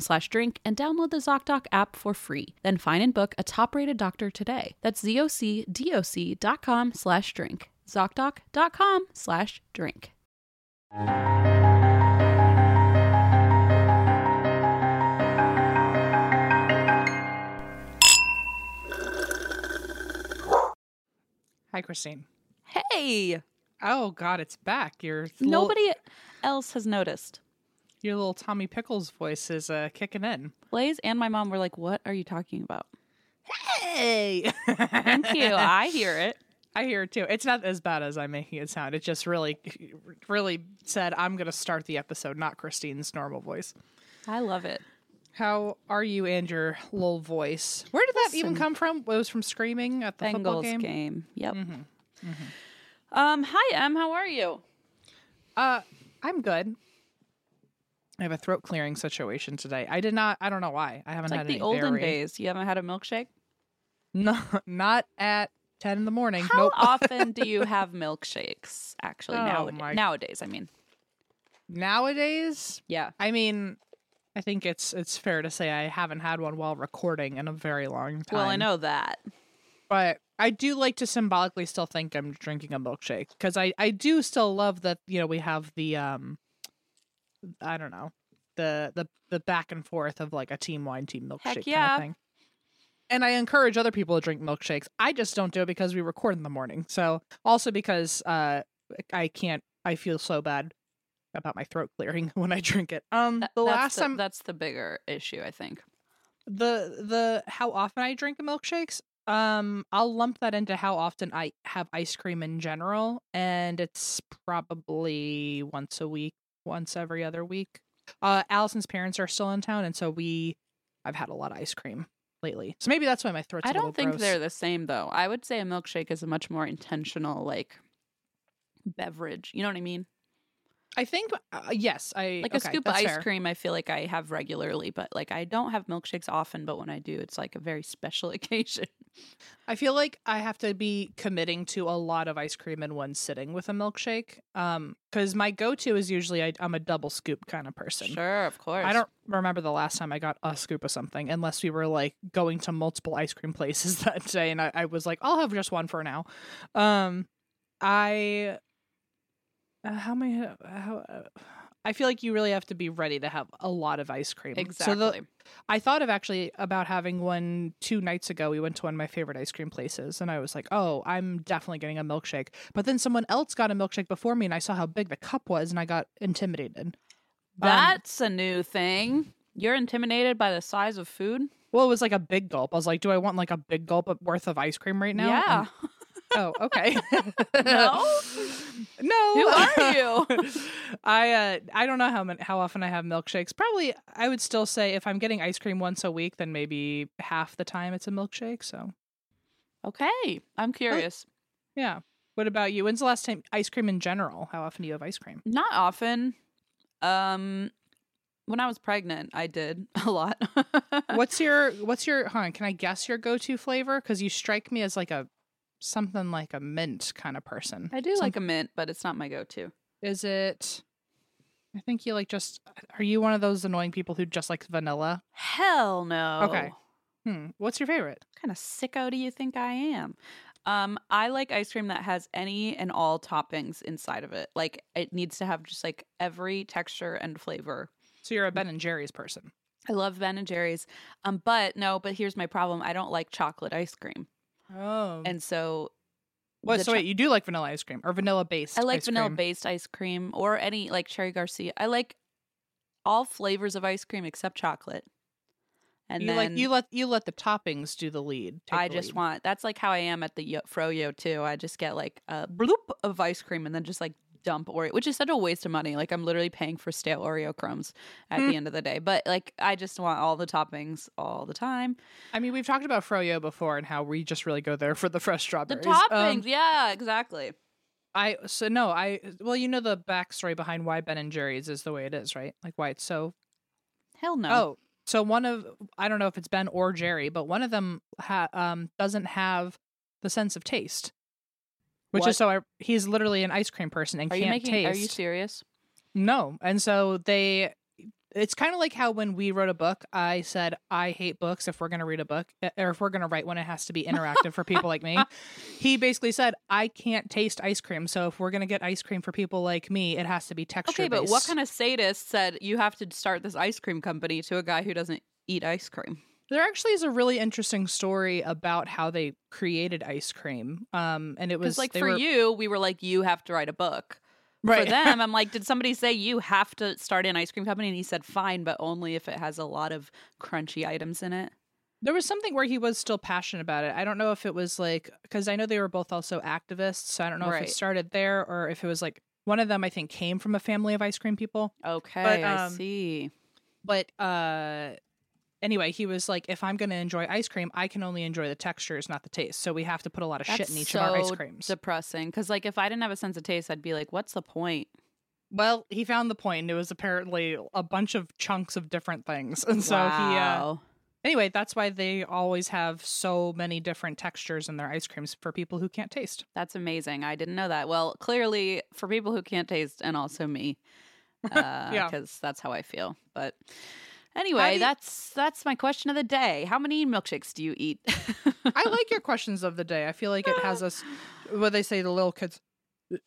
slash drink and download the ZocDoc app for free. Then find and book a top-rated doctor today. That's zocdoc.com slash drink. ZocDoc.com slash drink. Hi, Christine. Hey! Oh God, it's back. Your little, Nobody else has noticed. Your little Tommy Pickles voice is uh, kicking in. Blaze and my mom were like, What are you talking about? Hey, Thank you. I hear it. I hear it too. It's not as bad as I'm making it sound. It just really, really said I'm going to start the episode, not Christine's normal voice. I love it. How are you and your little voice? Where did that even come from? It was from screaming at the football game. game. Yep. Um, hi Em, how are you? Uh, I'm good. I have a throat clearing situation today. I did not. I don't know why. I haven't It's like had the olden berry. days. You haven't had a milkshake? No, not at ten in the morning. How nope. often do you have milkshakes? Actually, Oh, nowadays, my- nowadays, I mean, Nowadays, yeah. I mean, I think it's it's fair to say I haven't had one while recording in a very long time. Well, I know that. but I do like to symbolically still think I'm drinking a milkshake because I I do still love that you know we have the um I don't know the the the back and forth of like a team wine team milkshake kind yeah. of thing. And I encourage other people to drink milkshakes. I just don't do it because we record in the morning. So also because uh I can't I feel so bad about my throat clearing when I drink it. Um the that's last the, time that's the bigger issue, I think. the the how often I drink milkshakes, um, I'll lump that into how often I have ice cream in general, and it's probably once a week, once every other week. Uh, Allison's parents are still in town, and so we, I've had a lot of ice cream lately. So maybe that's why my throat's. I don't think gross. they're the same though. I would say a milkshake is a much more intentional like beverage. You know what I mean? I think uh, yes, I Like a scoop of ice fair. cream I feel like I have regularly, but like I don't have milkshakes often, but when I do, it's like a very special occasion. I feel like I have to be committing to a lot of ice cream in one sitting with a milkshake. Um, because my go-to is usually I, I'm a double scoop kind of person. Sure, of course. I don't remember the last time I got a scoop of something, unless we were like going to multiple ice cream places that day, and I, I was like, I'll have just one for now. Um, I uh, how many how uh, I feel like you really have to be ready to have a lot of ice cream. Exactly. So the, I thought of actually about having one two nights ago. We went to one of my favorite ice cream places, and I was like, "Oh, I'm definitely getting a milkshake." But then someone else got a milkshake before me, and I saw how big the cup was, and I got intimidated. Um, That's a new thing. You're intimidated by the size of food? well, it was like a big gulp. I was like, "Do I want like a big gulp worth of ice cream right now?" yeah. And- oh, okay. No? no. Who are you? I uh I don't know how many, how often I have milkshakes. Probably I would still say if I'm getting ice cream once a week, then maybe half the time it's a milkshake. So Okay. I'm curious. yeah. What about you? When's the last time ice cream in general? How often do you have ice cream? Not often. Um when I was pregnant, I did a lot. What's your what's your hold on, can I guess your go to flavor? Because you strike me as like a something like a mint kind of person. I do Some- like a mint, but it's not my go-to. Is it I think you like just are you one of those annoying people who just likes vanilla? Hell no. Okay. Hmm. What's your favorite? What kind of sicko do you think I am? Um, I like ice cream that has any and all toppings inside of it. Like it needs to have just like every texture and flavor. So you're a Ben and Jerry's person. I love Ben and Jerry's. Um, but no, but here's my problem. I don't like chocolate ice cream. Oh. And so what? So wait, you do like vanilla ice cream or vanilla based? I like vanilla based ice cream or any like Cherry Garcia. I like all flavors of ice cream except chocolate. And you then like you let you let the toppings do the lead. I the just lead. want that's like how I am at the yo- froyo too. I just get like a bloop of ice cream and then just like dump Oreo, which is such a waste of money. Like I'm literally paying for stale Oreo crumbs at Hmm. the end of the day. But like I just want all the toppings all the time. I mean, we've talked about froyo before and how we just really go there for the fresh strawberries. The toppings, Um, yeah, exactly. I so no, I well, you know the backstory behind why Ben and Jerry's is the way it is, right? Like why it's so. Hell no. Oh, so one of I don't know if it's Ben or Jerry, but one of them ha- um doesn't have the sense of taste, which What? is so I, he's literally an ice cream person and are can't you making? taste. Are you serious? No. And so they it's kind of like how when we wrote a book, I said I hate books if we're going to read a book eh, or if we're going to write one it has to be interactive for people like me. He basically said I can't taste ice cream, so if we're going to get ice cream for people like me, it has to be texture Okay, but what kind of sadist said you have to start this ice cream company to a guy who doesn't eat ice cream? There actually is a really interesting story about how they created ice cream. Um and it was like for were- you, we were like, you have to write a book. right. For them, I'm like, did somebody say you have to start an ice cream company? And he said, fine, but only if it has a lot of crunchy items in it. There was something where he was still passionate about it. I don't know if it was like because I know they were both also activists. So I don't know if it started there or if it was like one of them. I think came from a family of ice cream people. Okay, I um, see. But uh, anyway, he was like, if I'm going to enjoy ice cream, I can only enjoy the textures, not the taste. So we have to put a lot of shit in each so of our ice creams. depressing. Because like if I didn't have a sense of taste, I'd be like, what's the point? well, he found the point, and it was apparently a bunch of chunks of different things, and so he. Uh, anyway, that's why they always have so many different textures in their ice creams for people who can't taste. That's amazing. I didn't know that. Well, clearly for people who can't taste, and also me, because Yeah. that's how I feel. But anyway, you- that's that's my question of the day. How many milkshakes do you eat? I like your questions of the day. I feel like it has us. Uh. What they say, the little kids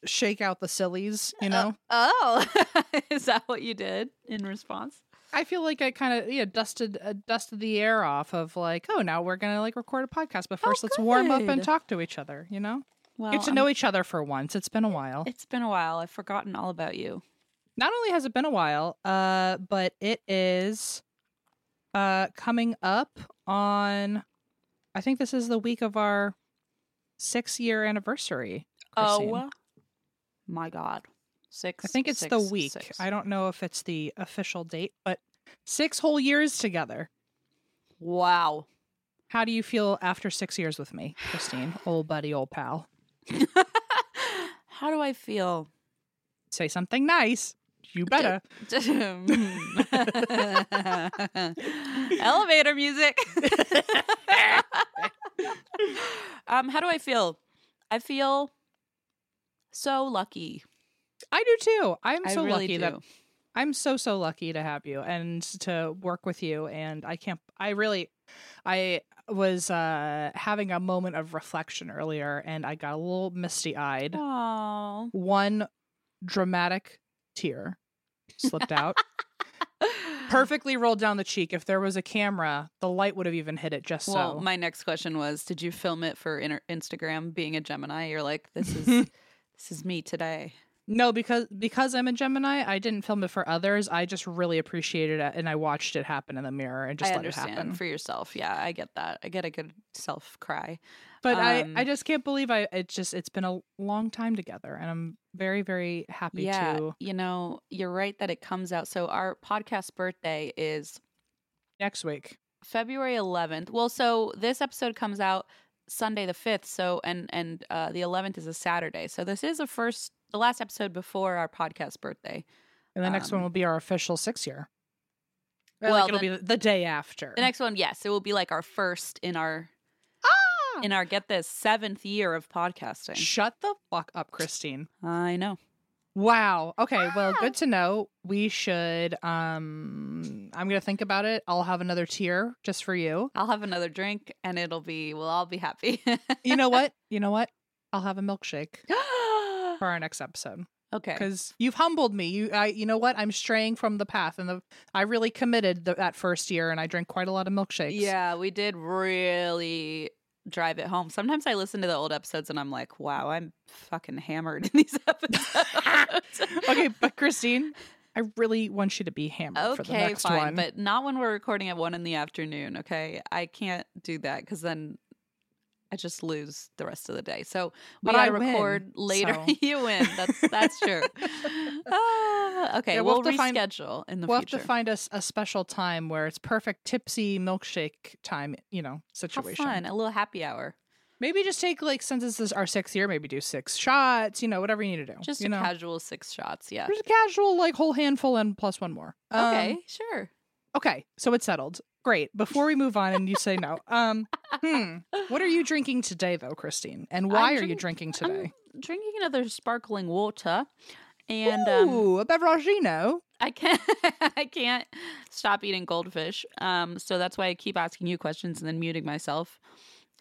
shake out the sillies. You uh, know, oh, is that what you did in response? I feel like I kind of yeah dusted uh, dusted the air off of like, oh, now we're gonna like record a podcast, but Oh, first let's warm up and talk to each other. You know, Well, get to I'm- know um, each other for once. It's been a while. It's been a while. I've forgotten all about you. Not only has it been a while, uh, but it is uh coming up on. I think this is the week of our six year anniversary. Christine. Oh my god, six. I think it's the week. six. I don't know if it's the official date, but six whole years together. Wow. How do you feel after six years with me, Christine? old buddy, old pal. How do I feel? Say something nice. You better. Elevator music. um, how do I feel? I feel so lucky. I do too. I'm so really lucky do. that I'm so so lucky to have you and to work with you and I can't I really I was uh having a moment of reflection earlier and I got a little misty eyed. One dramatic tear slipped out. Perfectly rolled down the cheek. If there was a camera, the light would have even hit it just Well, so. my next question was, did you film it for inter- Instagram? Being a Gemini, you're like, this is this is me today. no, because because I'm a Gemini, I didn't film it for others. I just really appreciated it and I watched it happen in the mirror and just I let it happen. for yourself. Yeah, I get that. I get a good self cry. But I, Um, I just can't believe I it's just it's been a long time together and I'm very, very happy Yeah, to you know, you're right that it comes out. So our podcast birthday is next week. February 11th. Well, so this episode comes out Sunday the 5th. So and and uh, the 11th is a Saturday. So this is the first, the last episode before our podcast birthday. And the next one Um, will be our official six year. Well, like it'll be the, day after. The next one, yes, it will be like our first in our! In our get this seventh year of podcasting. Shut the fuck up, Christine. I know. Wow. Okay. Well, good to know. We should. Um, I'm gonna think about it. I'll have another tier just for you. I'll have another drink and it'll be we'll all be happy. You know what? You know what? I'll have a milkshake for our next episode okay. because you've humbled me. You, I, you know what? I'm straying from the path, and the I really committed the, that first year, and I drank quite a lot of milkshakes. Yeah, we did really drive it home. Sometimes I listen to the old episodes and I'm like, wow, I'm fucking hammered in these episodes. okay, but Christine, I really want you to be hammered for the Okay, next fine, one. but not when we're recording at one in the afternoon. Okay, I can't do that because then I just lose the rest of the day. So we But I win, record later. so. you win. That's that's true. Ah, okay, Yeah, we'll we'll, have to find- reschedule in the we'll future. have to find us a, special time where it's perfect tipsy milkshake time. You know, situation. Have fun, a little happy hour. Maybe just take like since this is our sixth year, maybe do six shots. You know, whatever you need to do. Just you a know, casual six shots. Yeah. just a casual like whole handful and plus one more. Um, Okay, sure. Okay, so it's settled. Great. Before we move on and you say no, um, hmm, what are you drinking today though, Christine? And why are you drinking today? I'm drinking another sparkling water, and um, a beveragino. I can't I can't stop eating goldfish. Um, so that's why I keep asking you questions and then muting myself.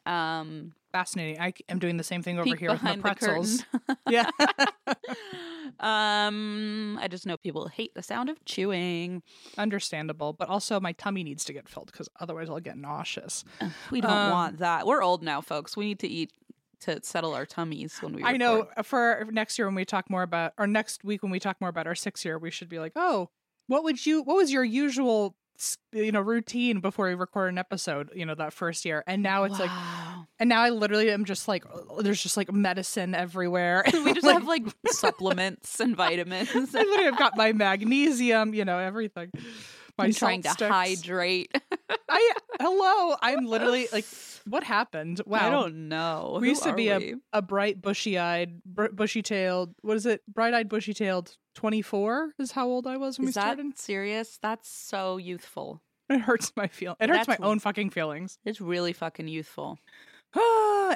Um, Fascinating. I am doing the same thing over here with my pretzels. yeah. um, I just know people hate the sound of chewing. Understandable, but also my tummy needs to get filled because otherwise I'll get nauseous. We don't Um, want that. We're old now, folks. We need to eat to settle our tummies when we. I know for next year when we talk more about, or next week when we talk more about our six year, we should be like, oh, what would you, what was your usual, you know, routine before we record an episode? You know, that first year, and now it's like, and now I literally am just like, oh, there's just like medicine everywhere. we just have like supplements and vitamins. I literally have got my magnesium, you know, everything. My I'm trying to sticks. hydrate. I hello. I'm literally like, what happened? Wow. I don't know. We Who used to be a, we? a bright, bushy eyed, br- bushy tailed. What is it? Bright eyed, bushy tailed. Twenty four is how old I was when Is we that started. serious? That's so youthful. It hurts my feel. It hurts That's- my own fucking feelings. It's really fucking youthful.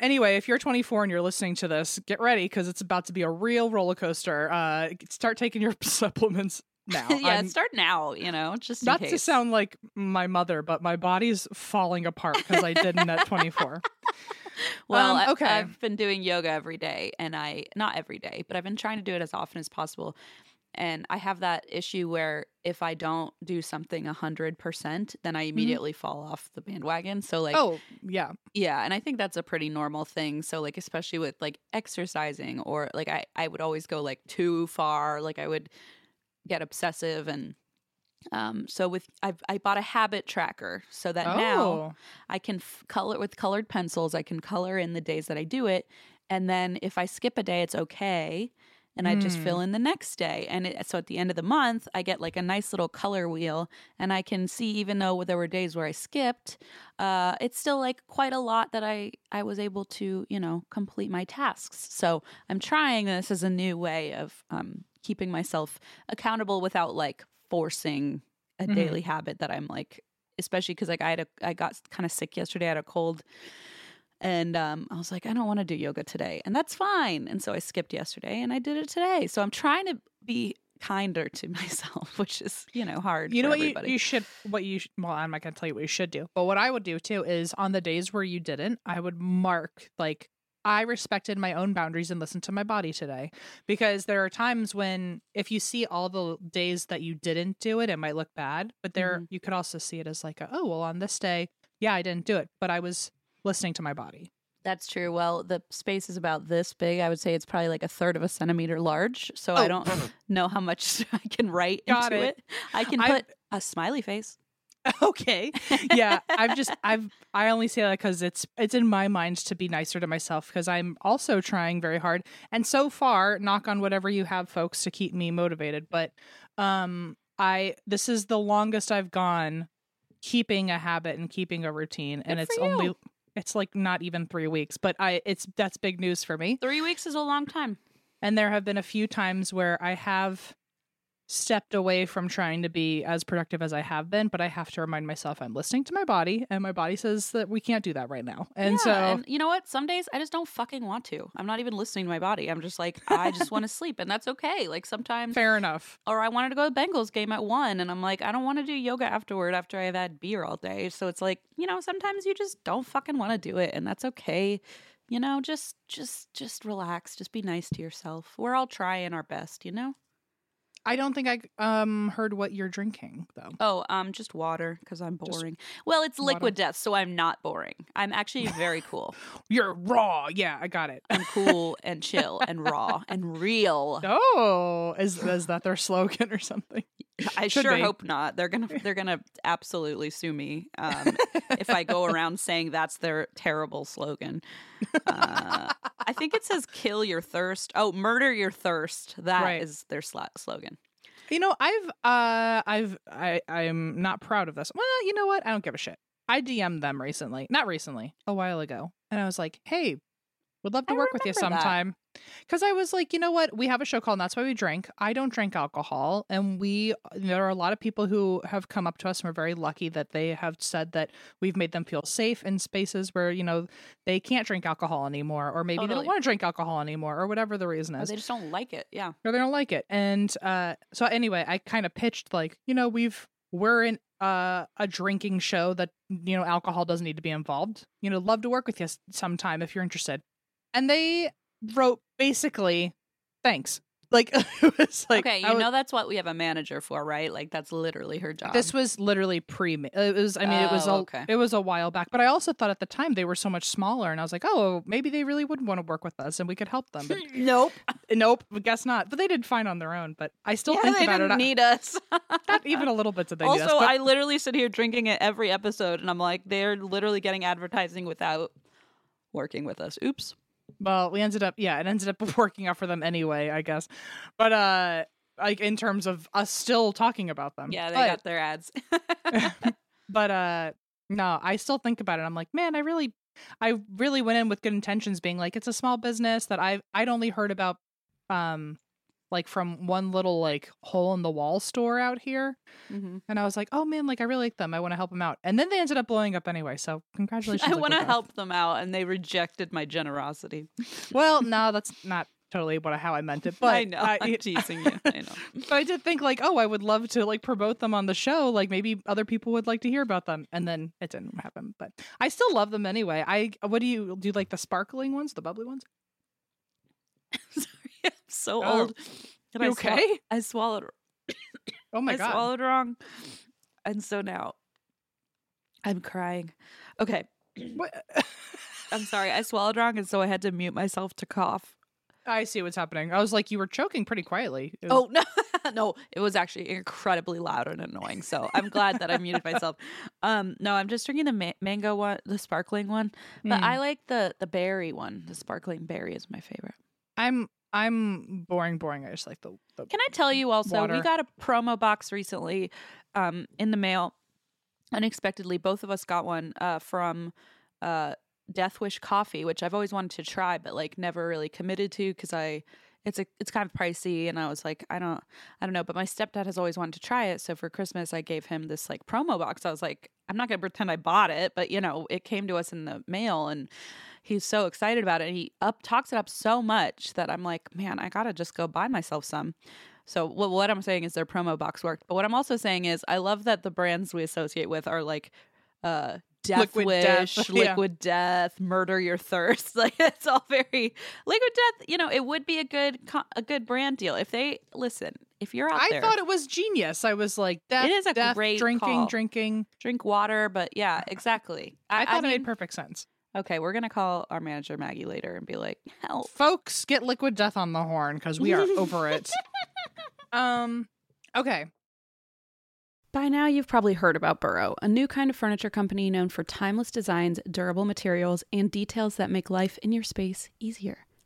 anyway, if you're 24 and you're listening to this, get ready because it's about to be a real roller coaster. Uh, start taking your supplements now. yeah, I'm- start now. You know, just not to sound like my mother, but my body's falling apart because I didn't at 24. Well, Um, okay. I've been doing yoga every day, and I not every day, but I've been trying to do it as often as possible. And I have that issue where if I don't do something a hundred percent, then I immediately fall off the bandwagon. So like, oh, yeah. yeah, and I think that's a pretty normal thing. So like, especially with like exercising, or like I I would always go like too far. Like I would get obsessive and. Um, so with I've I bought a habit tracker so that now Oh, I can f- color with colored pencils. I can color in the days that I do it, and then if I skip a day, it's okay, and I just Mm. fill in the next day. And it, so at the end of the month, I get like a nice little color wheel, and I can see even though there were days where I skipped, uh, it's still like quite a lot that I I was able to you know complete my tasks. So I'm trying this as a new way of um, keeping myself accountable without like forcing a Mhm. daily habit that I'm like especially because like I had a I got kind of sick yesterday. I had a cold, and um, I was like, I don't want to do yoga today, and that's fine. And so I skipped yesterday, and I did it today. So I'm trying to be kinder to myself, which is you know hard. you know what you, you should what you sh- well i'm not going to tell you what you should do but what i would do too is on the days where you didn't i would mark like I respected my own boundaries and listened to my body today because there are times when if you see all the days that you didn't do it, it might look bad, but there Mhm. you could also see it as like, a, oh, well, on this day, yeah, I didn't do it, but I was listening to my body. That's true. Well, the space is about this big. I would say it's probably like a third of a centimeter large. So I Oh. don't know how much I can write Got into it. it. I can put a smiley face. okay. Yeah i've just i've i only say that because it's it's in my mind to be nicer to myself because i'm also trying very hard. And so far knock on whatever you have folks to keep me motivated but um i this is the longest i've gone keeping a habit and keeping a routine and it's only it's like not even three weeks but i it's that's big news for me. Three weeks is a long time. and there have been a few times where i have stepped away from trying to be as productive as I have been, but I have to remind myself I'm listening to my body, and my body says that we can't do that right now. And Yeah, so, and you know what? Some days I just don't fucking want to. I'm not even listening to my body. I'm just like, I just want to sleep, and that's okay. Like sometimes, fair enough. or I wanted to go to the Bengals game at one, and I'm like, I don't want to do yoga afterward after I've had beer all day. So it's like, you know, sometimes you just don't fucking want to do it, and that's okay. You know, just just just relax. Just be nice to yourself. We're all trying our best, you know. I don't think I um heard what you're drinking though. Oh, um, just water because I'm Just boring. well, it's water. liquid death, so I'm not boring. I'm actually very cool. You're raw. Yeah, I got it. I'm cool and chill and raw and real. Oh, is is that their slogan or something? I Should sure be. hope not. They're gonna they're gonna absolutely sue me um, if I go around saying that's their terrible slogan. Uh, I think it says "kill your thirst." Oh, murder your thirst. That is Right. their sla- slogan. You know, I've uh I've I I'm not proud of this. Well, you know what? I don't give a shit. I DM'd them recently. Not recently, a while ago. And I was like, "Hey, would love to I work with you sometime." that. Sometime." Cuz I was like, "You know what? We have a show called and That's Why We Drink. I don't drink alcohol, and we there are a lot of people who have come up to us and we're very lucky that they have said that we've made them feel safe in spaces where, you know, they can't drink alcohol anymore or maybe they don't want to drink alcohol anymore or whatever the reason Or is they just don't like it. Yeah. or they don't like it. And uh, so anyway, I kind of pitched like, you know, we've we're in uh, a drinking show that you know alcohol doesn't need to be involved. You know, love to work with you sometime if you're interested. And they wrote basically, thanks. Like it was like okay, you was- know that's what we have a manager for, right? Like that's literally her job. This was literally pre. It was. I mean, it was oh, a. Oh, okay. It was a while back, but I also thought at the time they were so much smaller, and I was like, oh, maybe they really wouldn't want to work with us, and we could help them. But nope. nope, guess not. But they did fine on their own. But I still yeah, think they about didn't it. need us. not even a little bit did they also, us, but- I literally sit here drinking it every episode, and I'm like, they're literally getting advertising without working with us. Oops. Well, we ended up, yeah, it ended up working out for them anyway, I guess. But uh, like in terms of us still talking about them, Yeah, they but, got their ads. but uh, no, I still think about it. I'm like, man, I really, I really went in with good intentions, being like, it's a small business that I I'd only heard about, um, like from one little like hole in the wall store out here, Mhm. and I was like, oh man, like I really like them. I want to help them out, and then they ended up blowing up anyway. So congratulations. I like, want to help them out, and they rejected my generosity. Well, no, that's not totally what how I meant it. But I know. I, am teasing you. I know. but I did think like, oh, I would love to like promote them on the show. Like maybe other people would like to hear about them, and then it didn't happen. But I still love them anyway. I what do you do? You like the sparkling ones, the bubbly ones? So Oh, old. And I okay? I swallowed. Oh my I god! I swallowed wrong, and so now I'm crying. Okay, What? I'm sorry. I swallowed wrong, and so I had to mute myself to cough. I see what's happening. I was like, you were choking pretty quietly. Was- Oh no, no! It was actually incredibly loud and annoying. So I'm glad that I muted myself. Um, no, I'm just drinking the ma- mango one, the sparkling one. But Mm. I like the the berry one. The sparkling berry is my favorite. I'm I'm boring, boring. I just like the. the Can I tell you also? Water. We got a promo box recently, um, in the mail. Unexpectedly, both of us got one uh, from uh, Death Wish Coffee, which I've always wanted to try, but like never really committed to because I it's a it's kind of pricey, and I was like, I don't I don't know. But my stepdad has always wanted to try it, so for Christmas I gave him this like promo box. I was like, I'm not gonna pretend I bought it, but you know, it came to us in the mail, and he's so excited about it. He up talks it up so much that I'm like, man, I gotta just go buy myself some. So what what I'm saying is their promo box worked. But what I'm also saying is I love that the brands we associate with are like uh death Liquid wish, death, yeah. liquid death, murder your thirst. Like it's all very liquid death. You know, it would be a good a good brand deal if they listen. If you're out I there, thought it was genius. I was like, death, It is a death, great drinking, call. drinking. drink water, but yeah, exactly. I, thought it mean, made perfect sense. Okay, we're gonna call our manager Maggie later and be like, "Help." Folks, get liquid death on the horn because we are over it. Um, okay. By now, you've probably heard about Burrow, a new kind of furniture company known for timeless designs, durable materials, and details that make life in your space easier.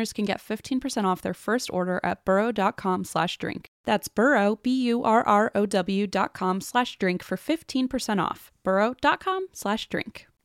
listeners can get 15% off their first order at burrow.com slash drink. That's burrow, B-U-R-R-O-W dot com slash drink for 15% off. burrow.com slash drink.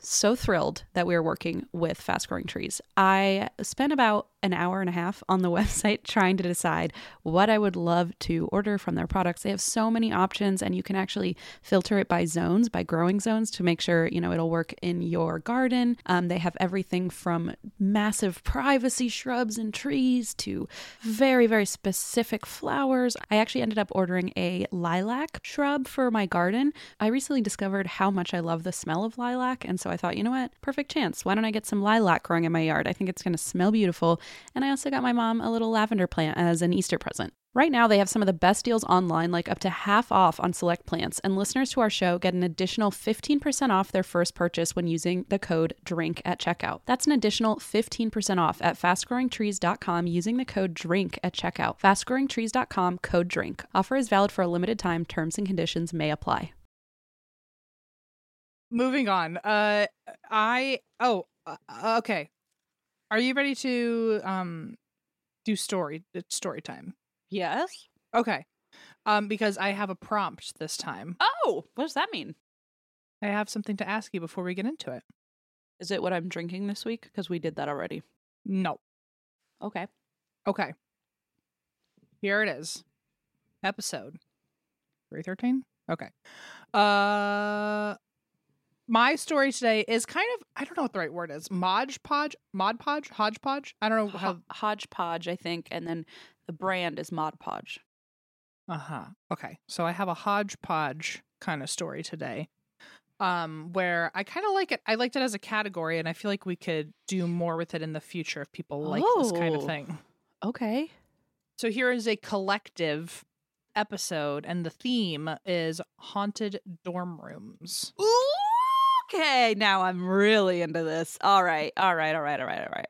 so thrilled that we are working with Fast Growing Trees. I spent about an hour and a half on the website trying to decide what I would love to order from their products. They have so many options and you can actually filter it by zones, by growing zones to make sure, you know, it'll work in your garden. Um, they have everything from massive privacy shrubs and trees to very, very specific flowers. I actually ended up ordering a lilac shrub for my garden. I recently discovered how much I love the smell of lilac. And so I thought, you know what? Perfect chance. Why don't I get some lilac growing in my yard? I think it's going to smell beautiful. And I also got my mom a little lavender plant as an Easter present. Right now, they have some of the best deals online, like up to half off on select plants, and listeners to our show get an additional 15% off their first purchase when using the code DRINK at checkout. That's an additional 15% off at fastgrowingtrees.com using the code DRINK at checkout. Fastgrowingtrees.com code DRINK. Offer is valid for a limited time. Terms and conditions may apply. Moving on. Uh, I oh uh, okay. Are you ready to um do story it's story time? Yes. Okay. Um, because I have a prompt this time. Oh, what does that mean? I have something to ask you before we get into it. Is it what I'm drinking this week? Because we did that already. No. Okay. Okay. Here it is. Episode 313. Okay. Uh my story today is kind of I don't know what the right word is. Modge podge, mod podge, hodgepodge. I don't know how Ho- hodgepodge, I think, and then the brand is Mod Podge. Uh-huh. Okay. So I have a hodgepodge kind of story today. Um, where I kind of like it. I liked it as a category, and I feel like we could do more with it in the future if people like this kind of Oh. thing. Okay. So here is a collective episode, and the theme is haunted dorm rooms. Okay, now I'm really into this. All right, all right, all right, all right, all right.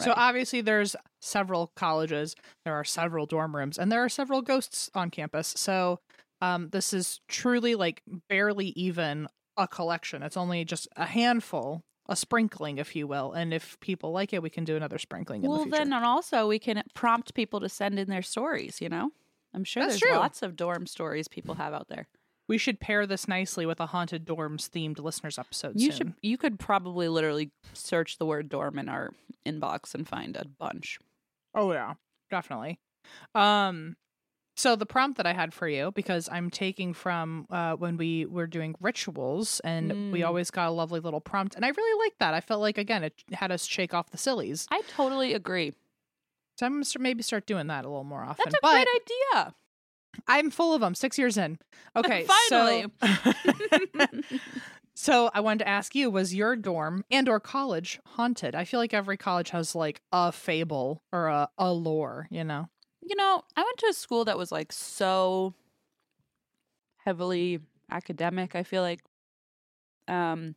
So obviously, there's several colleges, there are several dorm rooms, and there are several ghosts on campus. So um, this is truly like barely even a collection. It's only just a handful, a sprinkling, if you will. And if people like it, we can do another sprinkling in well, the future. then, and also we can prompt people to send in their stories. You know, I'm sure That's there's true. lots of dorm stories people have out there. We should pair this nicely with a haunted dorms themed listeners episode. You soon. should, you could probably literally search the word dorm in our inbox and find a bunch. Oh yeah, definitely. Um so the prompt that I had for you because I'm taking from uh when we were doing rituals and we Mm. always got a lovely little prompt and I really liked that. I felt like again it had us shake off the sillies. I totally agree. So I'm gonna maybe start doing that a little more often. That's a but great idea. I'm full of them. Six years in. Okay, Finally. So, so I wanted to ask you: Was your dorm and or college haunted? I feel like every college has like a fable or a, a lore. You know. You know, I went to a school that was like so heavily academic. I feel like, um,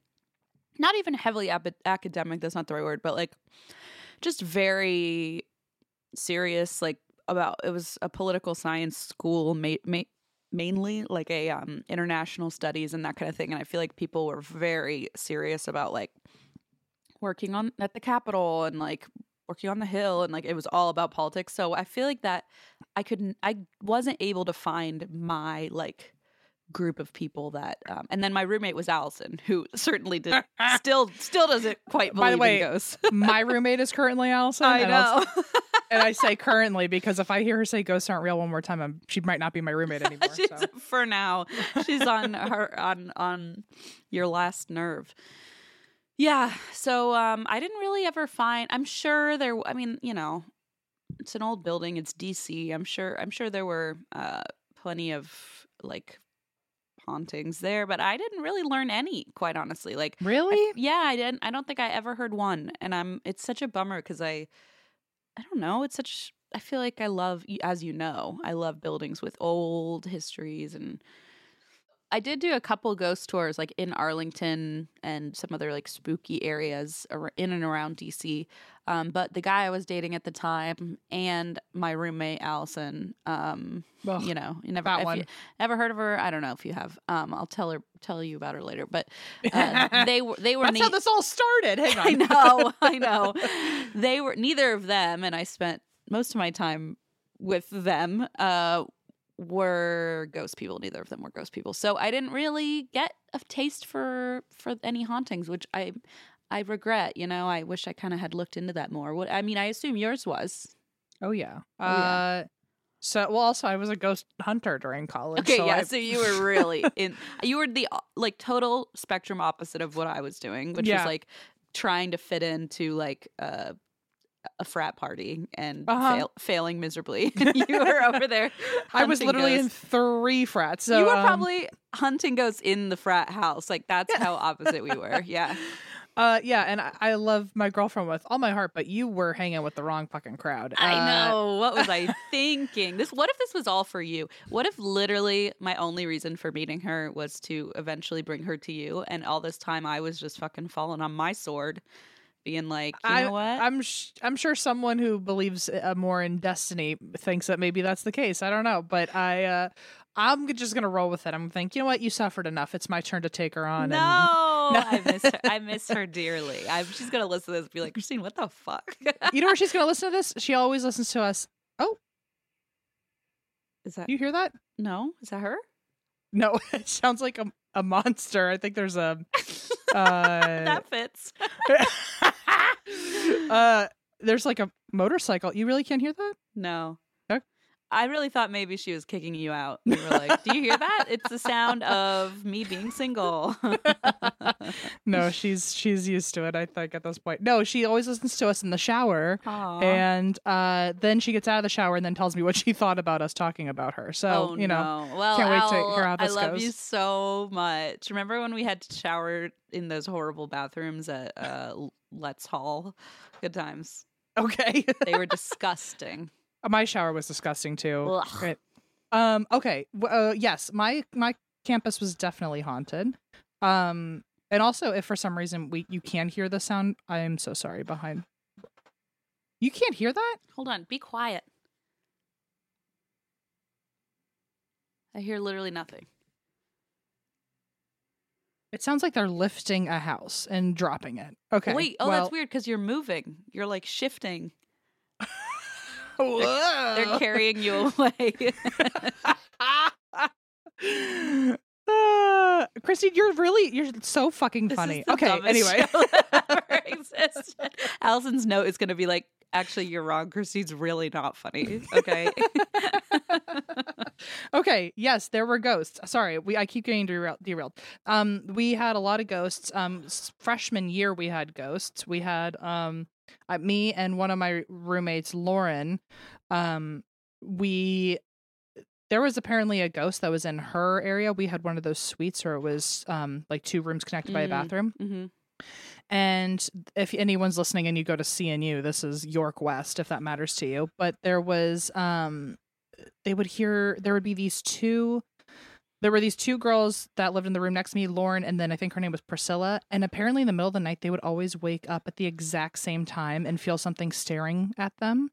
not even heavily ab- academic. That's not the right word, but like just very serious. Like about it was a political science school, ma- ma- mainly like a um international studies and that kind of thing. And I feel like people were very serious about like working on at the Capitol and like working on the Hill and like it was all about politics. So I feel like that I couldn't I wasn't able to find my like group of people that um and then my roommate was Allison who certainly did still still doesn't quite believe By the way, in ghosts. My roommate is currently Allison. I know. And I say currently because if I hear her say ghosts aren't real one more time, I'm, she might not be my roommate anymore. she's so. for now. She's on her on on your last nerve. Yeah. So um I didn't really ever find I'm sure there I mean, you know, it's an old building, it's DC. I'm sure I'm sure there were uh plenty of like hauntings there, but I didn't really learn any, quite honestly. Like I- Really? yeah, I didn't I don't think I ever heard one. And I'm it's such a bummer cuz I I don't know, it's such I feel like I love as you know, I love buildings with old histories and I did do a couple ghost tours like in Arlington and some other like spooky areas in and around DC. Um, but the guy I was dating at the time and my roommate Allison, um, Ugh, you know, you never if you ever heard of her? I don't know if you have. Um, I'll tell her tell you about her later. But uh, they were they were That's how this all started. Hang on. I know, I know. They were neither of them, and I spent most of my time with them. Uh, were ghost people. Neither of them were ghost people, so I didn't really get a taste for for any hauntings, which I I regret. You know, I wish I kind of had looked into that more. What I mean, I assume yours was. Oh yeah. Oh, yeah. Uh, so well, also I was a ghost hunter during college. Okay, so yeah. I- so you were really in. You were the uh, like total spectrum opposite of what I was doing, which Yeah. was like trying to fit into like a a frat party and Uh-huh. fail, failing miserably. you were over there. I was literally in three frats. So you were um, probably hunting ghosts in the frat house. Like that's how opposite we were. Yeah. Uh, yeah, and I, I love my girlfriend with all my heart, but you were hanging with the wrong fucking crowd. I Uh, know. What was I thinking? This what if this was all for you? What if literally my only reason for meeting her was to eventually bring her to you and all this time I was just fucking falling on my sword being like, you I, know what? I'm sh- I'm sure someone who believes uh, more in destiny thinks that maybe that's the case. I don't know, but I uh, I'm just gonna roll with it. I'm think you know what you suffered enough. It's my turn to take her on. no, and, I miss her. I miss her dearly. I'm, she's gonna listen to this and be like, Christine, what the fuck? you know where she's gonna listen to this? She always listens to us. Oh, is that You hear that? no? Is that her? No, it sounds like a a monster. I think there's a uh, that fits. Uh there's like a motorcycle. You really can't hear that? No. I really thought maybe she was kicking you out. You were like, "Do you hear that? It's the sound of me being single." No, she's she's used to it. I think at this point. No, she always listens to us in the shower, Aw. and uh, then she gets out of the shower and then tells me what she thought about us talking about her. So oh, you know, no. well, can't wait to hear how this I love goes. you so much. Remember when we had to shower in those horrible bathrooms at uh, Letts Hall? Good times. okay. They were disgusting. My shower was disgusting too. Great. Um. Okay. Uh, yes, my my campus was definitely haunted. Um. And also, if for some reason we you can hear the sound, I am so sorry. Behind, you can't hear that. Hold on, be quiet. I hear literally nothing. It sounds like they're lifting a house and dropping it. Okay. Wait, oh, well, that's weird because you're moving. You're like shifting. Whoa. They're carrying you away. Uh, Christine, you're really you're so fucking funny. Okay, anyway. Allison's note is going to be like, actually, you're wrong. Christine's really not funny. Okay. okay, yes, there were ghosts. Sorry, we I keep getting derailed. derailed. Um, we had a lot of ghosts. Um, freshman year we had ghosts. We had um uh, me and one of my roommates, Lauren, um, we there was apparently a ghost that was in her area. We had one of those suites where it was um like two rooms connected by a Mm. bathroom. Mm-hmm. And if anyone's listening and you go to CNU, this is York West, if that matters to you. But there was, um, they would hear, there would be these two, there were these two girls that lived in the room next to me, Lauren, and then I think her name was Priscilla. And apparently in the middle of the night, they would always wake up at the exact same time and feel something staring at them.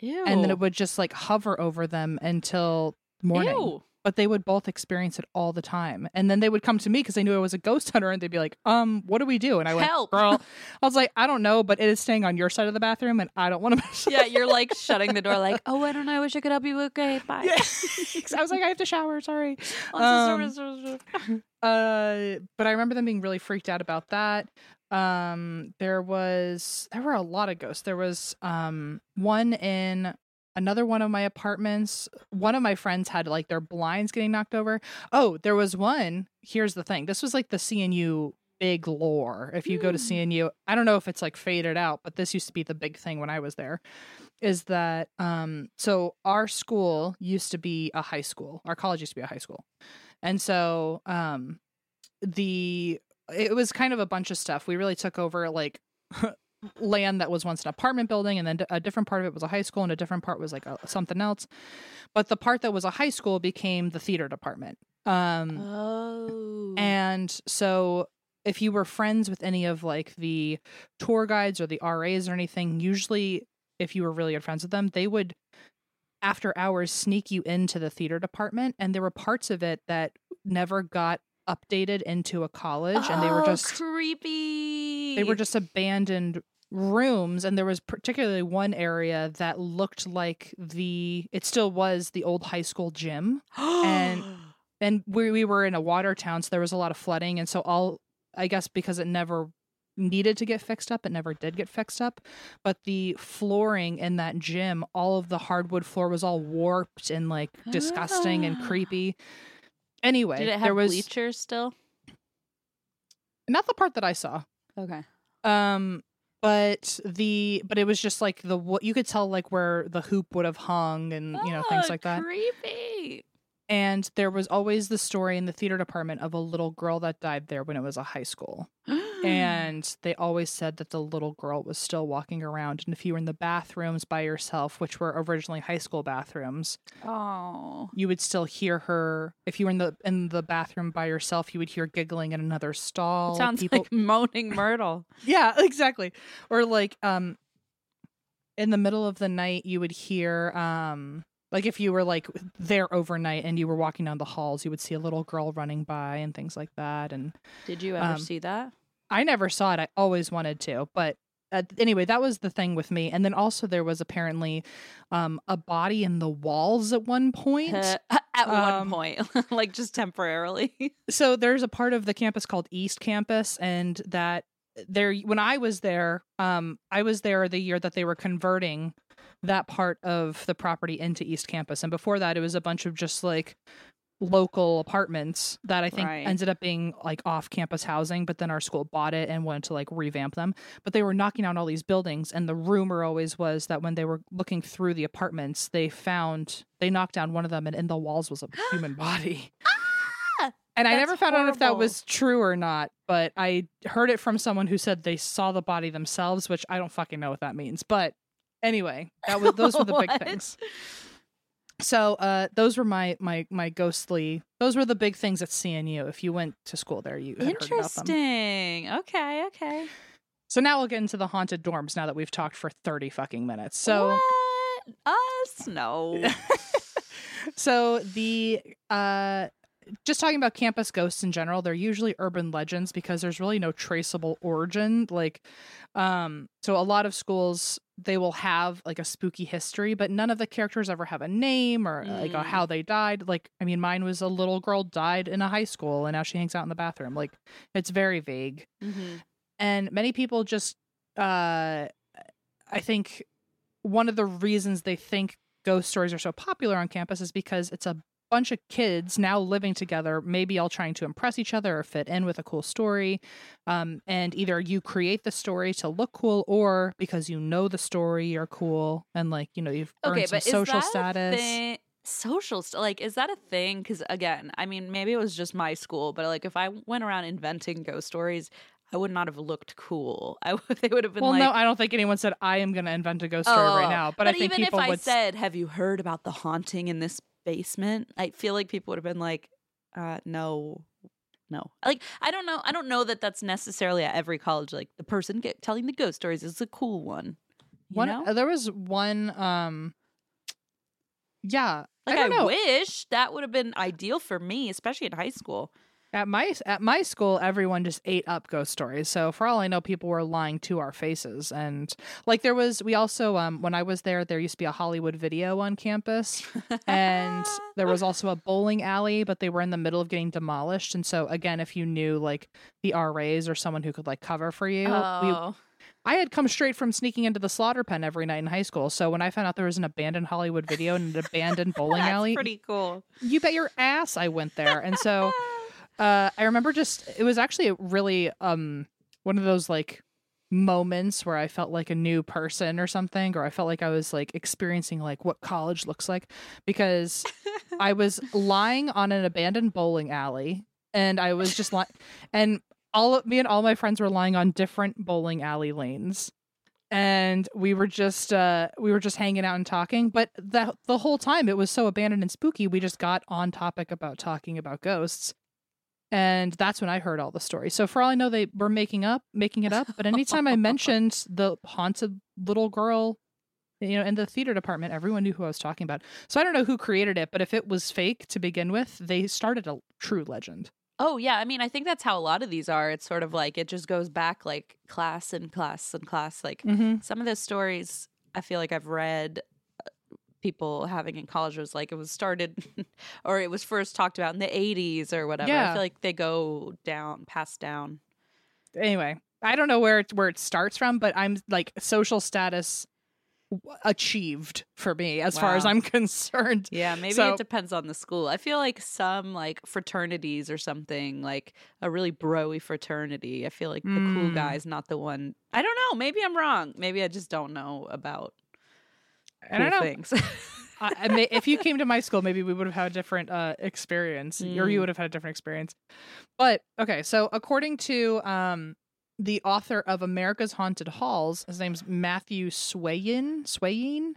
Ew. And then it would just like hover over them until morning Ew. But they would both experience it all the time. And then they would come to me because they knew I was a ghost hunter and they'd be like, um, what do we do? And I went, Help. girl, I was like, I don't know, but it is staying on your side of the bathroom and I don't want to mess Yeah, you're like shutting the door, like, oh, I don't know. I wish I could help you. Okay, bye. Yeah. I was like, I have to shower. Sorry. Um, Uh, but I remember them being really freaked out about that. Um, there was there were a lot of ghosts. There was um one in another one of my apartments. One of my friends had like their blinds getting knocked over. Oh, there was one. Here's the thing. This was like the CNU big lore. If you go to Mm. CNU, I don't know if it's like faded out, but this used to be the big thing when I was there. Is that um so our school used to be a high school. Our college used to be a high school. And so um the it was kind of a bunch of stuff. We really took over like land that was once an apartment building and then a different part of it was a high school and a different part was like a, something else. But the part that was a high school became the theater department. Um oh. and so if you were friends with any of like the tour guides or the RAs or anything, usually if you were really good friends with them, they would after hours sneak you into the theater department and there were parts of it that never got updated into a college and they were Oh, just creepy. they were just abandoned rooms and there was particularly one area that looked like the it still was the old high school gym and- and we, we were in a water town so there was a lot of flooding and so all i guess because it never needed to get fixed up it never did get fixed up but the flooring in that gym all of the hardwood floor was all warped and like disgusting and creepy anyway Did it have there was bleachers still? not the part that i saw Okay. um but the but it was just like the what you could tell like where the hoop would have hung and you know things Oh, like that Creepy. And there was always the story in the theater department of a little girl that died there when it was a high school and they always said that the little girl was still walking around and if you were in the bathrooms by yourself which were originally high school bathrooms oh. you would still hear her if you were in the in the bathroom by yourself you would hear giggling in another stall It sounds people like moaning Myrtle. yeah exactly or like um in the middle of the night you would hear um like if you were like there overnight and you were walking down the halls you would see a little girl running by and things like that and Did you ever Um, see that? i never saw it i always wanted to but uh, anyway that was the thing with me and then also there was apparently um a body in the walls at one point At one um, point, like just temporarily. so there's a part of the campus called East Campus, and that there when I was there, um, I was there the year that they were converting that part of the property into East Campus, and before that, it was a bunch of just like local apartments that I think Right. ended up being like off campus housing, but then our school bought it and wanted to like revamp them. But they were knocking down all these buildings, and the rumor always was that when they were looking through the apartments, they found they knocked down one of them, and in the walls was a human body. Ah! And I never found out if that was true or not, but I heard it from someone who said they saw the body themselves, which I don't fucking know what that means. But anyway, that was those were the big things. So uh those were my my my ghostly those were the big things at CNU. If you went to school there, you had heard about them. Interesting. Okay, okay. So now we'll get into the haunted dorms now that we've talked for 30 fucking minutes. So what? us no. so the uh just talking about campus ghosts in general they're usually urban legends because there's really no traceable origin like um so a lot of schools they will have like a spooky history but none of the characters ever have a name or like a Mm. how they died like i mean mine was a little girl died in a high school and now she hangs out in the bathroom like it's very vague Mhm. and many people just uh i think one of the reasons they think ghost stories are so popular on campus is because it's a bunch of kids now living together, maybe all trying to impress each other or fit in with a cool story. Um, and either you create the story to look cool, or because you know the story, you're cool, and like you know you've earned Okay, some but social status. Thing? Social st- like is that a thing? Because again, I mean, maybe it was just my school, but like if I went around inventing ghost stories, I would not have looked cool. I would, they would have been Well, like, no, I don't think anyone said I am going to invent a ghost story right "Oh." now. But, I think even people if I would. said, "Have you heard about the haunting in this basement?" I feel like people would have been like, uh, "No." No, like I don't know. I don't know that that's necessarily at every college. Like the person get, telling the ghost stories is a cool one. You one, know? uh, there was one. um Yeah, Like I I, wish that would have been ideal for me, especially in high school. At my at my school, everyone just ate up ghost stories. So for all I know, people were lying to our faces. And like there was, we also um when I was there, there used to be a Hollywood Video on campus, and there was also a bowling alley, but they were in the middle of getting demolished. And so again, if you knew like the RAs or someone who could like cover for you, we, Oh. I had come straight from sneaking into the slaughter pen every night in high school. So when I found out there was an abandoned Hollywood Video and an abandoned bowling That's alley, pretty cool. you bet your ass I went there. And so uh, I remember just it was actually a really um one of those like moments where I felt like a new person or something, or I felt like I was like experiencing like what college looks like because I was lying on an abandoned bowling alley and I was just lying and all of me and all my friends were lying on different bowling alley lanes. And we were just uh we were just hanging out and talking, but the the whole time it was so abandoned and spooky, we just got on topic about talking about ghosts. And that's when I heard all the stories. So for all I know, they were making up, making it up. But anytime I mentioned the haunted little girl, you know, in the theater department, everyone knew who I was talking about. So I don't know who created it, but if it was fake to begin with, they started a true legend. Oh yeah, I mean, I think that's how a lot of these are. It's sort of like it just goes back like class and class and class. Like Mm-hmm. some of the stories I feel like I've read people having in college was like it was started or it was first talked about in the 80s or whatever. I feel like they go down, passed down. Anyway, I don't know where it, where it starts from, but I'm like social status achieved for me as far as I'm concerned. Yeah, maybe So- it depends on the school. I feel like some like fraternities or something, like a really broy fraternity. I feel like the cool Mm. guy's not the one. I don't know. Maybe I'm wrong. Maybe I just don't know about cool know. things. I, may, if you came to my school, maybe we would have had a different uh, experience, or you Mm. would have had a different experience. But okay, so according to um, the author of America's Haunted Halls, his name's Matthew Swayne. Swayne.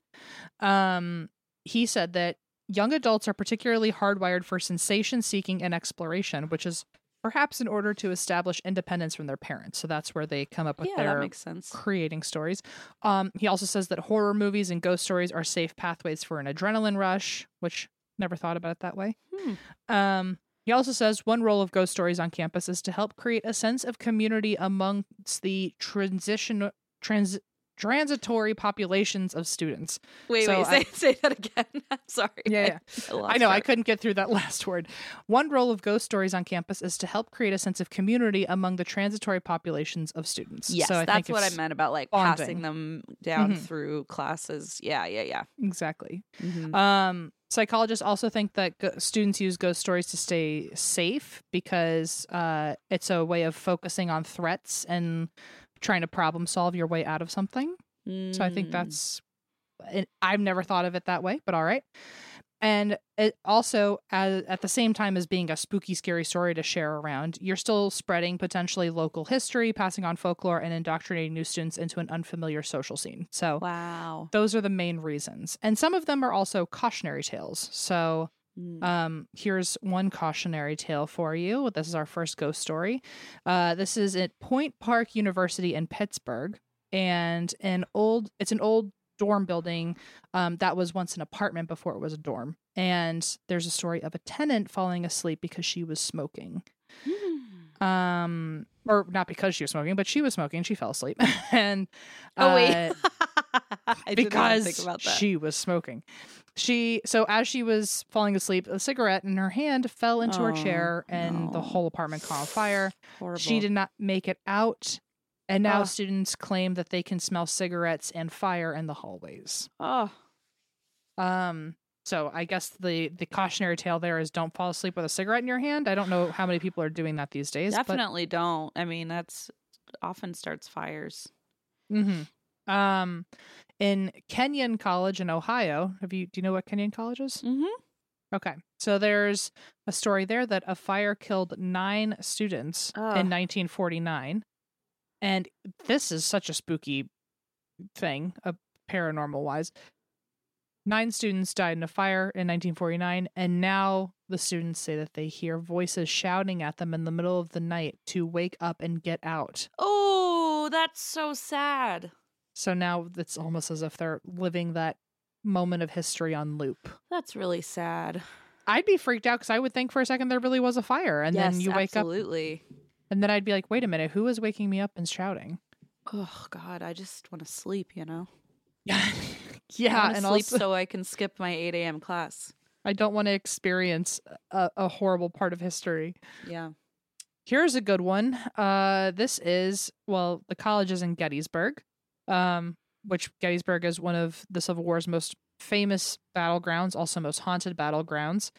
Um, he said that young adults are particularly hardwired for sensation seeking and exploration, which is perhaps in order to establish independence from their parents. So that's where they come up with yeah, their creating stories. Um, he also says that horror movies and ghost stories are safe pathways for an adrenaline rush, which never thought about it that way. Hmm. Um, he also says one role of ghost stories on campus is to help create a sense of community amongst the transition trans transitory populations of students. Wait, So wait, I- say, say that again. I'm sorry. Yeah, yeah. I, I know I couldn't get through that last word. One role of ghost stories on campus is to help create a sense of community among the transitory populations of students. Yes, so I that's what I meant about like bonding. passing them down Mhm. through classes. Yeah, yeah, yeah. Exactly. Mhm. Um, psychologists also think that go- students use ghost stories to stay safe because uh, it's a way of focusing on threats and trying to problem solve your way out of something. So I think Mm. that's, I've never thought of it that way, but all right. And it also, as, at the same time as being a spooky, scary story to share around, you're still spreading potentially local history, passing on folklore, and indoctrinating new students into an unfamiliar social scene. So wow. those are the main reasons. And some of them are also cautionary tales. So Mm. um, here's one cautionary tale for you. This is our first ghost story. Uh, this is at Point Park University in Pittsburgh, and an old it's an old dorm building um, that was once an apartment before it was a dorm. And there's a story of a tenant falling asleep because she was smoking. Mm. Um, or not because she was smoking, but she was smoking. She fell asleep, and oh wait, uh, I because think about that. she was smoking. She so as she was falling asleep, a cigarette in her hand fell into her Oh, chair, and the whole apartment caught on fire. Horrible. She did not make it out, and now students claim that they can smell cigarettes and fire in the hallways. Oh, Um, So I guess the the cautionary tale there is don't fall asleep with a cigarette in your hand. I don't know how many people are doing that these days. Definitely don't. I mean, that's often starts fires. But, hmm Um, in Kenyon College in Ohio, have you do you know what Kenyon College is? Mm-hmm. Okay, so there's a story there that a fire killed nine students Ugh. in 1949, and this is such a spooky thing, a paranormal wise. Nine students died in a fire in 1949, and now the students say that they hear voices shouting at them in the middle of the night to wake up and get out. Oh, that's so sad. So now it's almost as if they're living that moment of history on loop. That's really sad. I'd be freaked out because I would think for a second there really was a fire, and yes, then you wake up, absolutely. and then I'd be like, "Wait a minute, who is waking me up and shouting?" Oh God, I just want to sleep. You know. Yeah, yeah, and sleep also so I can skip my eight a.m. class. I don't want to experience a, a horrible part of history. Yeah. Here's a good one. Uh, this is well, the college is in Gettysburg, um, which Gettysburg is one of the Civil War's most famous battlegrounds, also most haunted battlegrounds.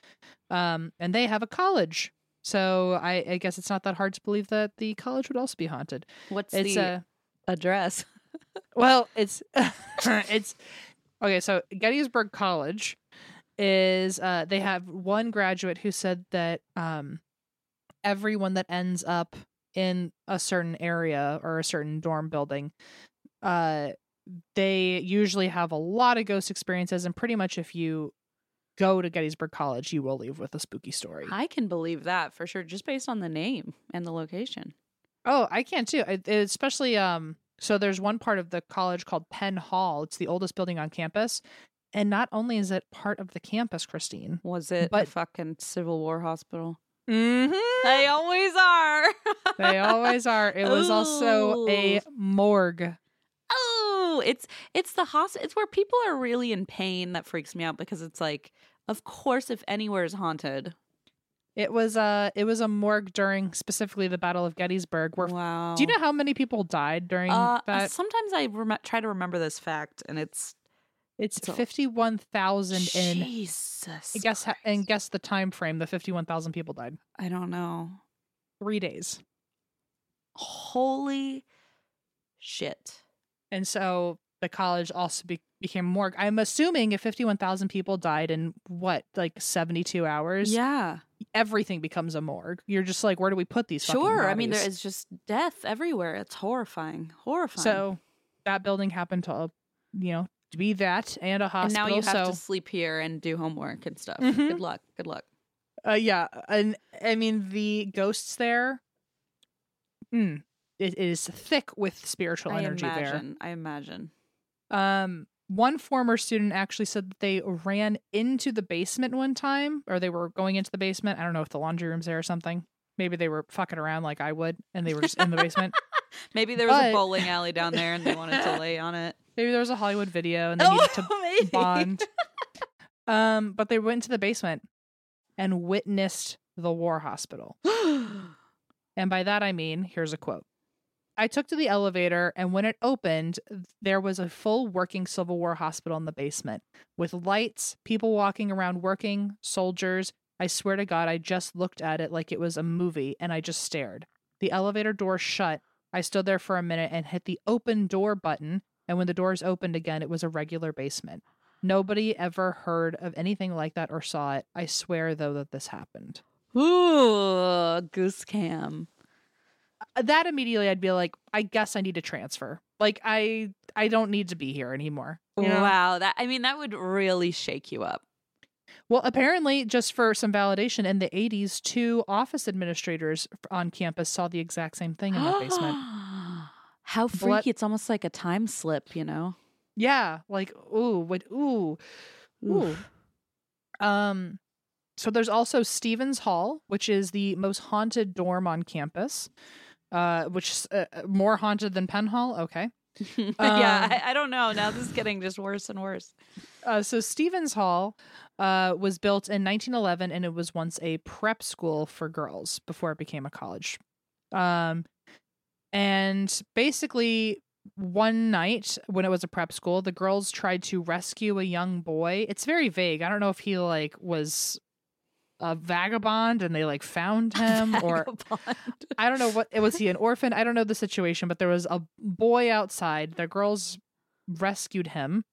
Um, and they have a college, so I, I guess it's not that hard to believe that the college would also be haunted. What's It's the a address? well, it's it's okay. So Gettysburg College is uh, they have one graduate who said that um, everyone that ends up in a certain area or a certain dorm building, uh, they usually have a lot of ghost experiences, and pretty much if you go to Gettysburg College, you will leave with a spooky story. I can believe that for sure, just based on the name and the location. Oh, I can too. It- it- especially um so there's one part of the college called Penn Hall. It's the oldest building on campus. And not only is it part of the campus, Christine. Was it But- a fucking Civil War hospital? Mm-hmm. They always are. They always are. It was also a morgue. It's it's the hospital. It's where people are really in pain. That freaks me out because it's like, of course, if anywhere is haunted. It was uh it was a morgue during specifically the Battle of Gettysburg where wow. Do you know how many people died during Uh, that? sometimes I rem- try to remember this fact, and it's It's it's 51,000 in Jesus. I guess ha- and guess the time frame the 51,000 people died. I don't know. 3 days. Holy shit! And so the college also be- became morgue. I'm assuming if 51,000 people died in what, like 72 hours, Yeah, everything becomes a morgue. You're just like, where do we put these? sure. I mean, there is just death everywhere. It's horrifying. Horrifying. So that building happened to, you know, to be that and a and hospital. now you have so, to sleep here and do homework and stuff. Mhm. Good luck. Good luck. uh, yeah. And I mean, the ghosts there, mm, it is thick with spiritual I energy there. I imagine. Um, one former student actually said that they ran into the basement one time, or they were going into the basement. I don't know if the laundry room's there or something. Maybe they were fucking around like I would, and they were just in the basement. Maybe there was But- a bowling alley down there and they wanted to lay on it. Maybe there was a Hollywood video, and they needed to maybe. bond. Um, but they went into the basement and witnessed the war hospital. And by that I mean, here's a quote. I took to the elevator, and when it opened, there was a full working Civil War hospital in the basement with lights, people walking around working, soldiers. I swear to God, I just looked at it like it was a movie and I just stared. The elevator door shut. I stood there for a minute and hit the open door button. And when the doors opened again, it was a regular basement. Nobody ever heard of anything like that or saw it. I swear, though, that this happened. Ooh, goose cam. That immediately I'd be like, I guess I need to transfer. Like I I don't need to be here anymore. you know? Wow, that I mean that would really shake you up. Well, apparently, just for some validation, in the 80s, two office administrators on campus saw the exact same thing in the basement. How Blood- freaky! It's almost like a time slip, you know. Yeah, like ooh, what ooh, ooh. Um, so there's also Stevens Hall, which is the most haunted dorm on campus. Uh, which is uh, uh, more haunted than Penn Hall. Okay. yeah, Um, I, I don't know. Now this is getting just worse and worse. Uh, so Stevens Hall uh, was built in 1911, and it was once a prep school for girls before it became a college. Um, and basically, one night when it was a prep school, the girls tried to rescue a young boy. It's very vague. I don't know if he like was a vagabond and they like found him or I don't know what was he an orphan? I don't know the situation, but there was a boy outside. The girls rescued him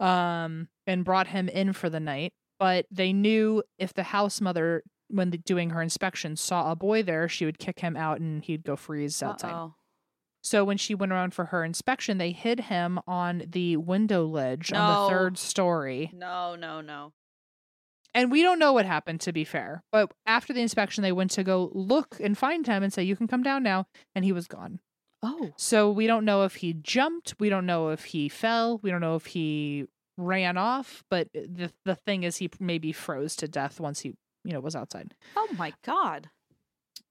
um and brought him in for the night, but they knew if the house mother when the, doing her inspection saw a boy there, she would kick him out and he'd go freeze outside. Uh-oh. So when she went around for her inspection, they hid him on the window ledge on the third story. No, no, no. And we don't know what happened, to be fair. But after the inspection, they went to go look and find him and say, You can come down now. And he was gone. Oh. So we don't know if he jumped. We don't know if he fell. We don't know if he ran off. But the, the thing is, he maybe froze to death once he, you know, was outside. Oh my god.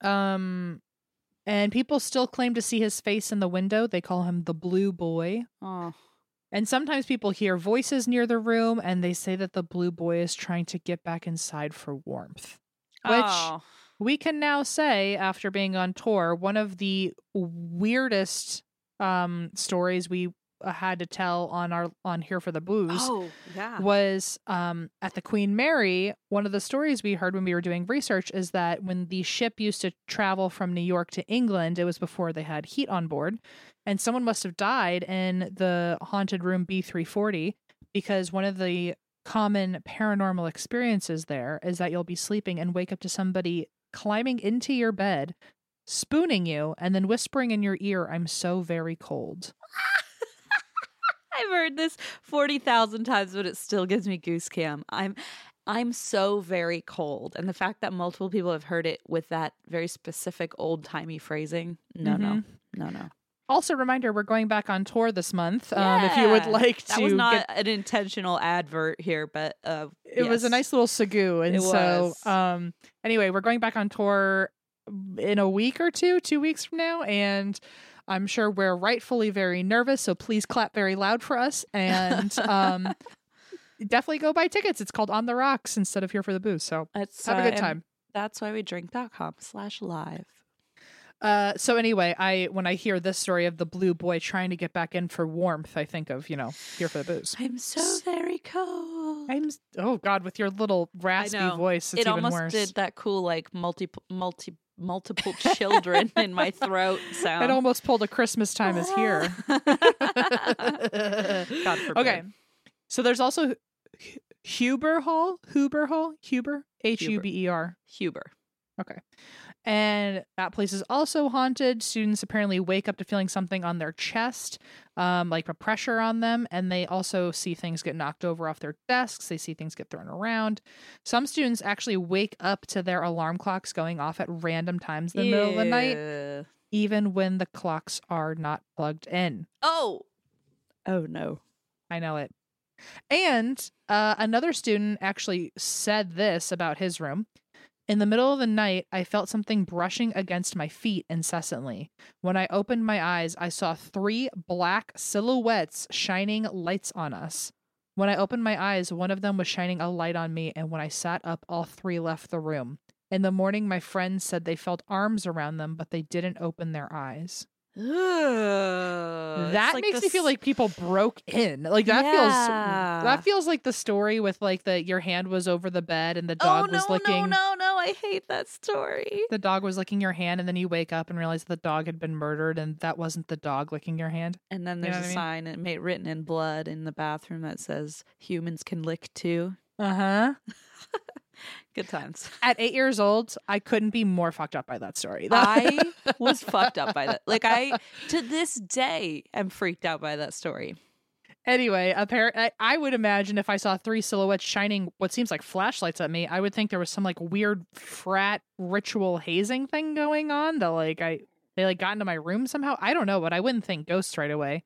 Um, and people still claim to see his face in the window. They call him the blue boy. Oh. And sometimes people hear voices near the room and they say that the blue boy is trying to get back inside for warmth. Which Oh. we can now say, after being on tour, one of the weirdest um, stories we uh, had to tell on our on Here for the Booze Oh, yeah. was um, at the Queen Mary. One of the stories we heard when we were doing research is that when the ship used to travel from New York to England, it was before they had heat on board, and someone must have died in the haunted room B340 because one of the common paranormal experiences there is that you'll be sleeping and wake up to somebody climbing into your bed, spooning you, and then whispering in your ear, I'm so very cold. I've heard this 40,000 times, but it still gives me goose cam. I'm I'm so very cold. And the fact that multiple people have heard it with that very specific old timey phrasing. No, no, Mhm. no, no. Also, reminder we're going back on tour this month. Um, if you would like to, That was not get- an intentional advert here, but uh, it was a nice little sagoo, and It so um, anyway, we're going back on tour in a week or two, two weeks from now, and I'm sure we're rightfully very nervous. So please clap very loud for us, and um, definitely go buy tickets. It's called On the Rocks instead of Here for the Booze. So It's, have a uh, good and time. That's why we drink.com slash live. Uh, so anyway, I when I hear this story of the blue boy trying to get back in for warmth, I think of you know Here for the Booze. I'm so very cold. I'm oh god, with your little raspy voice, it's it almost worse. did that cool like multi multi multiple children in my throat sound. It almost pulled a Christmas time is here. God forbid. okay, so there's also Hu- Huber Hall, Huber Hall, Huber, H U B E R. Huber. Okay. And that place is also haunted. Students apparently wake up to feeling something on their chest, um, like a pressure on them, and they also see things get knocked over off their desks. They see things get thrown around. Some students actually wake up to their alarm clocks going off at random times in the middle of the night, even when the clocks are not plugged in. Oh. Oh no. I know it. And uh, another student actually said this about his room. In the middle of the night, I felt something brushing against my feet incessantly. When I opened my eyes, I saw three black silhouettes shining lights on us. When I opened my eyes, one of them was shining a light on me, and when I sat up, all three left the room. In the morning, my friends said they felt arms around them, but they didn't open their eyes. That like makes me feel like people broke in. Like that feels that feels like the story with like the your hand was over the bed and the Oh dog no was licking no no no! I hate that story. the dog was licking your hand and then you wake up and realize the dog had been murdered and that wasn't the dog licking your hand. And then You know there's a mean? sign and made written in blood in the bathroom that says humans can lick too. Uh-huh. Good times. At 8 years old, I couldn't be more fucked up by that story. I was fucked up by that. Like I to this day am freaked out by that story. Anyway, appar- I, I would imagine if I saw three silhouettes shining what seems like flashlights at me, I would think there was some like weird frat ritual hazing thing going on that like I they like got into my room somehow. I don't know, but I wouldn't think ghosts right away.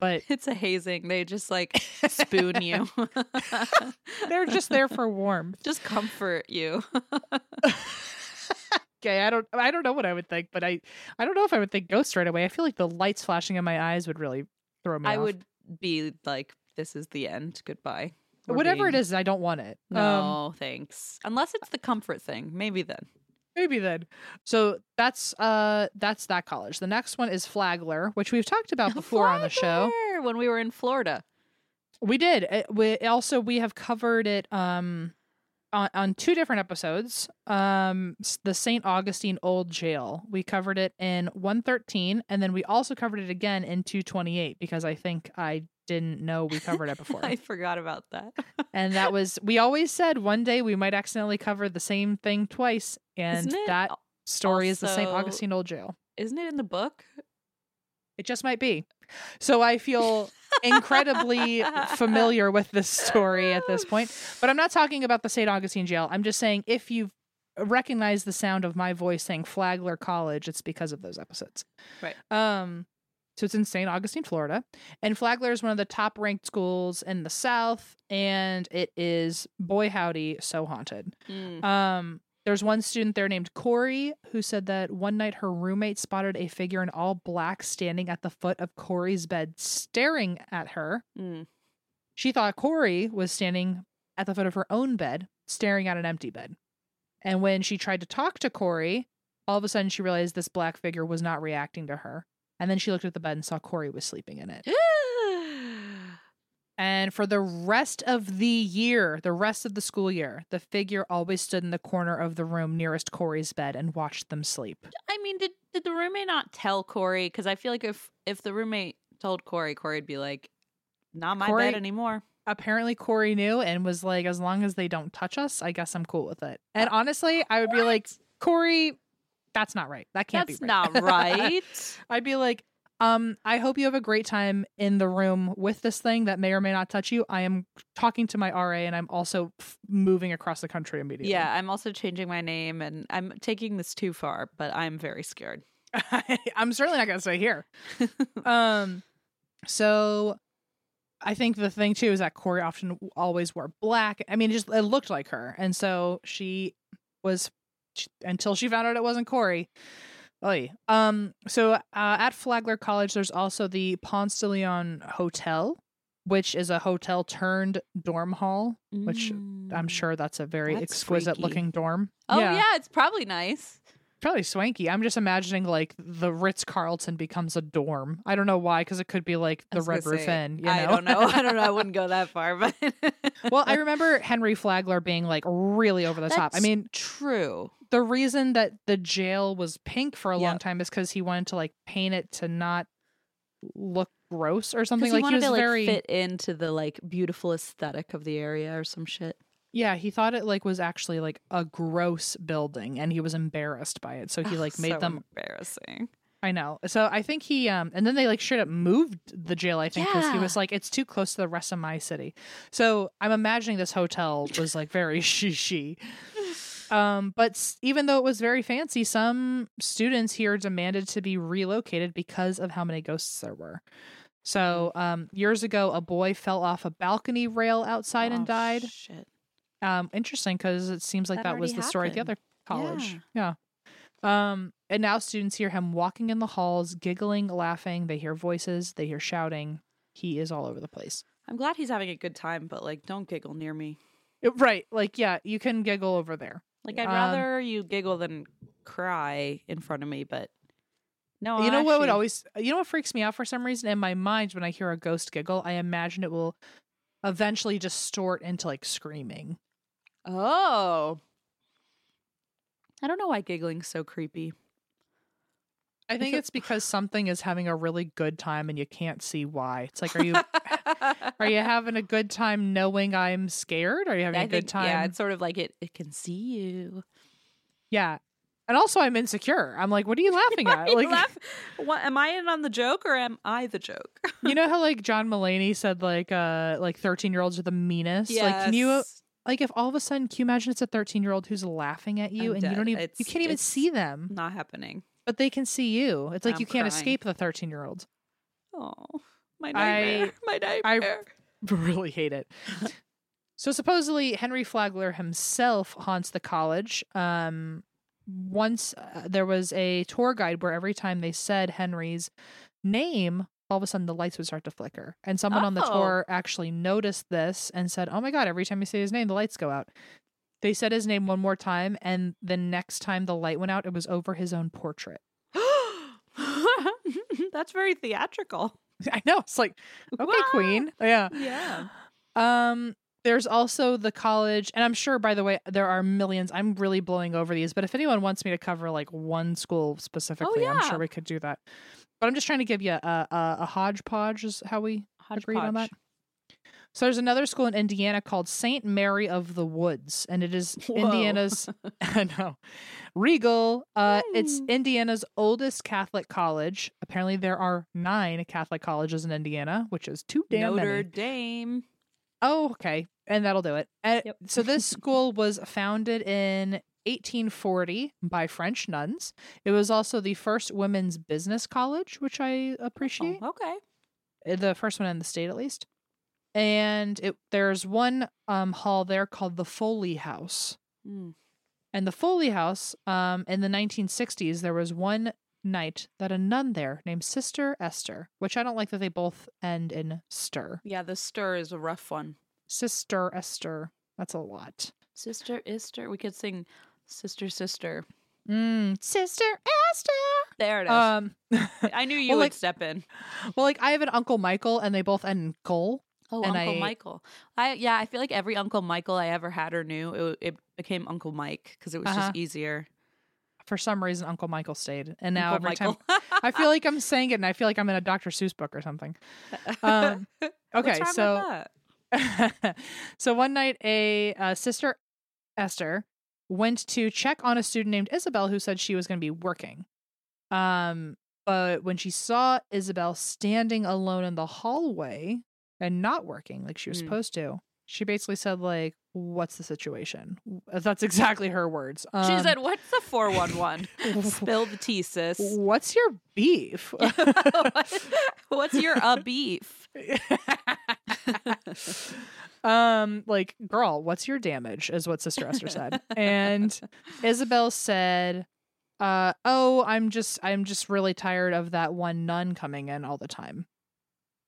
But It's a hazing. They just like spoon you. they're just there for warmth. just comfort you. Okay, I don't I don't know what I would think, but I I don't know if I would think ghosts right away. I feel like the lights flashing in my eyes would really throw me I off. would be like, this is the end. Goodbye. We're Whatever being- it is, I don't want it. Um, No, thanks. Unless it's the comfort thing. Maybe then. Maybe then. So that's uh that's that college. The next one is Flagler, which we've talked about before on the show. When we were in Florida. We did. It, we also we have covered it um on, on two different episodes. Um the St. Augustine Old Jail. We covered it in 113 and then we also covered it again in 228 because I think I didn't know we covered it before. I forgot about that. and that was we always said one day we might accidentally cover the same thing twice and that story is the St. Augustine Old Jail. Isn't it in the book? It just might be. So I feel incredibly familiar with this story at this point. But I'm not talking about the St. Augustine jail. I'm just saying if you've recognized the sound of my voice saying Flagler College, it's because of those episodes. Right. Um so it's in St. Augustine, Florida. And Flagler is one of the top ranked schools in the South. And it is, boy howdy, so haunted. Mm. Um, there's one student there named Corey who said that one night her roommate spotted a figure in all black standing at the foot of Corey's bed, staring at her. Mm. She thought Corey was standing at the foot of her own bed, staring at an empty bed. And when she tried to talk to Corey, all of a sudden she realized this black figure was not reacting to her. And then she looked at the bed and saw Corey was sleeping in it. And for the rest of the year, the rest of the school year, the figure always stood in the corner of the room nearest Corey's bed and watched them sleep. I mean, did did the roommate not tell Corey? Because I feel like if if the roommate told Corey, Corey'd be like, "Not my Corey- bed anymore." Apparently, Corey knew and was like, as long as they don't touch us, I guess I'm cool with it. And uh, honestly, I would be like, Corey, that's not right. That can't That's be right. That's not right. I'd be like, um, I hope you have a great time in the room with this thing that may or may not touch you. I am talking to my RA and I'm also f- moving across the country immediately. yeah, I'm also changing my name, and I'm taking this too far, but I'm very scared. I'm certainly not going to stay here. um, so I think the thing too is that Corey often always wore black. I mean, it just it looked like her, and so she was until she found out it wasn't Corey. Oy. Um. So uh, at Flagler College, there's also the Ponce de Leon Hotel, which is a hotel turned dorm hall. Which I'm Mm. sure that's a very That's exquisite freaky. looking dorm. Oh yeah. it's probably nice. Probably swanky. I'm just imagining like the Ritz Carlton becomes a dorm. I don't know why, because it could be like the Red Roof say, Inn. You know? I don't know. I don't know. I wouldn't go that far, but well, I remember Henry Flagler being like really over the top. I mean, true. the reason that the jail was pink for a long time is because he wanted to like paint it to not look gross or something. He Like he wanted was to like very fit into the like beautiful aesthetic of the area or some shit. Yeah. He thought it like was actually like a gross building, and he was embarrassed by it. So he like made So them embarrassing. I know. So I think he um and then they like straight up moved the jail, I think, because he was like, it's too close to the rest of my city. So I'm imagining this hotel was like very shishi. Um, but even though it was very fancy, some students here demanded to be relocated because of how many ghosts there were. So um years ago a boy fell off a balcony rail outside and Oh, died. Shit. Um interesting because it seems like That that, was the story at the other college. Yeah. Um, and now students hear him walking in the halls, giggling, laughing. They hear voices, they hear shouting. He is all over the place. I'm glad he's having a good time, but like, don't giggle near me. Uh, Right. Like, yeah, you can giggle over there. Like, I'd Um, rather you giggle than cry in front of me. But no, you know what would always, you know what freaks me out for some reason? In my mind, when I hear a ghost giggle, I imagine it will eventually distort into like screaming. Oh, I don't know why giggling's so creepy. I think it's because something is having a really good time and you can't see why. It's like, are you are you having a good time knowing I'm scared? Are you having I a good time? Yeah, it's sort of like it. It can see you. Yeah. And also I'm insecure. I'm like, what are you laughing Why at? you Like laugh- what, am I in on the joke or am I the joke? you know how like John Mulaney said like uh like 13 year olds are the meanest? Like can you Yes. Like if all of a sudden can you imagine it's a 13 year old who's laughing at you I'm and you don't even you can't even see them, not happening? but they can see you. It's like I'm you can't crying. escape the 13 year old. Oh, my I- nightmare! my nightmare. really hate it. so supposedly Henry Flagler himself haunts the college. Um once uh, there was a tour guide where every time they said Henry's name, all of a sudden the lights would start to flicker. And someone on the Oh. tour actually noticed this and said, "Oh my god, every time you say his name the lights go out." They said his name one more time, and the next time the light went out, it was over his own portrait. That's very theatrical. I know. It's like, okay, Wow. Queen. Yeah. Yeah. Um, there's also the college, and I'm sure, by the way, there are millions. I'm really blowing over these, but if anyone wants me to cover like one school specifically, I'm sure we could do that. But I'm just trying to give you a a, a hodgepodge is how we agreed on that. So there's another school in Indiana called Saint Mary of the Woods, and it is Whoa. Indiana's I know Regal. Uh, it's. Indiana's oldest Catholic college. Apparently, there are nine Catholic colleges in Indiana, which is too damn Notre many. Dame. Oh, okay. And that'll do it. Uh, Yep. So this school was founded in 1840 by French nuns. It was also the first women's business college, which I appreciate. Oh, okay. Uh, The first one in the state, at least. And it there's one um, hall there called the Foley House. Mm. And the Foley House, um, in the 1960s, there was one night that a nun there named Sister Esther, which I don't like that they both end in stir. Yeah, the stir is a rough one. Sister Esther. That's a lot. Sister Esther. We could sing Sister Sister. Mm, Sister Esther. There it is. Um, I knew you well, would like- step in. well, like I have an Uncle Michael, and they both end in Cole. Oh, Uncle I- Michael. I yeah, I feel like every Uncle Michael I ever had or knew, it, it became Uncle Mike because it was Uh-huh. just easier. For some reason, Uncle Michael stayed, and now Uncle every time I feel like I'm saying it, and I feel like I'm in a Dr. Seuss book or something. Um, okay, so so one night, a uh, sister Esther went to check on a student named Isabel who said she was going to be working. Um, but when she saw Isabel standing alone in the hallway and not working like she was Hmm. supposed to, she basically said like, "What's the situation?" That's exactly her words. she Um, said, "What's the four one one? Spill the tea, sis. "What's your beef?" What's your uh beef?" um like girl what's your damage? is what sister esther said. And isabel said uh oh i'm just i'm just really tired of that one nun coming in all the time.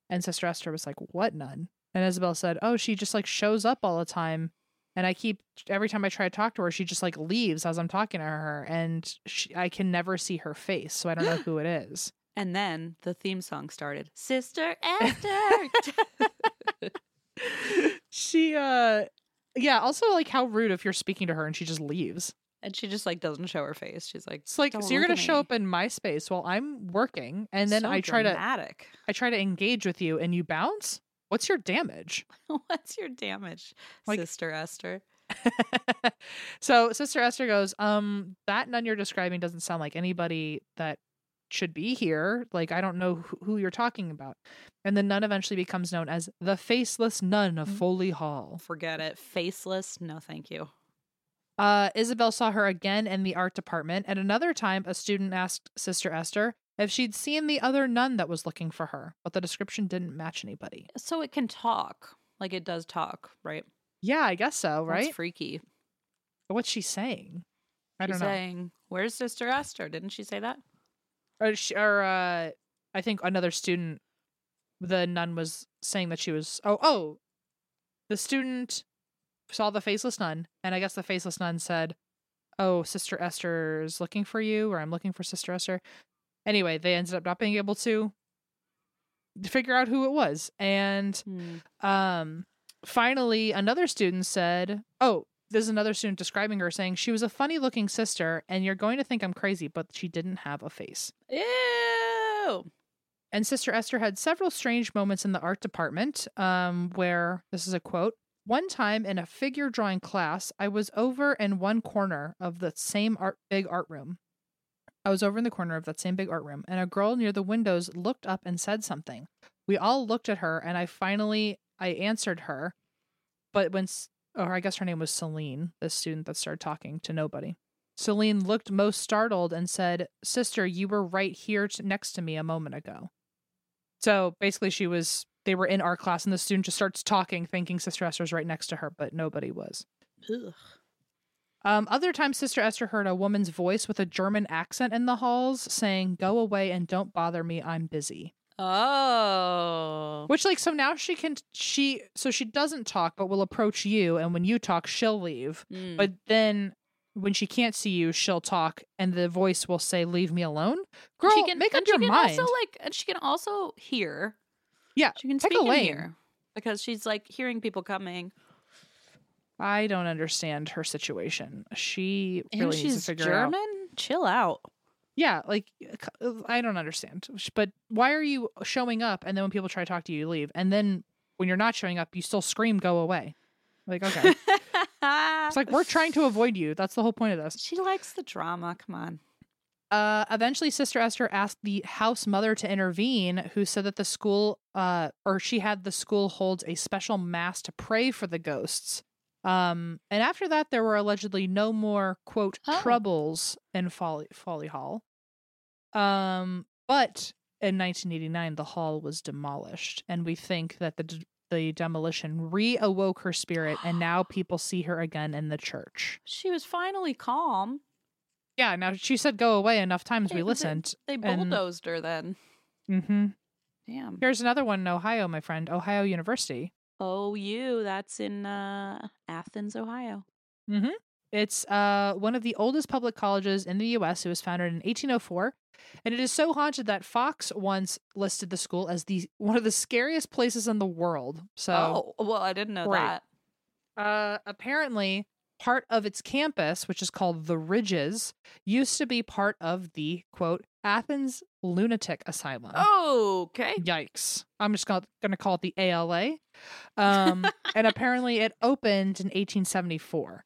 And sister esther was like what nun? And isabel said oh she just like shows up all the time. And i keep every time i try to talk to her she just like leaves as i'm talking to her. And she, i can never see her face so i don't know who it is. And then the theme song started. Sister Esther. she uh yeah also like how rude if you're speaking to her and she just leaves and she just like doesn't show her face. She's like, it's like so you're gonna show me." up in my space while i'm working and then So i try to dramatic. i try to engage with you and you bounce what's your damage What's your damage, Like- Sister Esther? so sister esther goes um that nun you're describing doesn't sound like anybody that should be here like i don't know who, who you're talking about and the nun eventually becomes known as the faceless nun of Mhm. foley hall Forget it. Faceless. No, thank you. Uh, Isabel saw her again in the art department. At another time, a student asked Sister Esther if she'd seen the other nun that was looking for her, but the description didn't match anybody. So it can talk. Like it does talk, right? Yeah, I guess so, That's right? freaky. What's she saying? I She's don't know. saying, "Where's Sister Esther?" Didn't she say that? Or, she, or uh, I think another student, the nun was saying that she was. Oh, oh, the student saw the faceless nun, and I guess the faceless nun said, "Oh, Sister Esther's looking for you," or "I'm looking for Sister Esther." Anyway, they ended up not being able to figure out who it was, and Hmm. um, finally, another student said, "Oh." There's another student describing her saying she was a funny looking sister, and you're going to think I'm crazy, but she didn't have a face. Ew. And Sister Esther had several strange moments in the art department um, where this is a quote. One time in a figure drawing class, I was over in one corner of the same art big art room. I was over in the corner of that same big art room, and a girl near the windows looked up and said something. We all looked at her, and I finally I answered her, but when or I guess her name was Celine, the student that started talking to nobody. Celine looked most startled and said, "Sister, you were right here t- next to me a moment ago." So basically, she was. They were in our class, and the student just starts talking, thinking Sister Esther's right next to her, but nobody was. Ugh. Um, other times, Sister Esther heard a woman's voice with a German accent in the halls saying, Go away and don't bother me, I'm busy. Oh. Which like so now she can she so she doesn't talk but will approach you and when you talk she'll leave. Mm. But then when she can't see you, she'll talk and the voice will say, Leave me alone. Girl, she can make and up your she can mind. Also, like, and she can also hear. Yeah, She can a speak and lane. hear because she's like hearing people coming, I don't understand her situation. She and really needs she's to figure out. German. Chill out. Yeah, like I don't understand. But why are you showing up and then when people try to talk to you, you leave, and then when you're not showing up, you still scream, "Go away!" Like okay, it's like we're trying to avoid you. That's the whole point of this. She likes the drama. Come on. Uh, eventually, Sister Esther asked the house mother to intervene, who said that the school, uh, or she had the school holds a special mass to pray for the ghosts. Um, and after that, there were allegedly no more quote Oh. troubles in Folly Folly Hall. Um, but in 1989, the hall was demolished, and we think that the d- the demolition reawoke her spirit, and now people see her again in the church. She was finally calm. Yeah, now she said go away enough times They- we they- listened. They And- bulldozed her then. Mm-hmm. Damn. Here's another one in Ohio, my friend. Ohio University. OU, that's in uh, Athens, Ohio. Mm-hmm. It's uh, one of the oldest public colleges in the U.S. It was founded in 1804, and it is so haunted that Fox once listed the school as the one of the scariest places in the world. So, oh, well, I didn't know Right. that. uh, apparently, part of its campus, which is called the Ridges, used to be part of the quote Athens Lunatic Asylum. Oh, okay. Yikes. I'm just going to call it the ALA. Um, and apparently it opened in 1874.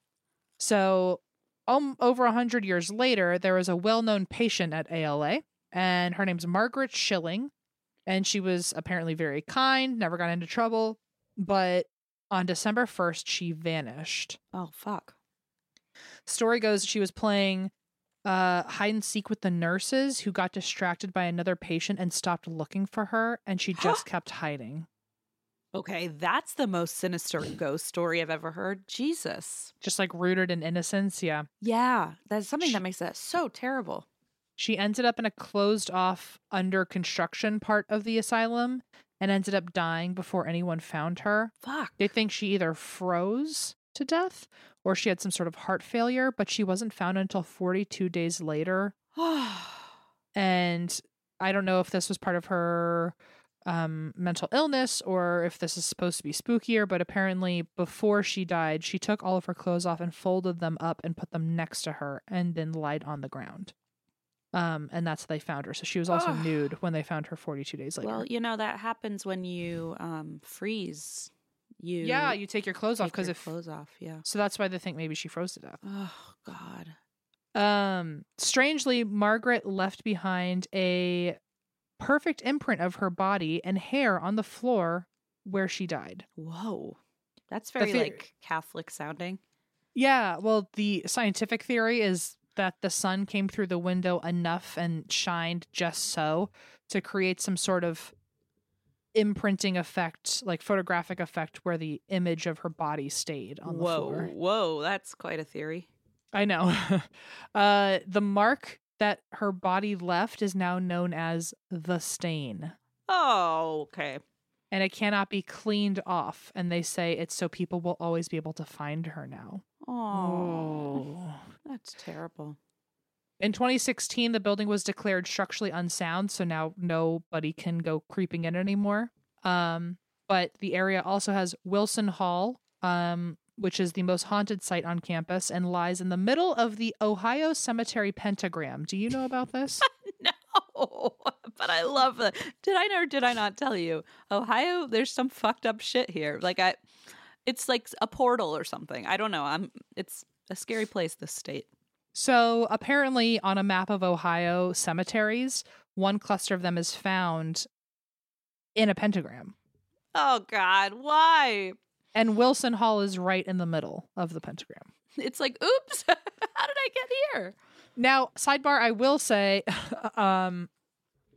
So, um, over 100 years later, there was a well known patient at ALA, and her name's Margaret Schilling. And she was apparently very kind, never got into trouble. But on December 1st, she vanished. Oh, fuck. Story goes she was playing uh, hide and seek with the nurses who got distracted by another patient and stopped looking for her, and she just kept hiding. Okay, that's the most sinister ghost story I've ever heard. Jesus. Just like rooted in innocence. Yeah. Yeah, that's something that makes that so terrible. She ended up in a closed off, under construction part of the asylum and ended up dying before anyone found her. Fuck. They think she either froze to death or she had some sort of heart failure, but she wasn't found until 42 days later. And I don't know if this was part of her um, mental illness or if this is supposed to be spookier, but apparently before she died, she took all of her clothes off and folded them up and put them next to her and then lied on the ground. Um, and that's how they found her. So she was also Ugh. nude when they found her 42 days later. well, you know that happens when you um freeze. You yeah, you take your clothes off because if clothes off. Yeah. so that's why they think maybe she froze to death. Oh God. Um, strangely, Margaret left behind a perfect imprint of her body and hair on the floor where she died. Whoa. That's very theory- like Catholic sounding. Yeah, well, the scientific theory is that the sun came through the window enough and shined just so to create some sort of imprinting effect, like photographic effect, where the image of her body stayed on the whoa, floor. whoa, that's quite a theory. I know. uh, the mark that her body left is now known as the stain. Oh, okay. and it cannot be cleaned off. And they say it's so people will always be able to find her now. Oh, that's terrible. In 2016, the building was declared structurally unsound, so now nobody can go creeping in anymore. Um, but the area also has Wilson Hall, um, which is the most haunted site on campus and lies in the middle of the Ohio Cemetery pentagram. Do you know about this? No, but I love it. Did I know or did I not tell you? Ohio, there's some fucked up shit here. Like I it's like a portal or something. I don't know. I'm it's a scary place, this state. So apparently, on a map of Ohio cemeteries, one cluster of them is found in a pentagram. Oh God, why? And Wilson Hall is right in the middle of the pentagram. It's like, oops, how did I get here? Now, sidebar, I will say, um,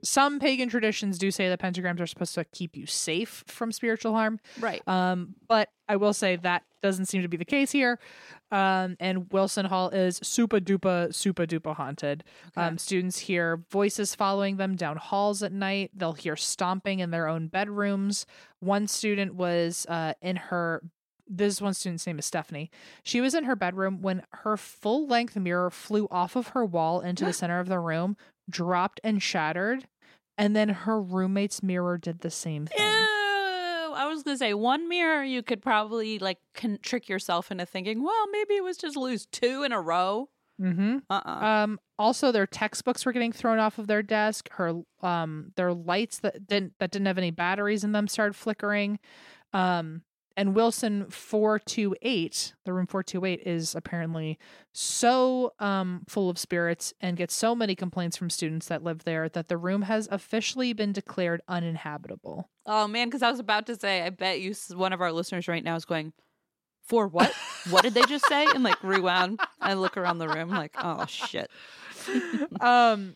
some pagan traditions do say that pentagrams are supposed to keep you safe from spiritual harm. Right. Um, but I will say that doesn't seem to be the case here. Um, and Wilson Hall is super duper, super duper haunted. Um, students hear voices following them down halls at night. They'll hear stomping in their own bedrooms. One student was uh, in her. This one student's name is Stephanie. She was in her bedroom when her full length mirror flew off of her wall into the center of the room, dropped and shattered. And then her roommate's mirror did the same thing. Ew. I was gonna say one mirror you could probably like can trick yourself into thinking, well, maybe it was just lose two in a row. Mm-hmm. Uh uh Um, also, their textbooks were getting thrown off of their desk. Her, um, their lights that didn't that didn't have any batteries in them started flickering. Um, and Wilson four two eight, the room four two eight, is apparently so um full of spirits and gets so many complaints from students that live there that the room has officially been declared uninhabitable. Oh man, because I was about to say, I bet you one of our listeners right now is going, for what? what did they just say? And like rewound. I look around the room like, oh shit. um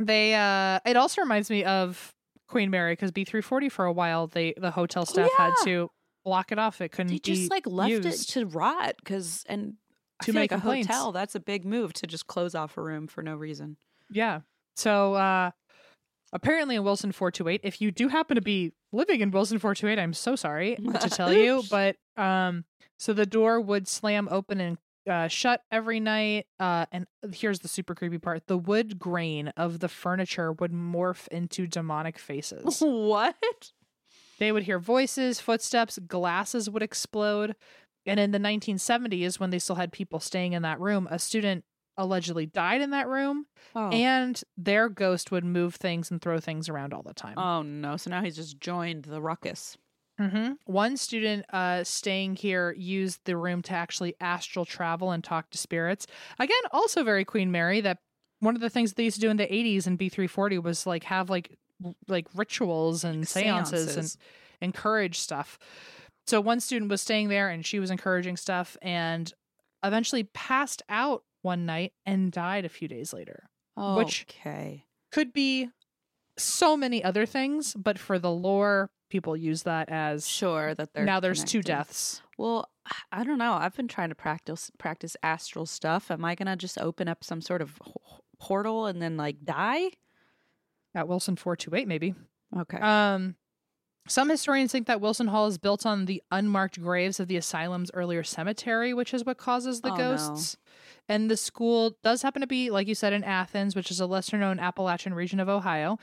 they uh it also reminds me of Queen Mary because B340 for a while they the hotel staff had yeah. to block it off. It couldn't They just like left used. it to rot because and I Too feel like a hotel. That's a big move to just close off a room for no reason. Yeah. So uh apparently in Wilson 428, if you do happen to be living in Wilson 428, I'm so sorry to tell you, but um so the door would slam open and uh, shut every night. Uh, and here's the super creepy part: the wood grain of the furniture would morph into demonic faces. what? They would hear voices, footsteps, glasses would explode. And in the 1970s, when they still had people staying in that room, a student allegedly died in that room, Oh. and their ghost would move things and throw things around all the time. oh no! So now he's just joined the ruckus. hmm One student uh, staying here used the room to actually astral travel and talk to spirits. Again, also very Queen Mary. That one of the things they used to do in the 80s in B340 was like have like like rituals and seances, and encourage stuff. So one student was staying there and she was encouraging stuff and eventually passed out one night and died a few days later. Which- okay. Could be so many other things, but for the lore, people use that as Sure that they're now there's two deaths. Well, I don't know. I've been trying to practice practice astral stuff. Am I gonna just open up some sort of portal and then like die? At Wilson 428, maybe. Okay. Um, some historians think that Wilson Hall is built on the unmarked graves of the asylum's earlier cemetery, which is what causes the Oh, no. ghosts. And the school does happen to be, like you said, in Athens, which is a lesser known Appalachian region of Ohio.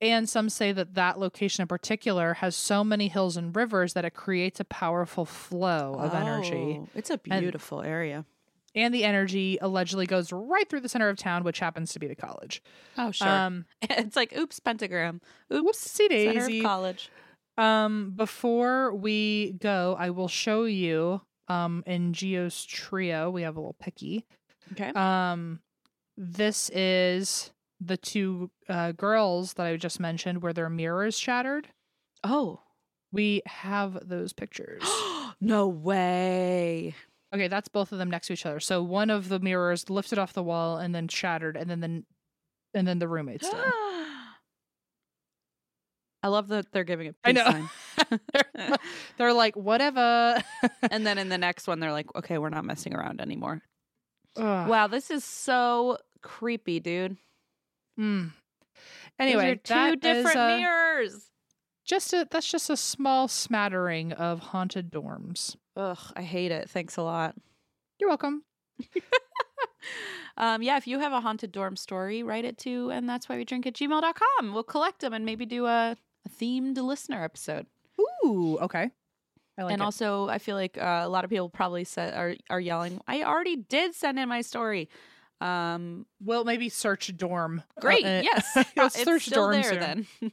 And some say that that location in particular has so many hills and rivers that it creates a powerful flow of energy. Oh, It's a beautiful area. And the energy allegedly goes right through the center of town, which happens to be the college. Oh, sure. Um, it's like oops, pentagram. Oops, whoopsie center daisy. of college. Um, before we go, I will show you um in Geo's trio, we have a little picky. Okay. Um this is the two uh girls that I just mentioned where their mirrors shattered. oh. We have those pictures. no way. Okay, that's both of them next to each other. So one of the mirrors lifted off the wall and then shattered and then the and then the roommates. I love that they're giving a I peace know. sign. they're, they're like whatever. and then in the next one, they're like, okay, we're not messing around anymore. Ugh. Wow, this is so creepy, dude. Mm. Anyway, two that is, different uh, mirrors. Just a that's just a small smattering of haunted dorms. Ugh, I hate it. Thanks a lot. You're welcome. Um, yeah, if you have a haunted dorm story, write it to and that's why we drink at gmail.com. We'll collect them and maybe do a, a themed listener episode. Ooh, okay. I like and it. also, I feel like uh, a lot of people probably said, are are yelling. I already did send in my story. Um, Well, maybe search dorm. great, Uh, uh, yes, it's search still dorm there then.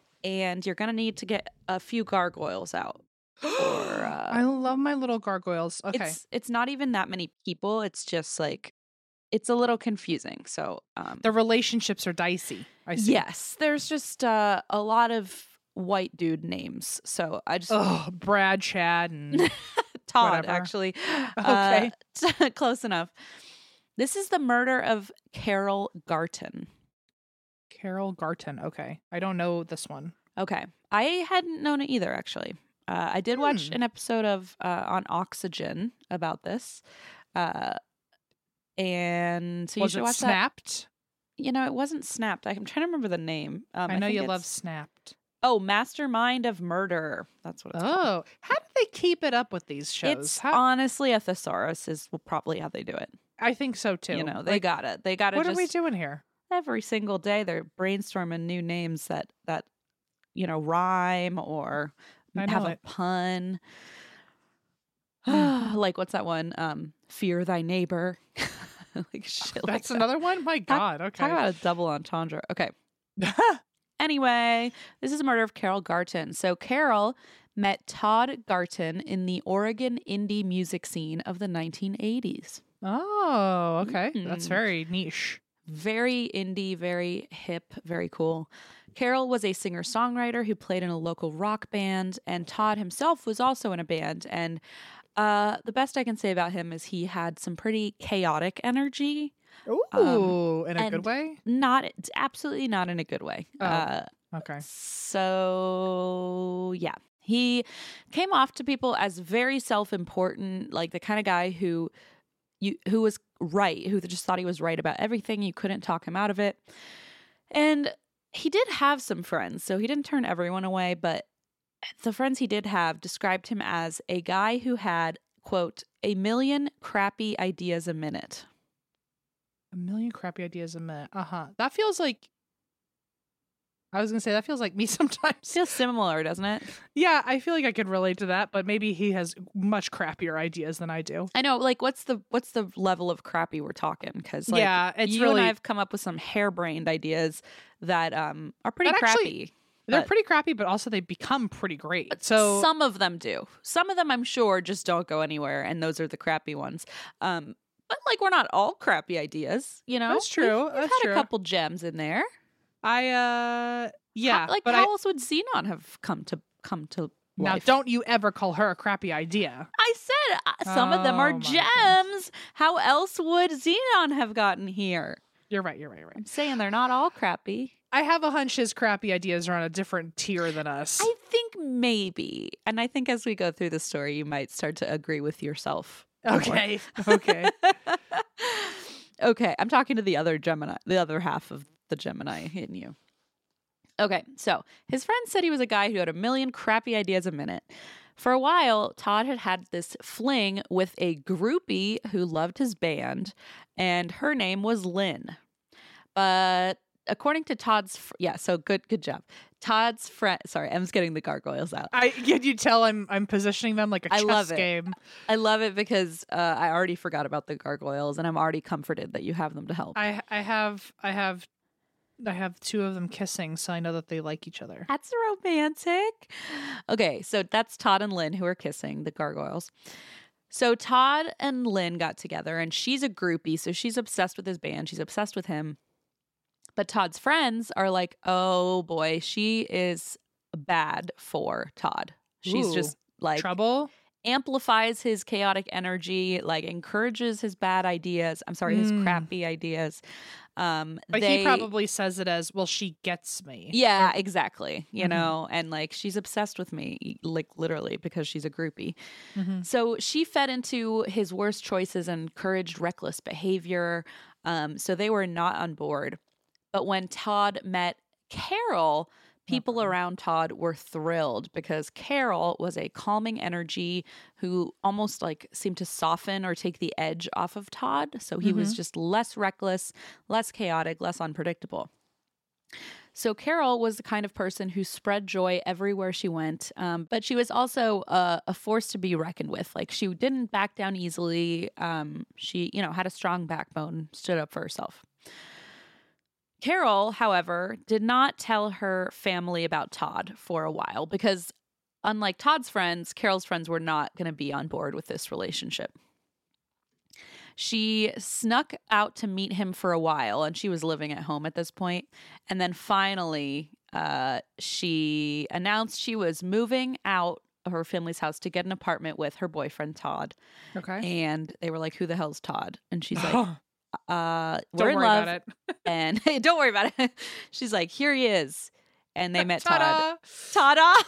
and you're gonna need to get a few gargoyles out. Or uh, I love my little gargoyles. Okay. it's it's not even that many people. It's just like it's a little confusing. So um, the relationships are dicey. I see. yes, there's just uh, a lot of white dude names. So I just Oh, Brad, Chad, and Todd whatever. actually. Okay. Uh, close enough. This is the murder of Carol Garton. Carol Garton. Okay. I don't know this one. Okay. I hadn't known it either, actually. Uh, I did watch Hmm. an episode of uh, on Oxygen about this. Uh, and so you Was should it watch that. snapped? You know, it wasn't snapped. I'm trying to remember the name. Um, I know think you love snapped. Oh, Mastermind of Murder. That's what it's called. Oh, how do they keep it up with these shows? It's How- honestly a thesaurus is probably how they do it. I think so too. You know, they Like, got it. They got it. What just, are we doing here? Every single day they're brainstorming new names that that you know rhyme or have know a pun Hmm. like what's that one um fear thy neighbor like shit like That's that. another one. My God. Okay. talk about a double entendre okay anyway this is a murder of carol garton so carol met todd garton in the oregon indie music scene of the 1980s oh, okay. That's Mm. very niche. Very indie, very hip, very cool. Carol was a singer songwriter who played in a local rock band, and Todd himself was also in a band. And uh, the best I can say about him is he had some pretty chaotic energy. Ooh, in a good way. Not absolutely not in a good way. Oh. Uh, Okay. so yeah, he came off to people as very self-important, like the kind of guy who you who was right, who just thought he was right about everything. You couldn't talk him out of it. And he did have some friends, so he didn't turn everyone away, but the friends he did have described him as a guy who had quote a million crappy ideas a minute. A million crappy ideas a minute. Uh huh. That feels like. I was gonna say that feels like me sometimes. Feels similar, doesn't it? Yeah, I feel like I could relate to that, but maybe he has much crappier ideas than I do. I know, like, what's the what's the level of crappy we're talking? Because like, yeah, it's you really and I've come up with some harebrained ideas that um are pretty That actually- crappy. they're pretty crappy, but also they become pretty great. So some of them do. Some of them, I'm sure, just don't go anywhere, and those are the crappy ones. Um, but like we're not all crappy ideas, you know. That's true, We've, we've that's had true. a couple gems in there. I uh yeah, How- like but how I, else would Xenon have come to come to now life? don't you ever call her a crappy idea. I said uh, some of them are Oh, gems. How else would Xenon have gotten here? You're right, you're right, you're right. I'm saying they're not all crappy. I have a hunch his crappy ideas are on a different tier than us. I think maybe. And I think as we go through the story, you might start to agree with yourself. okay. okay. okay, I'm talking to the other Gemini, the other half of the Gemini in you. Okay, so his friend said he was a guy who had a million crappy ideas a minute. For a while, Todd had had this fling with a groupie who loved his band, and her name was Lynn. But according to Todd's, fr- yeah, so good, good job. Todd's friend, sorry, I'm getting the gargoyles out. I can you tell I'm I'm positioning them like a I chess love it. game. I love it because uh, I already forgot about the gargoyles, and I'm already comforted that you have them to help. I I have I have I have two of them kissing, so I know that they like each other. That's romantic. Okay, so that's Todd and Lynn who are kissing the gargoyles. So Todd and Lynn got together, and she's a groupie, so she's obsessed with his band. She's obsessed with him. But Todd's friends are like, oh boy, she is bad for Todd. She's Ooh, just like Trouble? Amplifies his chaotic energy, like encourages his bad ideas. I'm sorry, his Mm. crappy ideas. Um, But they- he probably says it as, well, she gets me. yeah, exactly. You Mhm. know, and like she's obsessed with me, like literally because she's a groupie. Mhm. So she fed into his worst choices and encouraged reckless behavior. Um, so they were not on board. But when Todd met Carol, people Okay. around Todd were thrilled because Carol was a calming energy who almost like seemed to soften or take the edge off of Todd. So he was just less reckless, less chaotic, less unpredictable. So Carol was the kind of person who spread joy everywhere she went, um, but she was also a, a force to be reckoned with. Like she didn't back down easily. Um, she, you know, had a strong backbone, stood up for herself. Carol, however, did not tell her family about Todd for a while because, unlike Todd's friends, Carol's friends were not going to be on board with this relationship. She snuck out to meet him for a while, and she was living at home at this point. And then finally, uh, she announced she was moving out of her family's house to get an apartment with her boyfriend Todd. Okay. And they were like, "Who the hell's Todd?" And she's like, "Uh, we're don't in worry love." about it. And don't worry about it. She's like, "Here he is," and they met Todd. Ta-da!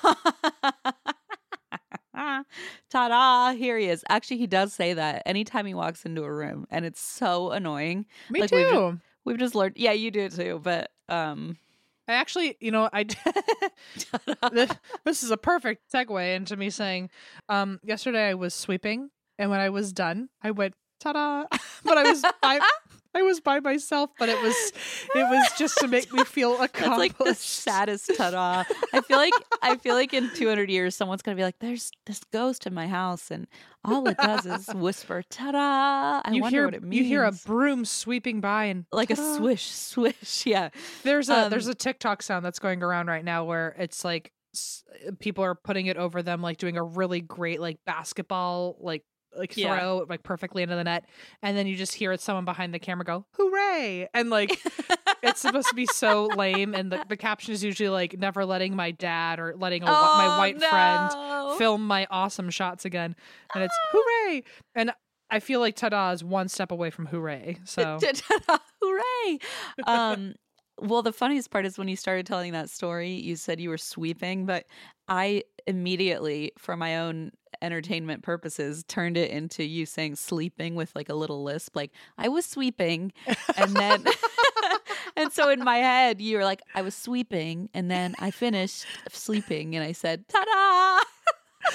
Ta-da! Ta-da! Here he is. Actually, he does say that anytime he walks into a room, and it's so annoying. Me Like, we've too. We've just learned. Yeah, you do too. But um, I actually, you know, I this, this is a perfect segue into me saying, um, yesterday I was sweeping, and when I was done, I went ta-da! but I was by, I was by myself, but it was it was just to make me feel that's accomplished. like the saddest ta-da. I feel like I feel like in 200 years, someone's gonna be like, "There's this ghost in my house, and all it does is whisper ta-da." I you wonder hear what it means. you hear a broom sweeping by and like a ta-da. swish, swish. Yeah. There's a there's Um, a TikTok sound that's going around right now where it's like people are putting it over them like doing a really great like basketball like like Yeah. throw like perfectly into the net and then you just hear it someone behind the camera go hooray and like it's supposed to be so lame and the, the caption is usually like never letting my dad or letting a, wh- my Oh, white friend film my awesome shots again and it's hooray and I feel like ta-da is one step away from hooray so Hooray! Um, well, the funniest part is when you started telling that story, you said you were sweeping, but I immediately, for my own entertainment purposes, turned it into you saying sleeping with like a little lisp, like I was sweeping, and then. And so in my head, you were like, I was sweeping, and then I finished sleeping, and I said, "Ta da!"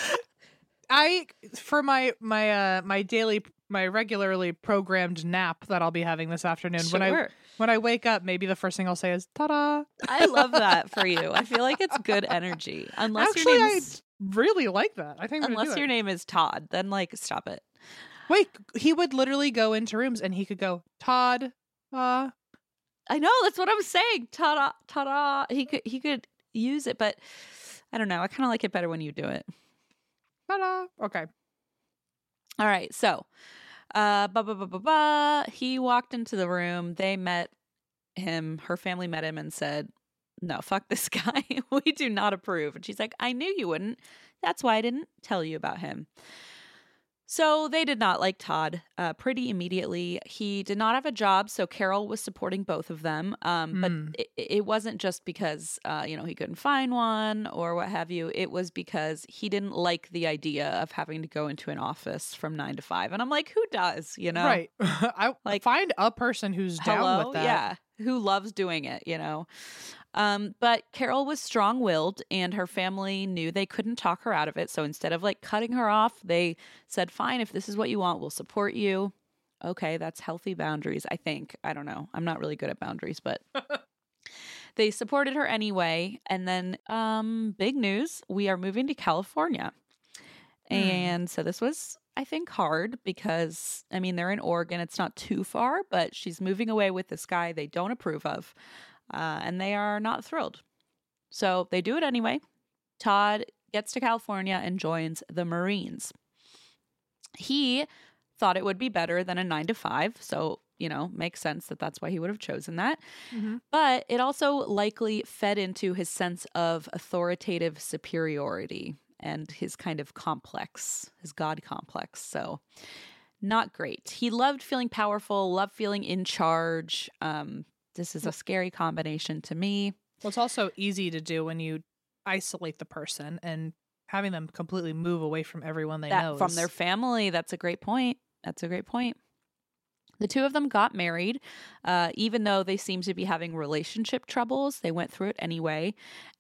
I for my my uh my daily my regularly programmed nap that I'll be having this afternoon when I Sure. When I wake up maybe the first thing I'll say is ta-da. I love that for you. I feel like it's good energy, unless Actually, your I name's really like that. I think unless your it. name is Todd, then like stop it. Wait, he would literally go into rooms and he could go Todd uh I know that's what I'm saying. Ta-da, ta-da. He could he could use it, but I don't know. I kind of like it better when you do it. ta-da. Okay. All right, so Uh, ba ba ba ba ba. He walked into the room. They met him. Her family met him and said, "No, fuck this guy. we do not approve." And she's like, "I knew you wouldn't. That's why I didn't tell you about him." So they did not like Todd uh, pretty immediately. He did not have a job, so Carol was supporting both of them. Um, but Hmm. it, it wasn't just because uh, you know he couldn't find one or what have you. It was because he didn't like the idea of having to go into an office from nine to five. And I'm like, who does? You know, Right. I Like- find a person who's down Hello, with that. yeah, who loves doing it, you know. Um, but Carol was strong willed, and her family knew they couldn't talk her out of it. So instead of like cutting her off, they said, "Fine, if this is what you want, we'll support you." Okay, that's healthy boundaries. I think. I don't know. I'm not really good at boundaries, but they supported her anyway. And then, um, big news: we are moving to California. Hmm. And so this was, I think, hard because, I mean, they're in Oregon. It's not too far, but she's moving away with this guy they don't approve of. Uh, and they are not thrilled. So they do it anyway. Todd gets to California and joins the Marines. He thought it would be better than a nine to five. So, you know, makes sense that that's why he would have chosen that. Mhm. But it also likely fed into his sense of authoritative superiority and his kind of complex, his God complex. So, not great. He loved feeling powerful, loved feeling in charge. Um, this is a scary combination to me. Well, it's also easy to do when you isolate the person and having them completely move away from everyone they that know from their family. That's a great point. That's a great point. The two of them got married, uh, even though they seemed to be having relationship troubles. They went through it anyway.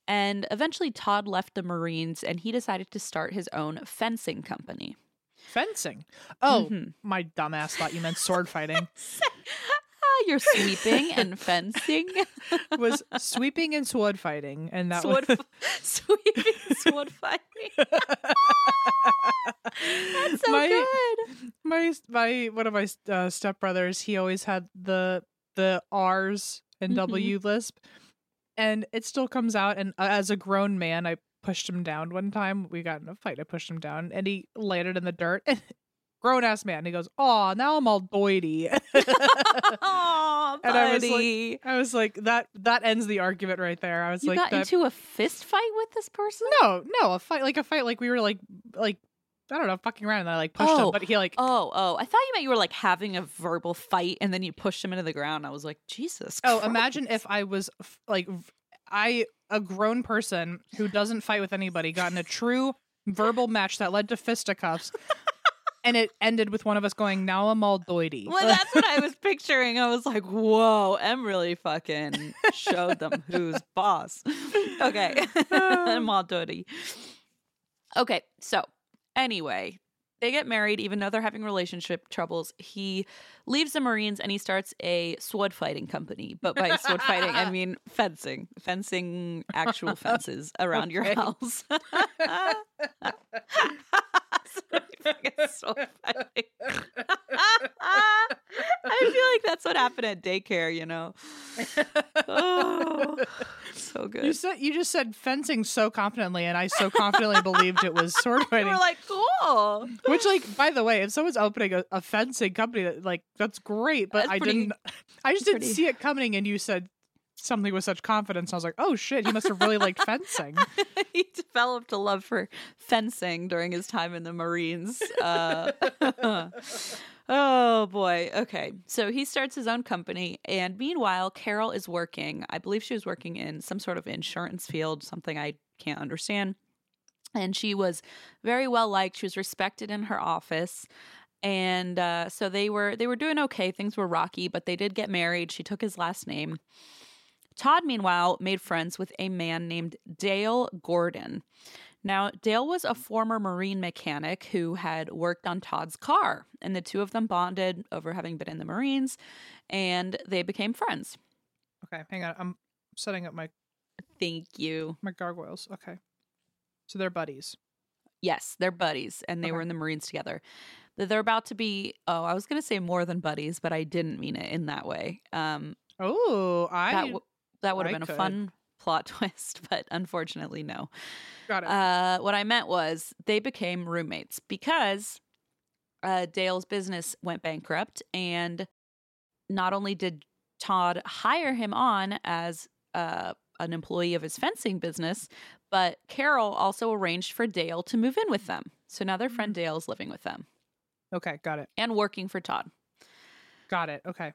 And eventually, Todd left the Marines and he decided to start his own fencing company. fencing. Oh, Mhm. my dumbass thought you meant sword fighting. Ah, you're sweeping and fencing. was sweeping and sword fighting, and that sword, was sweeping, sword fighting. That's so My- good. my my one of my uh, stepbrothers. He always had the the R's and Mhm. W lisp, and it still comes out. And uh, as a grown man, I pushed him down one time. We got in a fight. I pushed him down, and he landed in the dirt. And grown ass man. He goes, "Oh, now I'm all doity." Aw, And I was like- buddy. I was like, "That that ends the argument right there." I was You like, got that, into a fist fight with this person? "No, no, a fight like a fight like we were like like I don't know, fucking around." And I like pushed Oh, him, but he like Oh, oh. I thought you meant you were like having a verbal fight and then you pushed him into the ground. I was like, Jesus. Oh, Christ. imagine if I was f- like I a grown person who doesn't fight with anybody got in a true verbal match that led to fisticuffs. And it ended with one of us going, "Now I'm all doity." Well, that's what I was picturing. I was like, whoa, Em really fucking showed them who's boss. Okay. I'm all dirty. Okay, so anyway, they get married, even though they're having relationship troubles. He leaves the Marines and he starts a sword fighting company. But by sword fighting, I mean fencing, fencing actual fences around your house. sword fighting. I feel like that's what happened at daycare, you know. Oh, so good. you said you just said fencing so confidently, and I so confidently believed it was sword fighting. we fighting. were like, cool. Which, like, by the way, if someone's opening a, a fencing company, that like that's great. But That's I pretty- didn't. I just didn't see it coming, and you said something with such confidence. I was like, oh shit, he must have really liked fencing. he developed a love for fencing during his time in the Marines. Uh, oh boy. Okay. So he starts his own company. And meanwhile, Carol is working. I believe she was working in some sort of insurance field, something I can't understand. And she was very well liked. She was respected in her office. And uh, so they were they were doing okay. Things were rocky, but they did get married. She took his last name. Todd, meanwhile, made friends with a man named Dale Gordon. Now, Dale was a former Marine mechanic who had worked on Todd's car, and the two of them bonded over having been in the Marines, and they became friends. Okay, hang on. I'm setting up my Thank you. my gargoyles. Okay, so they're buddies. Yes, they're buddies, and they were in the Marines together. They're about to be, oh, I was going to say more than buddies, but I didn't mean it in that way. Um, Oh, I that, w- that would have been could. a fun plot twist, but unfortunately, no. got it. Uh, what I meant was they became roommates because uh, Dale's business went bankrupt, and not only did Todd hire him on as uh, an employee of his fencing business, but Carol also arranged for Dale to move in with them. So now their friend Dale's living with them Okay, got it. and working for Todd. Got it. Okay.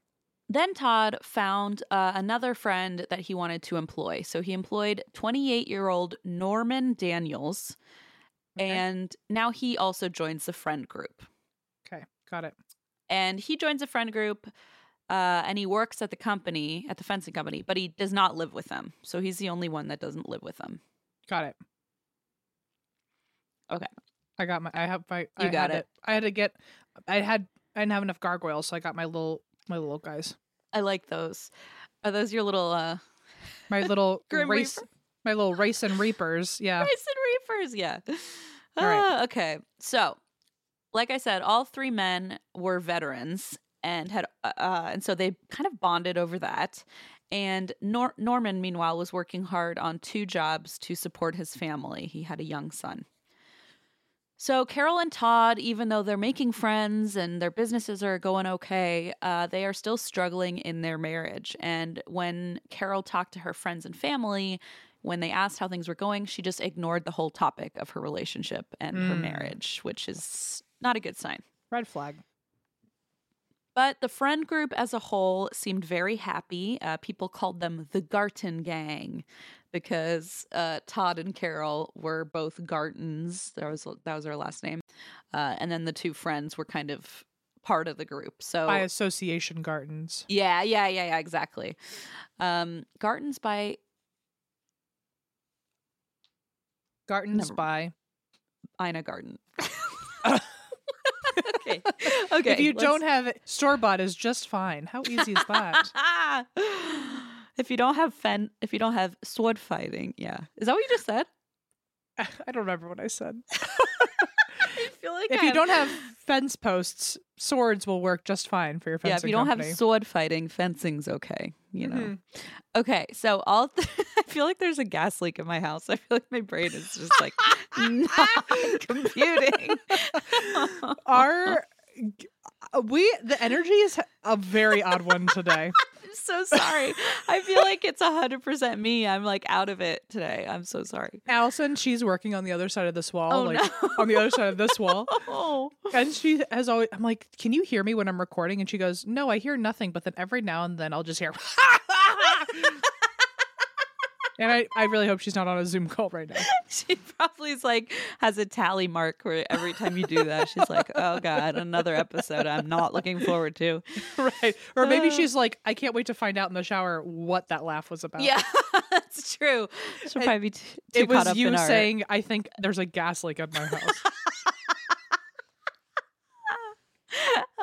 Then Todd found uh, another friend that he wanted to employ. So he employed 28 year old Norman Daniels, Okay. and now he also joins the friend group. Okay, got it. And he joins a friend group. Uh, and he works at the company, at the fencing company, but he does not live with them. So he's the only one that doesn't live with them. Got it. Okay. I got my. I have my. You I got had it. I had to get. I had. I didn't have enough gargoyles, so I got my little. My little guys. I like those. Are those your little uh, My little race. Reaper? My little race and reapers. Yeah. Rice and Reapers, yeah. All right. Ah, okay. So, like I said, all three men were veterans and had, uh, uh, and so they kind of bonded over that. And Nor- Norman, meanwhile, was working hard on two jobs to support his family. He had a young son. So, Carol and Todd, even though they're making friends and their businesses are going okay, uh, they are still struggling in their marriage. And when Carol talked to her friends and family, when they asked how things were going, she just ignored the whole topic of her relationship and her Mm. marriage, which is not a good sign. Red flag. But the friend group as a whole seemed very happy. Uh, people called them the Garton Gang because uh, Todd and Carol were both Gartons. That was that was their last name, uh, and then the two friends were kind of part of the group. So By association, gardens. yeah, yeah, yeah, yeah, exactly. Um, Gartons by Gardens Never- by. Ina Garten. okay, okay. if you let's- don't have it, store bought is just fine. How easy is that? if you don't have fen, if you don't have sword fighting, yeah, is that what you just said? I don't remember what I said. I feel like If you don't have fence posts, swords will work just fine for your fencing yeah, if you don't company. have sword fighting, fencing's okay. You know. Mhm. Okay, so all th- I feel like there's a gas leak in my house. I feel like my brain is just like not computing. Our we the energy is a very odd one today. I'm so sorry. I feel like it's hundred percent me. I'm like out of it today. I'm so sorry. Allison, she's working on the other side of this wall, Oh like no. on the other side of this wall. Oh. And she has always, I'm like, can you hear me when I'm recording? And she goes, no, I hear nothing. But then every now and then I'll just hear, and I, I really hope she's not on a Zoom call right now. She probably is like has a tally mark where every time you do that, she's like, "Oh God, another episode I'm not looking forward to." right. Or maybe Uh. she's like, I can't wait to find out in the shower what that laugh was about. Yeah, that's true. She'll It- probably be t- too It was up you in our- saying, I think there's a gas leak at my house.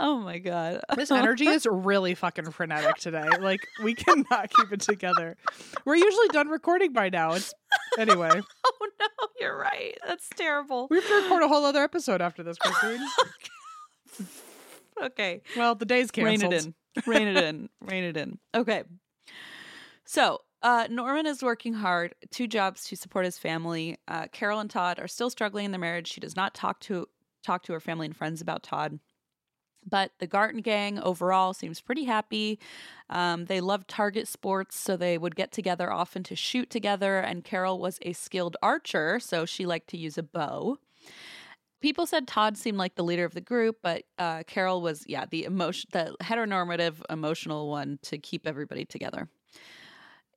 "Oh my God, this energy is really fucking frenetic today. Like, we cannot keep it together. We're usually done recording by now. It's anyway. oh no, you're right. That's terrible." We have to record a whole other episode after this, Christine. okay, Well, the day's canceled. Rain it in, Rain it in, Rain it in. Okay, so uh, Norman is working hard, two jobs to support his family. Uh, Carol and Todd are still struggling in their marriage. She does not talk to talk to her family and friends about Todd. But the Garton gang overall seems pretty happy. Um, they love target sports, so they would get together often to shoot together. And Carol was a skilled archer, so she liked to use a bow. People said Todd seemed like the leader of the group, but uh, Carol was, yeah, the emotion, the heteronormative, emotional one to keep everybody together.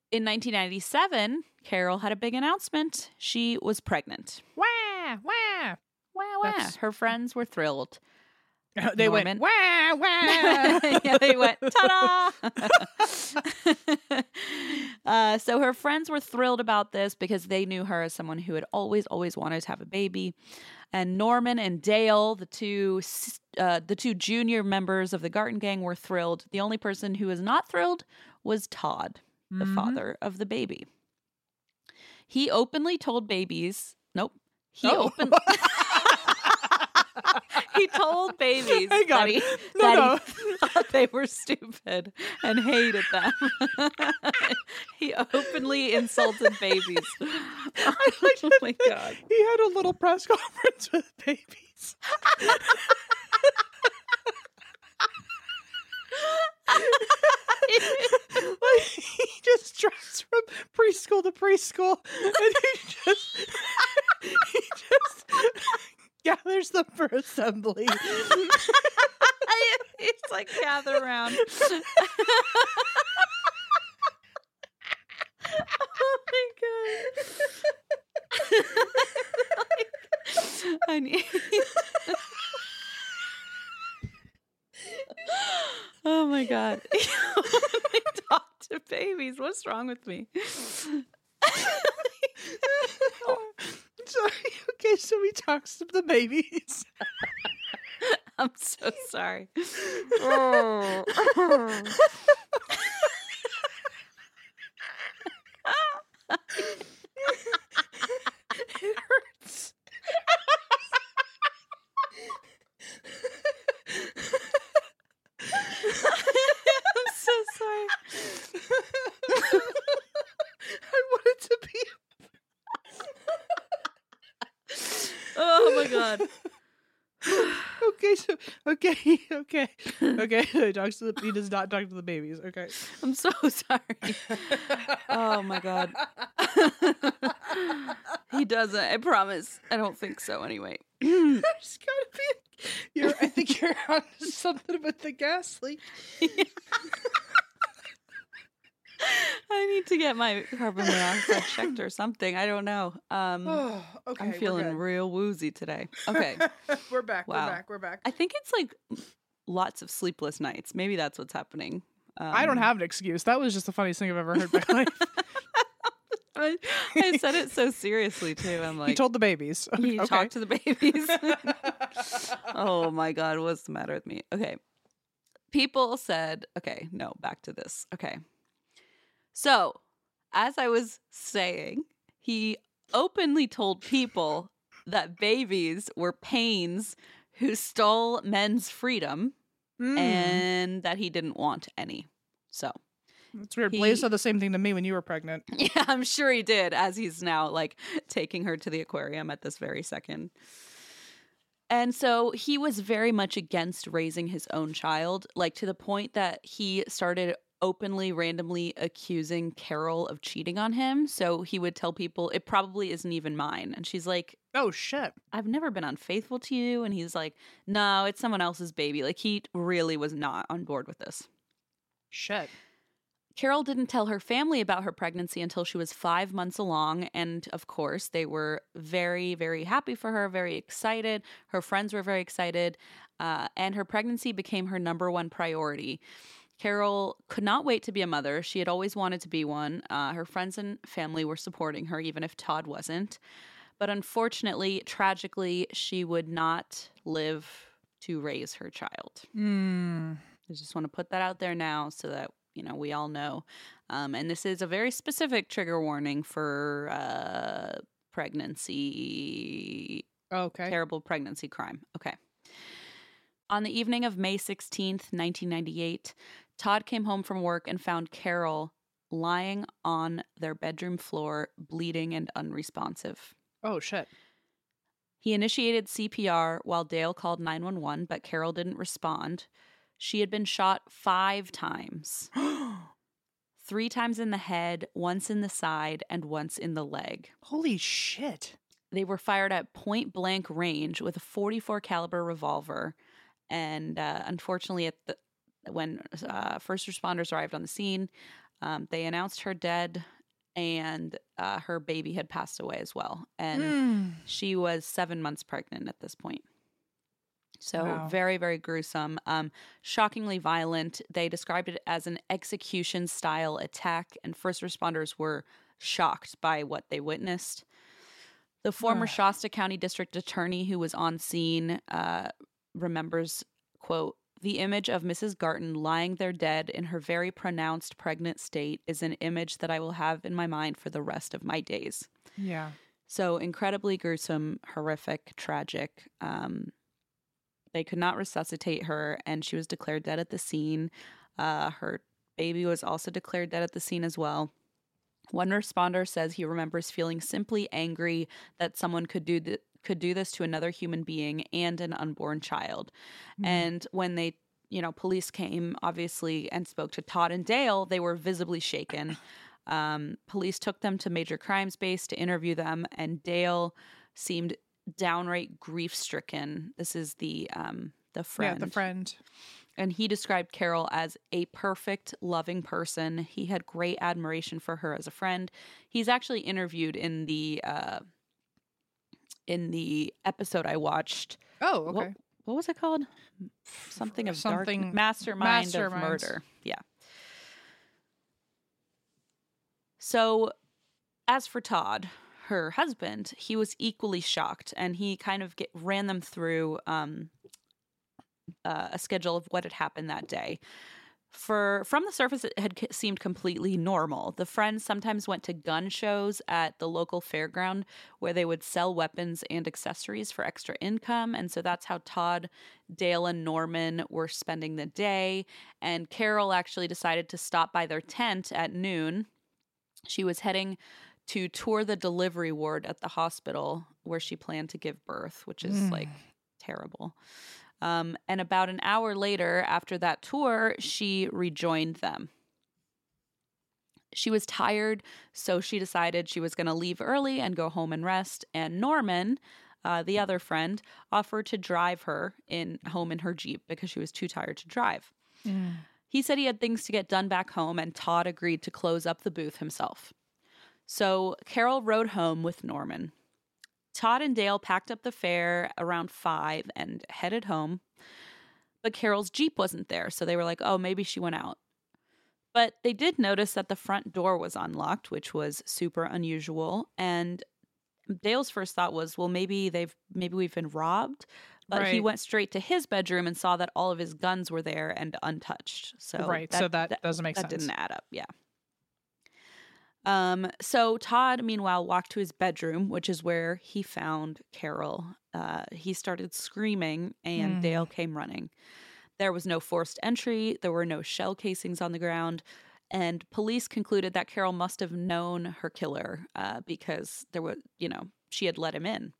In 1997, Carol had a big announcement. She was pregnant. Wah, wah. Wow, wow. Her friends were thrilled. They Norman. went, wah, wah. yeah, they went ta-da! uh, so her friends were thrilled about this because they knew her as someone who had always, always wanted to have a baby. And Norman and Dale, the two, uh, the two junior members of the Garton Gang, were thrilled. The only person who was not thrilled was Todd, the Mhm. father of the baby. He openly told babies, nope. He Oh. opened. he told babies Hang that he, No, that no. he thought they were stupid and hated them. he openly insulted babies. oh my god. He had a little press conference with babies. like he just drives from preschool to preschool and he just he just gathers them for assembly. it's like gather around. oh my god. I need. oh my god. I talk to babies. What's wrong with me? Oh Sorry. Okay, so he talks to the babies. I'm so sorry. Oh. it hurts. I'm so sorry. I wanted to be Oh my god. okay. So okay, okay, okay. He talks to the. He does not talk to the babies. Okay. I'm so sorry. Oh my god. he doesn't. I promise. I don't think so anyway. There's gotta be. You're. I think you're on something with the gas leak. I need to get my carbon monoxide checked or something. I don't know. Um Oh, okay. I'm feeling real woozy today. Okay. we're back. Wow. We're back. We're back. I think it's like lots of sleepless nights. Maybe that's what's happening. I don't Um, have an excuse. That was just the funniest thing I've ever heard in my life. I, I said it so seriously too. I'm like he told the babies. he okay. talked to the babies. oh my god, what's the matter with me? Okay. People said, okay, no, back to this. Okay. So, as I was saying, he openly told people that babies were pains who stole men's freedom Mm. and that he didn't want any. So, It's weird. Blaze he- said the same thing to me when you were pregnant. yeah, I'm sure he did, as he's now like taking her to the aquarium at this very second. And so he was very much against raising his own child, like to the point that he started openly, randomly accusing Carol of cheating on him. So he would tell people, it probably isn't even mine. And she's like, Oh shit. I've never been unfaithful to you. And he's like, no, it's someone else's baby. Like he really was not on board with this. Shit. Carol didn't tell her family about her pregnancy until she was five months along. And of course, they were very, very happy for her, very excited. Her friends were very excited. Uh, and her pregnancy became her number one priority. Carol could not wait to be a mother. She had always wanted to be one. Uh, her friends and family were supporting her, even if Todd wasn't. But unfortunately, tragically, she would not live to raise her child. Mm. I just want to put that out there now so that you know we all know. Um, and this is a very specific trigger warning for uh, pregnancy, Okay. terrible pregnancy crime. Okay. On the evening of May 16th, 1998, Todd came home from work and found Carol lying on their bedroom floor, bleeding and unresponsive. Oh shit. He initiated CPR while Dale called 911, but Carol didn't respond. She had been shot five times three times in the head, once in the side, and once in the leg. Holy shit. They were fired at point blank range with a 44 caliber revolver. And uh, unfortunately, at the, when uh, first responders arrived on the scene, um, they announced her dead, and uh, her baby had passed away as well. And Mm. she was seven months pregnant at this point. So Wow. very, very gruesome. Um, shockingly violent. They described it as an execution style attack, and first responders were shocked by what they witnessed. The former Shasta County District Attorney who was on scene uh, remembers, quote, the image of Mrs. Garton lying there dead in her very pronounced pregnant state is an image that I will have in my mind for the rest of my days. Yeah. So incredibly gruesome, horrific, tragic. Um, they could not resuscitate her, and she was declared dead at the scene. Uh, her baby was also declared dead at the scene as well. One responder says he remembers feeling simply angry that someone could do th- could do this to another human being and an unborn child. Mm. And when they, you know, police came obviously and spoke to Todd and Dale, they were visibly shaken. Um, police took them to Major Crimes Base to interview them, and Dale seemed downright grief stricken. This is the um, the friend. Yeah, the friend. And he described Carol as a perfect, loving person. He had great admiration for her as a friend. He's actually interviewed in the uh, in the episode I watched. Oh, What- okay. What was it called? Something of Something- dark mastermind of murder. Yeah. So, as for Todd, her husband, he was equally shocked, and he kind of get, ran them through um, uh, a schedule of what had happened that day. For from the surface, it had seemed completely normal. The friends sometimes went to gun shows at the local fairground where they would sell weapons and accessories for extra income, and so that's how Todd, Dale, and Norman were spending the day. And Carol actually decided to stop by their tent at noon. She was heading to tour the delivery ward at the hospital where she planned to give birth, which is Mm. like terrible. Um, and about an hour later, after that tour, she rejoined them. She was tired, so she decided she was going to leave early and go home and rest. And Norman, uh, the other friend, offered to drive her in home in her jeep because she was too tired to drive. Mm. He said he had things to get done back home, and Todd agreed to close up the booth himself. So Carol rode home with Norman. Todd and Dale packed up the fare around five and headed home. But Carol's Jeep wasn't there, so they were like, oh, maybe she went out. But they did notice that the front door was unlocked, which was super unusual. And Dale's first thought was, well, maybe they've maybe we've been robbed. But he went straight to his bedroom and saw that all of his guns were there and untouched. So right. so that, doesn't make that sense. didn't add up. Yeah. Um. So Todd, meanwhile, walked to his bedroom, which is where he found Carol. Uh, he started screaming, and Mm. Dale came running. There was no forced entry. There were no shell casings on the ground, and police concluded that Carol must have known her killer uh, because there was, you know, she had let him in.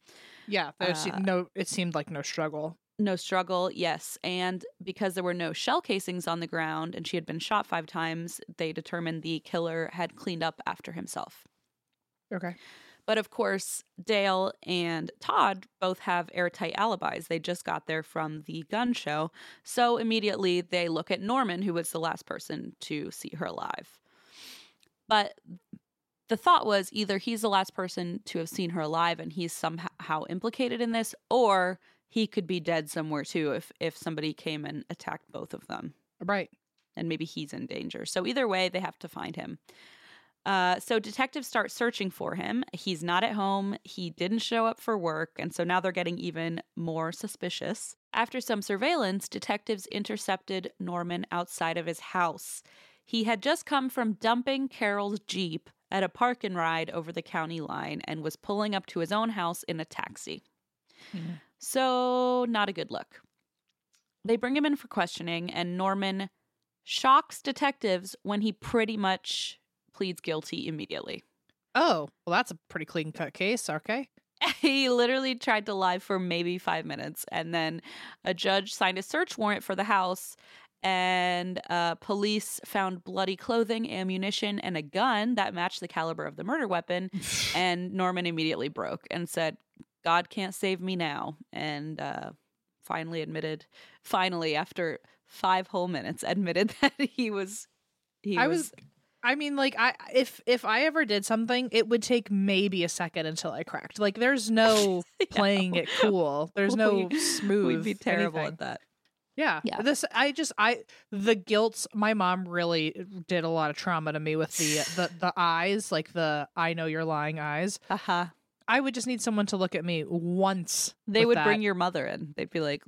Yeah. Uh, no. It seemed like no struggle. No struggle, yes. And because there were no shell casings on the ground and she had been shot five times, they determined the killer had cleaned up after himself. Okay. But of course, Dale and Todd both have airtight alibis. They just got there from the gun show. So immediately they look at Norman, who was the last person to see her alive. But the thought was either he's the last person to have seen her alive and he's somehow implicated in this, or he could be dead somewhere too if, if somebody came and attacked both of them Right. and maybe he's in danger. So either way, they have to find him. Uh, so detectives start searching for him. He's not at home. He didn't show up for work, and so now they're getting even more suspicious. After some surveillance, detectives intercepted Norman outside of his house. He had just come from dumping Carol's Jeep at a park and ride over the county line and was pulling up to his own house in a taxi. Mhm. So, not a good look. They bring him in for questioning, and Norman shocks detectives when he pretty much pleads guilty immediately. Oh, well, that's a pretty clean cut case. Okay. he literally tried to lie for maybe five minutes, and then a judge signed a search warrant for the house. And uh, police found bloody clothing, ammunition, and a gun that matched the caliber of the murder weapon. and Norman immediately broke and said, God can't save me now. And uh, finally admitted, finally, after five whole minutes, admitted that he was. He I was I mean, like I if if I ever did something, it would take maybe a second until I cracked. Like there's no playing it cool. There's no We- smooth. We'd be terrible anything. at that. Yeah. Yeah. This I just I the guilt my mom really did a lot of trauma to me with the the the eyes, like the I know you're lying eyes. Haha. I would just need someone to look at me once. They would that. bring your mother in. They'd be like,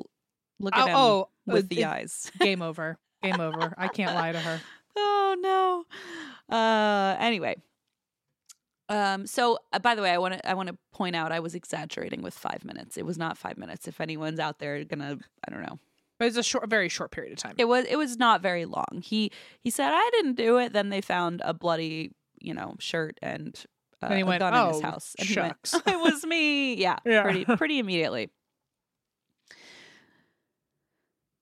"Look oh, at him oh with uh, the it- eyes." game over. Game over. I can't lie to her. oh no. Uh. Anyway. Um. So, uh, by the way, I want to I want to point out I was exaggerating with five minutes. It was not five minutes. If anyone's out there gonna, I don't know. It was a short very short period of time. It was it was not very long. He he said I didn't do it. Then they found a bloody you know shirt and uh, And he went, gun in his "Oh, house. And shucks." he went, it was me. Yeah, Yeah. pretty pretty immediately.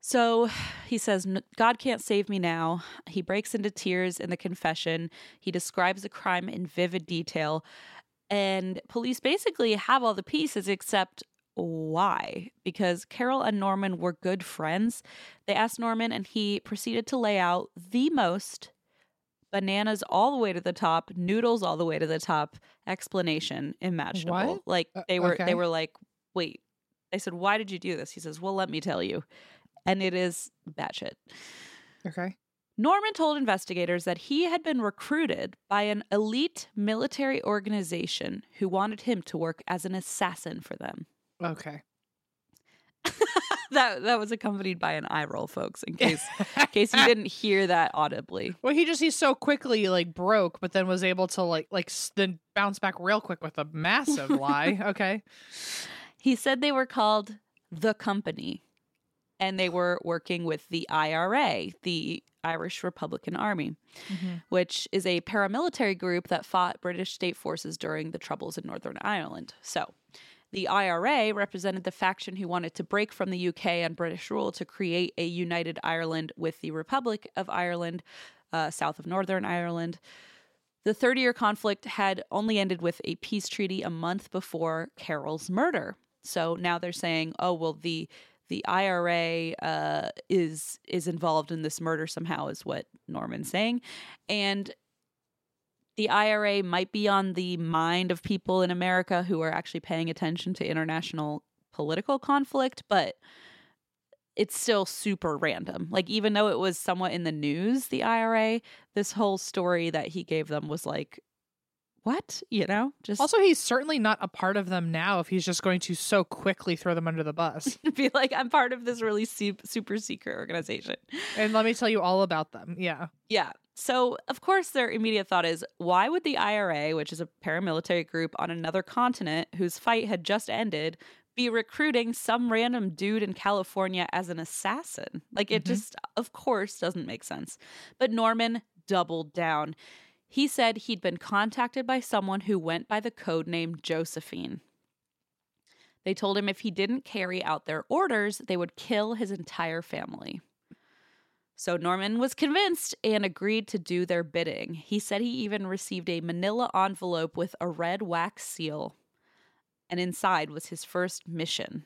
So he says, God can't save me now. He breaks into tears in the confession. He describes the crime in vivid detail. And police basically have all the pieces except why? Because Carol and Norman were good friends. They asked Norman, and he proceeded to lay out the most bananas all the way to the top, noodles all the way to the top explanation imaginable. What? Like Uh, they were, okay. they were like, wait. I said, why did you do this? He says, well, let me tell you. And it is batshit. Okay. Norman told investigators that he had been recruited by an elite military organization who wanted him to work as an assassin for them. Okay. that that was accompanied by an eye roll, folks, in case in case you didn't hear that audibly. Well, he just he's so quickly like broke, but then was able to like like then bounce back real quick with a massive lie. Okay. He said they were called the company and they were working with the IRA, the Irish Republican Army, mm-hmm. which is a paramilitary group that fought British state forces during the Troubles in Northern Ireland. So, the IRA represented the faction who wanted to break from the UK and British rule to create a united Ireland with the Republic of Ireland, uh, south of Northern Ireland. The 30 year conflict had only ended with a peace treaty a month before Carol's murder. So now they're saying, oh, well, the the IRA uh, is is involved in this murder somehow, is what Norman's saying, and the IRA might be on the mind of people in America who are actually paying attention to international political conflict, but it's still super random. Like even though it was somewhat in the news, the IRA, this whole story that he gave them was like what? You know? Just Also, he's certainly not a part of them now if he's just going to so quickly throw them under the bus. be like I'm part of this really su- super secret organization. and let me tell you all about them. Yeah. Yeah. So, of course, their immediate thought is why would the IRA, which is a paramilitary group on another continent whose fight had just ended, be recruiting some random dude in California as an assassin? Like, it Mhm. just, of course, doesn't make sense. But Norman doubled down. He said he'd been contacted by someone who went by the code name Josephine. They told him if he didn't carry out their orders, they would kill his entire family. So Norman was convinced and agreed to do their bidding. He said he even received a manila envelope with a red wax seal. And inside was his first mission.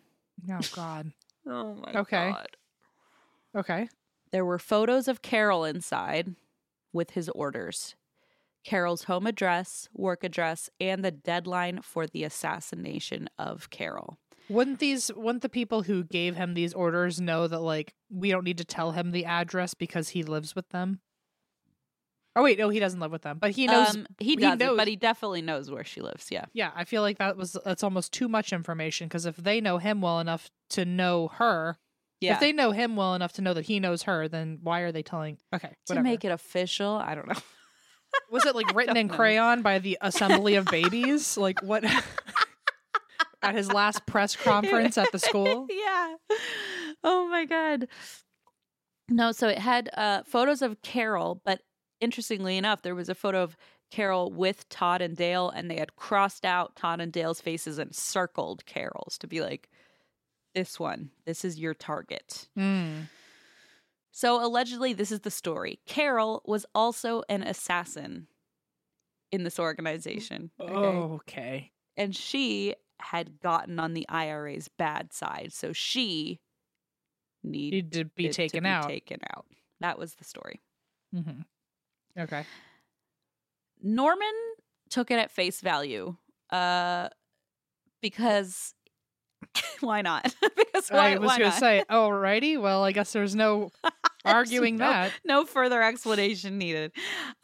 Oh, God. Oh my God. Okay. Okay. There were photos of Carol inside with his orders. Carol's home address, work address, and the deadline for the assassination of Carol. Wouldn't these wouldn't the people who gave him these orders know that like we don't need to tell him the address because he lives with them? Oh wait, no, he doesn't live with them, but he knows. Um, he he does, knows- but he definitely knows where she lives. Yeah. yeah, I feel like that was that's almost too much information because if they know him well enough to know her, Yeah. if they know him well enough to know that he knows her, then why are they telling? Okay, to make it official, I don't know. was it like written in know. crayon by the Assembly of Babies? like what? At his last press conference at the school. yeah. Oh my god. No, so it had uh, photos of Carol, but interestingly enough, there was a photo of Carol with Todd and Dale, and they had crossed out Todd and Dale's faces and circled Carol's to be like, "This one, this is your target." Mm. So allegedly, this is the story. Carol was also an assassin in this organization. okay? Okay. and she had gotten on the IRA's bad side, so she needed Need to be taken to be out. Taken out. That was the story. hmm Okay. Norman took it at face value, uh, because why not? because why, I was going to say, alrighty. Well, I guess there's no arguing no, that. No further explanation needed.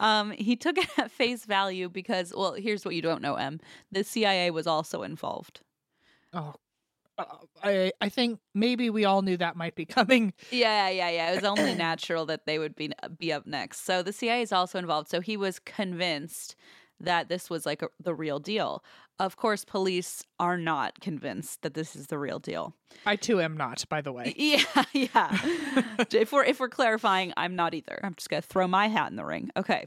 Um, he took it at face value because, well, here's what you don't know, M. The CIA was also involved. Oh, uh, I I think maybe we all knew that might be coming. Yeah, yeah, yeah. It was only natural that they would be be up next. So the CIA is also involved. So he was convinced that this was like a, the real deal. Of course, police are not convinced that this is the real deal. I too am not, by the way. Yeah, yeah. if we're if we're clarifying, I'm not either. I'm just gonna throw my hat in the ring. Okay.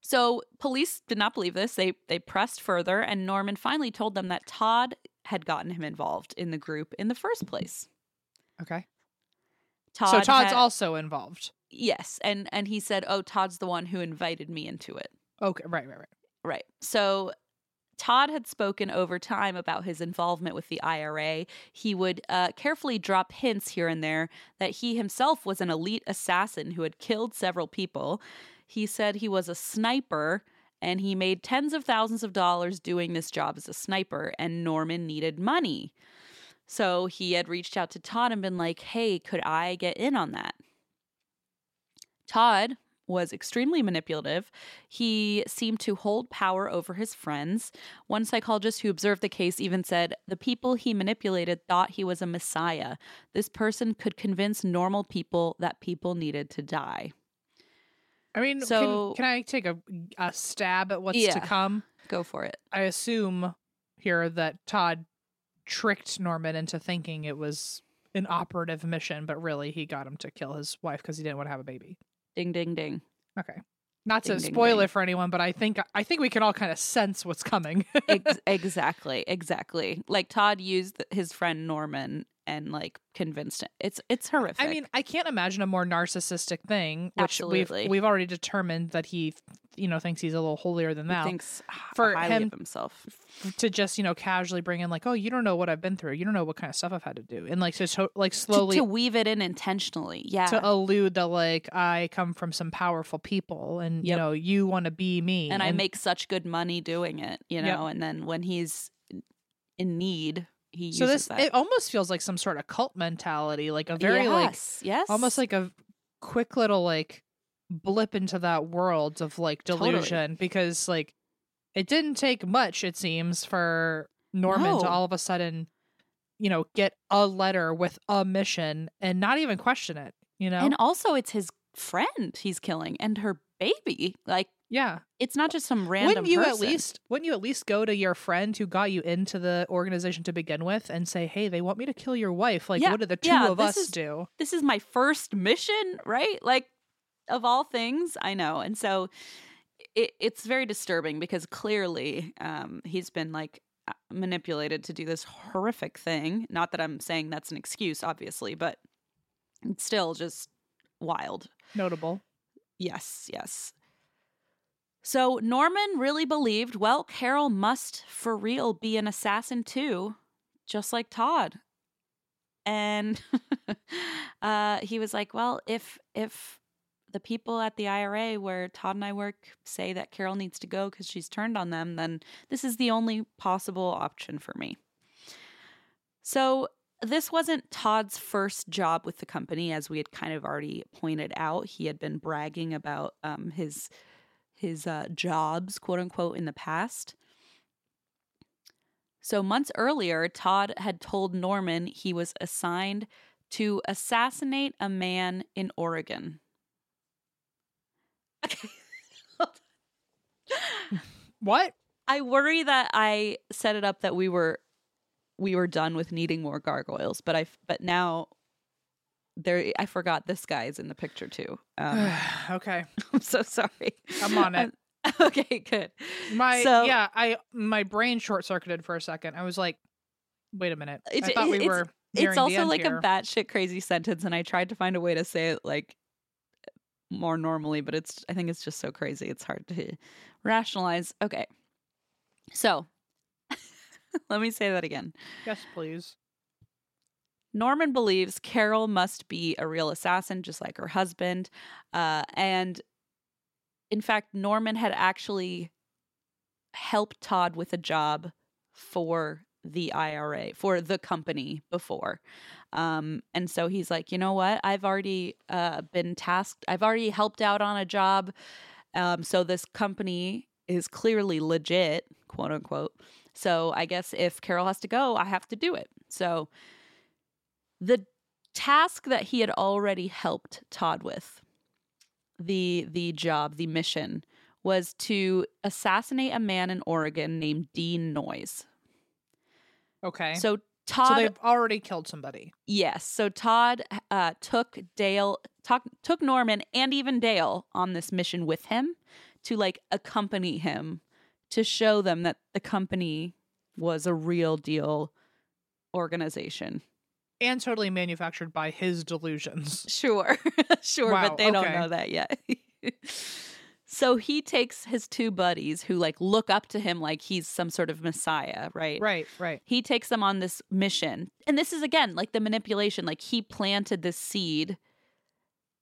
So police did not believe this. They they pressed further, and Norman finally told them that Todd had gotten him involved in the group in the first place. Okay. Todd so Todd's had- also involved. yes, and and he said, "Oh, Todd's the one who invited me into it." Okay. Right. Right. Right. Right. So Todd had spoken over time about his involvement with the IRA. He would uh, carefully drop hints here and there that he himself was an elite assassin who had killed several people. He said he was a sniper and he made tens of thousands of dollars doing this job as a sniper, and Norman needed money. So he had reached out to Todd and been like, hey, could I get in on that? Todd was extremely manipulative. He seemed to hold power over his friends. One psychologist who observed the case even said the people he manipulated thought he was a messiah. This person could convince normal people that people needed to die. I mean, So- can, can I take a, a stab at what's to come? Go for it. I assume here that Todd tricked Norman into thinking it was an operative mission, but really he got him to kill his wife because he didn't want to have a baby. Ding, ding, ding. Okay. Not to Ding, ding, spoil ding. it for anyone, but I think I think we can all kind of sense what's coming. Ex- exactly, exactly. Like Todd used his friend Norman and like convinced. It's it's horrific. I mean, I can't imagine a more narcissistic thing, which Absolutely. we've we've already determined that he, you know, thinks he's a little holier than he thou. thinks for him- of himself. to just you know casually bring in like, oh, you don't know what I've been through, you don't know what kind of stuff I've had to do, and like to, to like slowly to, weave it in intentionally. Yeah. to allude that like I come from some powerful people, and you know you want to be me, and I make such good money doing it, you Yep. know. And then when he's in need, he so this that. it almost feels like some sort of cult mentality, like a very like yes, yes, almost like a quick little like blip into that world of like Totally. delusion because like it didn't take much it seems for Norman to all of a sudden you know get a letter with a mission and not even question it you know and also it's his friend he's killing and her baby. Like yeah it's not just some random. wouldn't you at least wouldn't you at least go to your friend who got you into the organization to begin with and say hey they want me to kill your wife like Yeah, what do the two yeah, of us is- do this is my first mission, right? Like of all things, I know. And so it, it's very disturbing because clearly um, he's been like uh, manipulated to do this horrific thing. Not that I'm saying that's an excuse, obviously, but it's still just wild. notable Yes, yes. So Norman really believed, well, Carol must for real be an assassin too, just like Todd. And uh, he was like, well, if if the people at the IRA where Todd and I work say that Carol needs to go because she's turned on them, then this is the only possible option for me. So this wasn't Todd's first job with the company, as we had kind of already pointed out. He had been bragging about um, his his uh, jobs, quote unquote, in the past. So months earlier, Todd had told Norman he was assigned to assassinate a man in Oregon. Okay. what I worry that I set it up that we were we were done with needing more gargoyles, but I but now there I forgot this guy's in the picture too. Um, okay I'm so sorry. I'm on it. Um, okay, good. My So- yeah, I my brain short circuited for a second. I was like, wait a minute. I It's- thought we it's- were. It's also like here. a batshit crazy sentence, and I tried to find a way to say it like more normally, but it's I think it's just so crazy it's hard to rationalize. Okay, so let me say that again. Yes, please. Norman believes Carol must be a real assassin, just like her husband. Uh, and in fact, Norman had actually helped Todd with a job for the IRA, for the company before. Um, and so he's like, you know what? I've already uh, been tasked, I've already helped out on a job. Um, so this company is clearly legit, quote unquote. So I guess if Carol has to go, I have to do it. So the task that he had already helped Todd with, the the job, the mission, was to assassinate a man in Oregon named Dean Noyes. Okay. So So Todd, they've already killed somebody. yes, so Todd uh, took Dale, talk, took Norman, and even Dale on this mission with him to like accompany him to show them that the company was a real deal organization. And totally manufactured by his delusions. Sure. sure, Wow, but they don't know that yet. so he takes his two buddies who like look up to him like he's some sort of messiah, right? Right, right. He takes them on this mission. And this is again like the manipulation like he planted this seed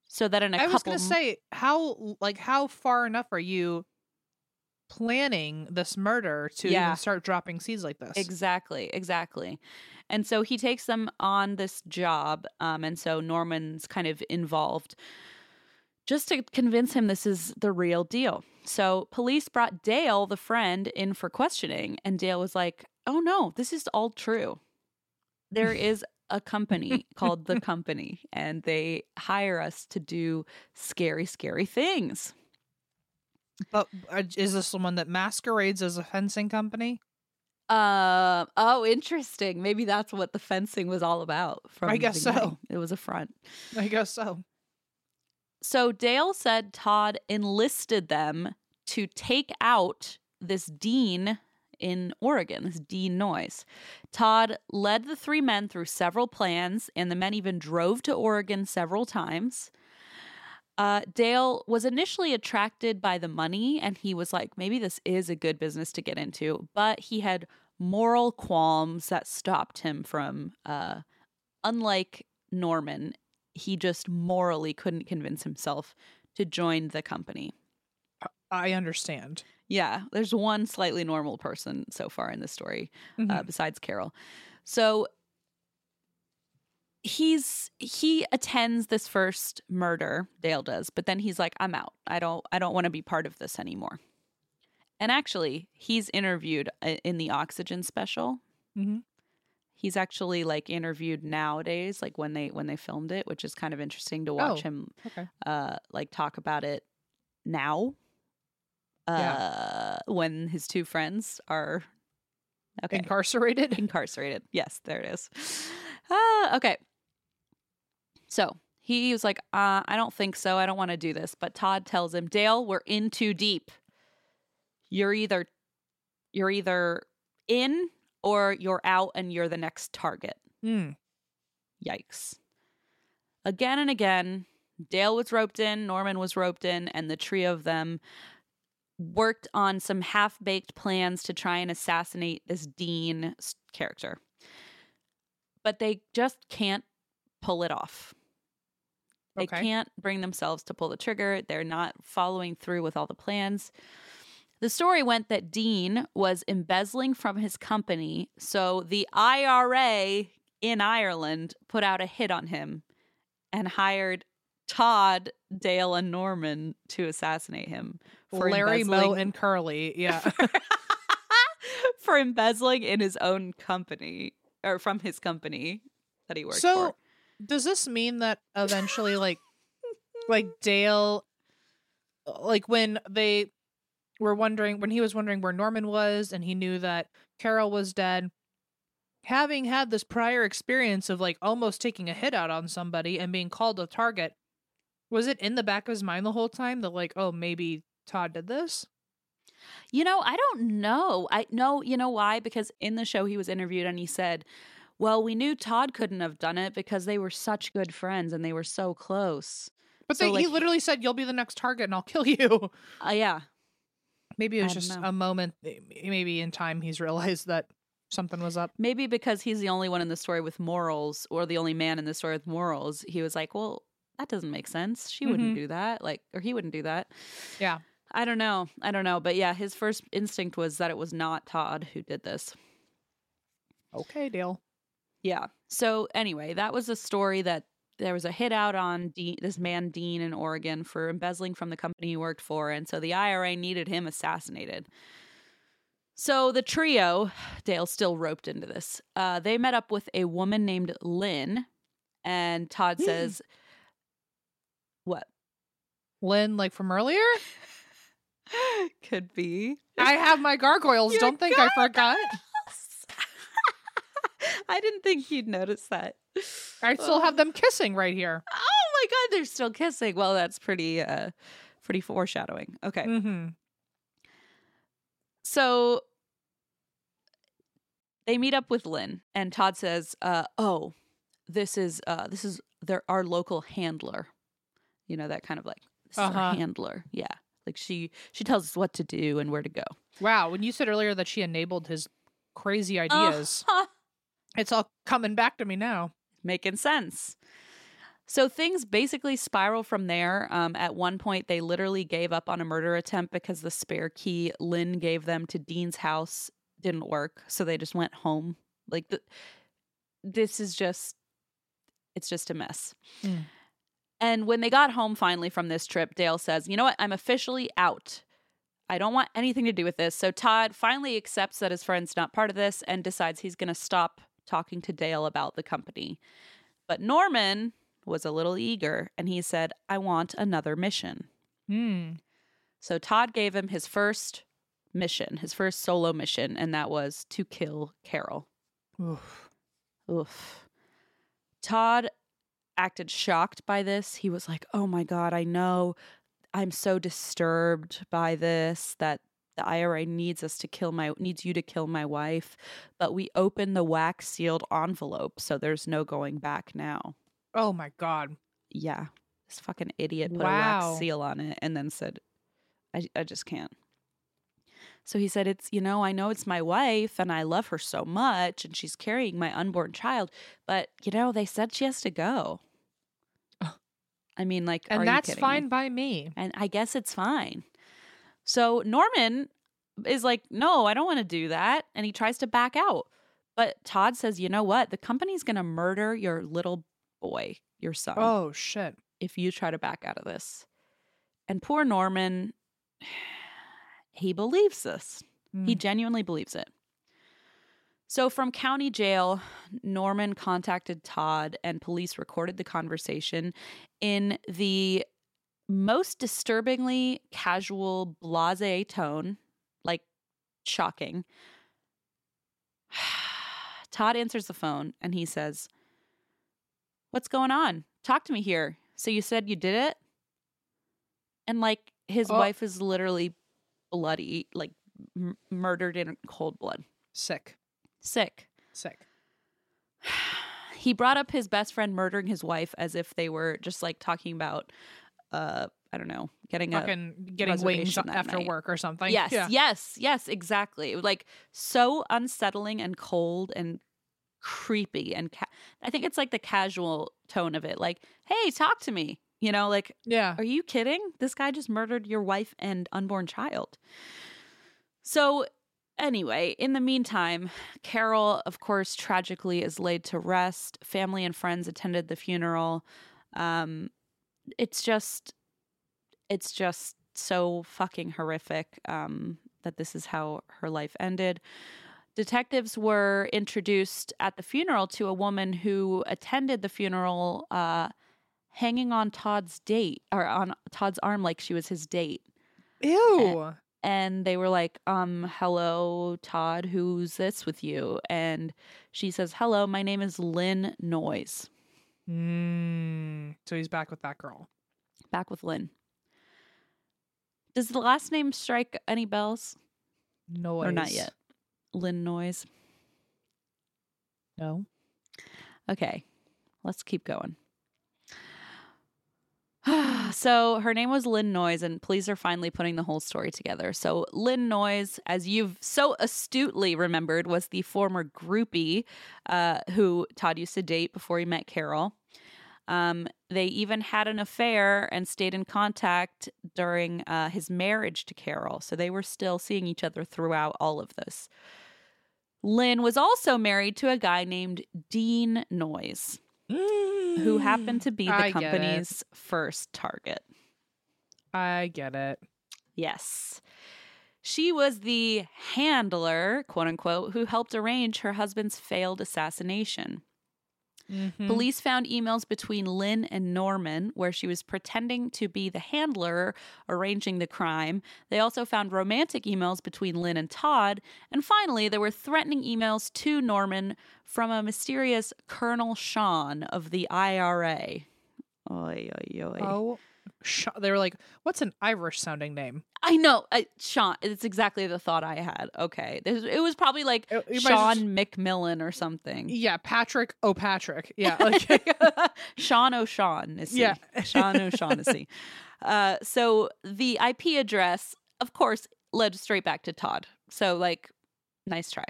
so that in a I couple I was gonna say, how like how far enough are you planning this murder to Yeah. start dropping seeds like this? Exactly, exactly. And so he takes them on this job. Um, and so Norman's kind of involved just to convince him this is the real deal. So police brought Dale, the friend, in for questioning. And Dale was like, oh no, this is all true. There is a company called The Company, and they hire us to do scary, scary things. But uh, is this the one that masquerades as a fencing company? Uh, oh, interesting. Maybe that's what the fencing was all about. From I guess so. It was a front. I guess so. So Dale said Todd enlisted them to take out this dean in Oregon, this Dean Noyes. Todd led the three men through several plans, and the men even drove to Oregon several times. Uh, Dale was initially attracted by the money, and he was like, maybe this is a good business to get into, but he had moral qualms that stopped him from, uh, unlike Norman, he just morally couldn't convince himself to join the company. I understand. Yeah, there's one slightly normal person so far in the story, uh, Mhm. besides Carol. So he's he attends this first murder, Dale does, but then he's like, I'm out. I don't I don't want to be part of this anymore. And actually, he's interviewed uh, in the Oxygen special. Mhm. He's actually like interviewed nowadays, like when they when they filmed it, which is kind of interesting to watch Oh. him Okay. uh like talk about it now uh when his two friends are okay Incarcerated. incarcerated yes there it is ah okay so he was like uh i don't think so i don't want to do this but todd tells him dale we're in too deep you're either you're either in or you're out and you're the next target Hmm. Yikes. Again and again, Dale was roped in, Norman was roped in, and the trio of them worked on some half baked plans to try and assassinate this Dean character. But they just can't pull it off. They Okay. can't bring themselves to pull the trigger. They're not following through with all the plans. The story went that Dean was embezzling from his company, so the IRA in Ireland put out a hit on him and hired Todd, Dale, and Norman to assassinate him for Larry, Moe, and Curly. Yeah. for embezzling in his own company or from his company that he worked so, for. Does this mean that eventually, like, like Dale, like when they were wondering, when he was wondering where Norman was, and he knew that Carol was dead, having had this prior experience of like almost taking a hit out on somebody and being called a target, was it in the back of his mind the whole time that like, oh, maybe Todd did this? You know, I don't know. I know, you know why? Because in the show he was interviewed and he said, Well, we knew Todd couldn't have done it because they were such good friends and they were so close. But So, they, he literally said, "You'll be the next target, and I'll kill you." Uh, yeah. Maybe it was just know. a moment. Maybe in time he's realized that something was up. Maybe because he's the only one in the story with morals or the only man in the story with morals, he was like, Well, that doesn't make sense. She wouldn't Mhm. do that. Like, or he wouldn't do that. Yeah. I don't know. I don't know. But yeah, his first instinct was that it was not Todd who did this. Okay, Dale. Yeah. So anyway, that was a story that there was a hit out on Dean, this man Dean in Oregon for embezzling from the company he worked for, and so the IRA needed him assassinated. So the trio, Dale still roped into this. Uh, they met up with a woman named Lynn, and Todd says, "What Lynn, like from earlier. could be?" I have my gargoyles. Your Don't think I forgot. I didn't think you'd notice that. I still have them kissing right here. Oh my god, they're still kissing. Well, that's pretty uh Pretty foreshadowing. Okay. Mm-hmm. So they meet up with Lynn, and Todd says, uh, "Oh, this is uh, this is their our local handler. You know that kind of like this Uh-huh. our handler. Yeah, like she she tells us what to do and where to go. Wow. When you said earlier that she enabled his crazy ideas, Uh-huh. It's all coming back to me now. making sense. So things basically spiral from there. Um, at one point, they literally gave up on a murder attempt because the spare key Lynn gave them to Dean's house didn't work. So they just went home. Like the, this is just, it's just a mess. Mm. And when they got home finally from this trip, Dale says, "You know what? I'm officially out. I don't want anything to do with this." So Todd finally accepts that his friend's not part of this and decides he's going to stop talking to Dale about the company. But Norman was a little eager and he said, I want another mission. Hmm. So Todd gave him his first mission, his first solo mission, and that was to kill Carol. Oof. Oof. Todd acted shocked by this. He was like, Oh my God, I know. I'm so disturbed by this that the IRA needs us to kill my needs you to kill my wife, but we open the wax sealed envelope, so there's no going back now. Oh my god. Yeah. This fucking idiot put a wax seal on it and then said, I, I just can't. So he said, It's, you know, I know it's my wife and I love her so much and she's carrying my unborn child, but, you know, they said she has to go. I mean, like, And that's fine me? by me. And I guess it's fine. So Norman is like, No, I don't want to do that. And he tries to back out. But Todd says, You know what? The company's going to murder your little boy, your son Oh shit. if you try to back out of this. And poor Norman, he believes this. He Mm. genuinely believes it. So from county jail, Norman contacted Todd and police recorded the conversation in the most disturbingly casual, blase tone, like shocking. Todd answers the phone and he says, What's going on? Talk to me here. So you said you did it? And like his Oh. wife is literally bloody, like m- murdered in cold blood. Sick. Sick. Sick. He brought up his best friend murdering his wife as if they were just like talking about, uh, I don't know, getting a getting wings after night. work or something. yes, Yeah. yes, yes, exactly. Like so unsettling and cold and creepy and ca- I think it's like the casual tone of it. Like, hey, talk to me. You know, like, Yeah. are you kidding? This guy just murdered your wife and unborn child. So, anyway, in the meantime, Carol, of course, tragically is laid to rest. Family and friends attended the funeral. Um, it's just, it's just so fucking horrific um, that this is how her life ended. Detectives were introduced at the funeral to a woman who attended the funeral, uh, hanging on Todd's date or on Todd's arm like she was his date Ew. and they were like um hello todd who's this with you and she says hello my name is lynn noyes Mm. So he's back with that girl. back with lynn does the last name strike any bells No. or not yet lynn Noyes. No. okay let's keep going so her name was Lynn Noyes, and police are finally putting the whole story together. So Lynn Noyes, as you've so astutely remembered, was the former groupie uh, who Todd used to date before he met Carol. Um, they even had an affair and stayed in contact during uh, his marriage to Carol. So they were still seeing each other throughout all of this. Lynn was also married to a guy named Dean Noyes who mm. happened to be the I company's first target. I get it. Yes. She was the handler, quote unquote, who helped arrange her husband's failed assassination. Mhm. Police found emails between Lynn and Norman where she was pretending to be the handler arranging the crime. They also found romantic emails between Lynn and Todd. And finally, there were threatening emails to Norman from a mysterious Colonel Sean of the IRA. Oy, oy, oy. Oh They were like, "What's an Irish sounding name?" I know, I, Sean. It's exactly the thought I had. Okay, it was probably like It- Sean just- McMillan or something. Yeah, Patrick O'Patrick. Yeah, like, Sean O'Shaughnessy. Yeah. Sean O'Shaughnessy. Uh, so the IP address, of course, led straight back to Todd. So, like, nice try.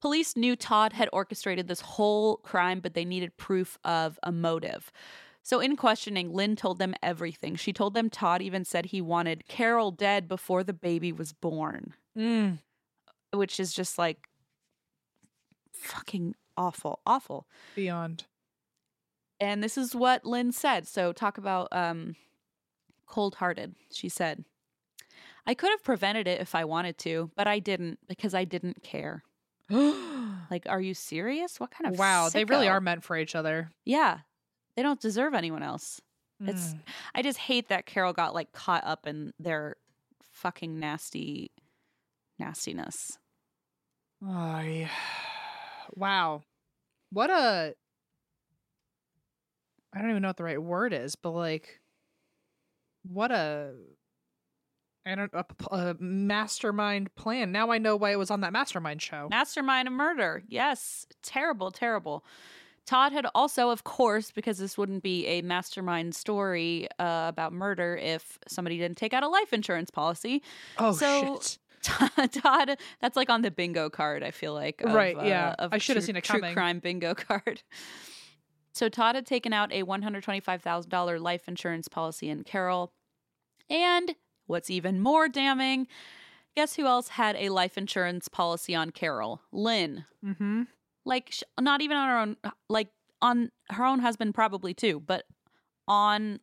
Police knew Todd had orchestrated this whole crime, but they needed proof of a motive. So, in questioning, Lynn told them everything. She told them Todd even said he wanted Carol dead before the baby was born, mm, which is just like fucking awful, awful. beyond. And this is what Lynn said. So talk about um cold-hearted. She said, "I could have prevented it if I wanted to, but I didn't because I didn't care." Like, are you serious? What kind of wow, they really are meant for each other. Yeah. They don't deserve anyone else. It's Mm. I just hate that Carol got like caught up in their fucking nasty nastiness. I wow. What a I don't even know what the right word is, but like what a I don't a, a mastermind plan. Now I know why it was on that mastermind show. Mastermind of murder. Yes. Terrible, terrible. Todd had also, of course, because this wouldn't be a mastermind story uh, about murder if somebody didn't take out a life insurance policy. Oh So- shit. Todd, that's like on the bingo card, I feel like. of, Right, uh, yeah. of I should have seen a True coming. crime bingo card. So Todd had taken out a $125,000 life insurance policy in Carol. And what's even more damning, guess who else had a life insurance policy on Carol? Lynn. Mm-hmm. Like sh- not even on her own like on her own husband probably too, but on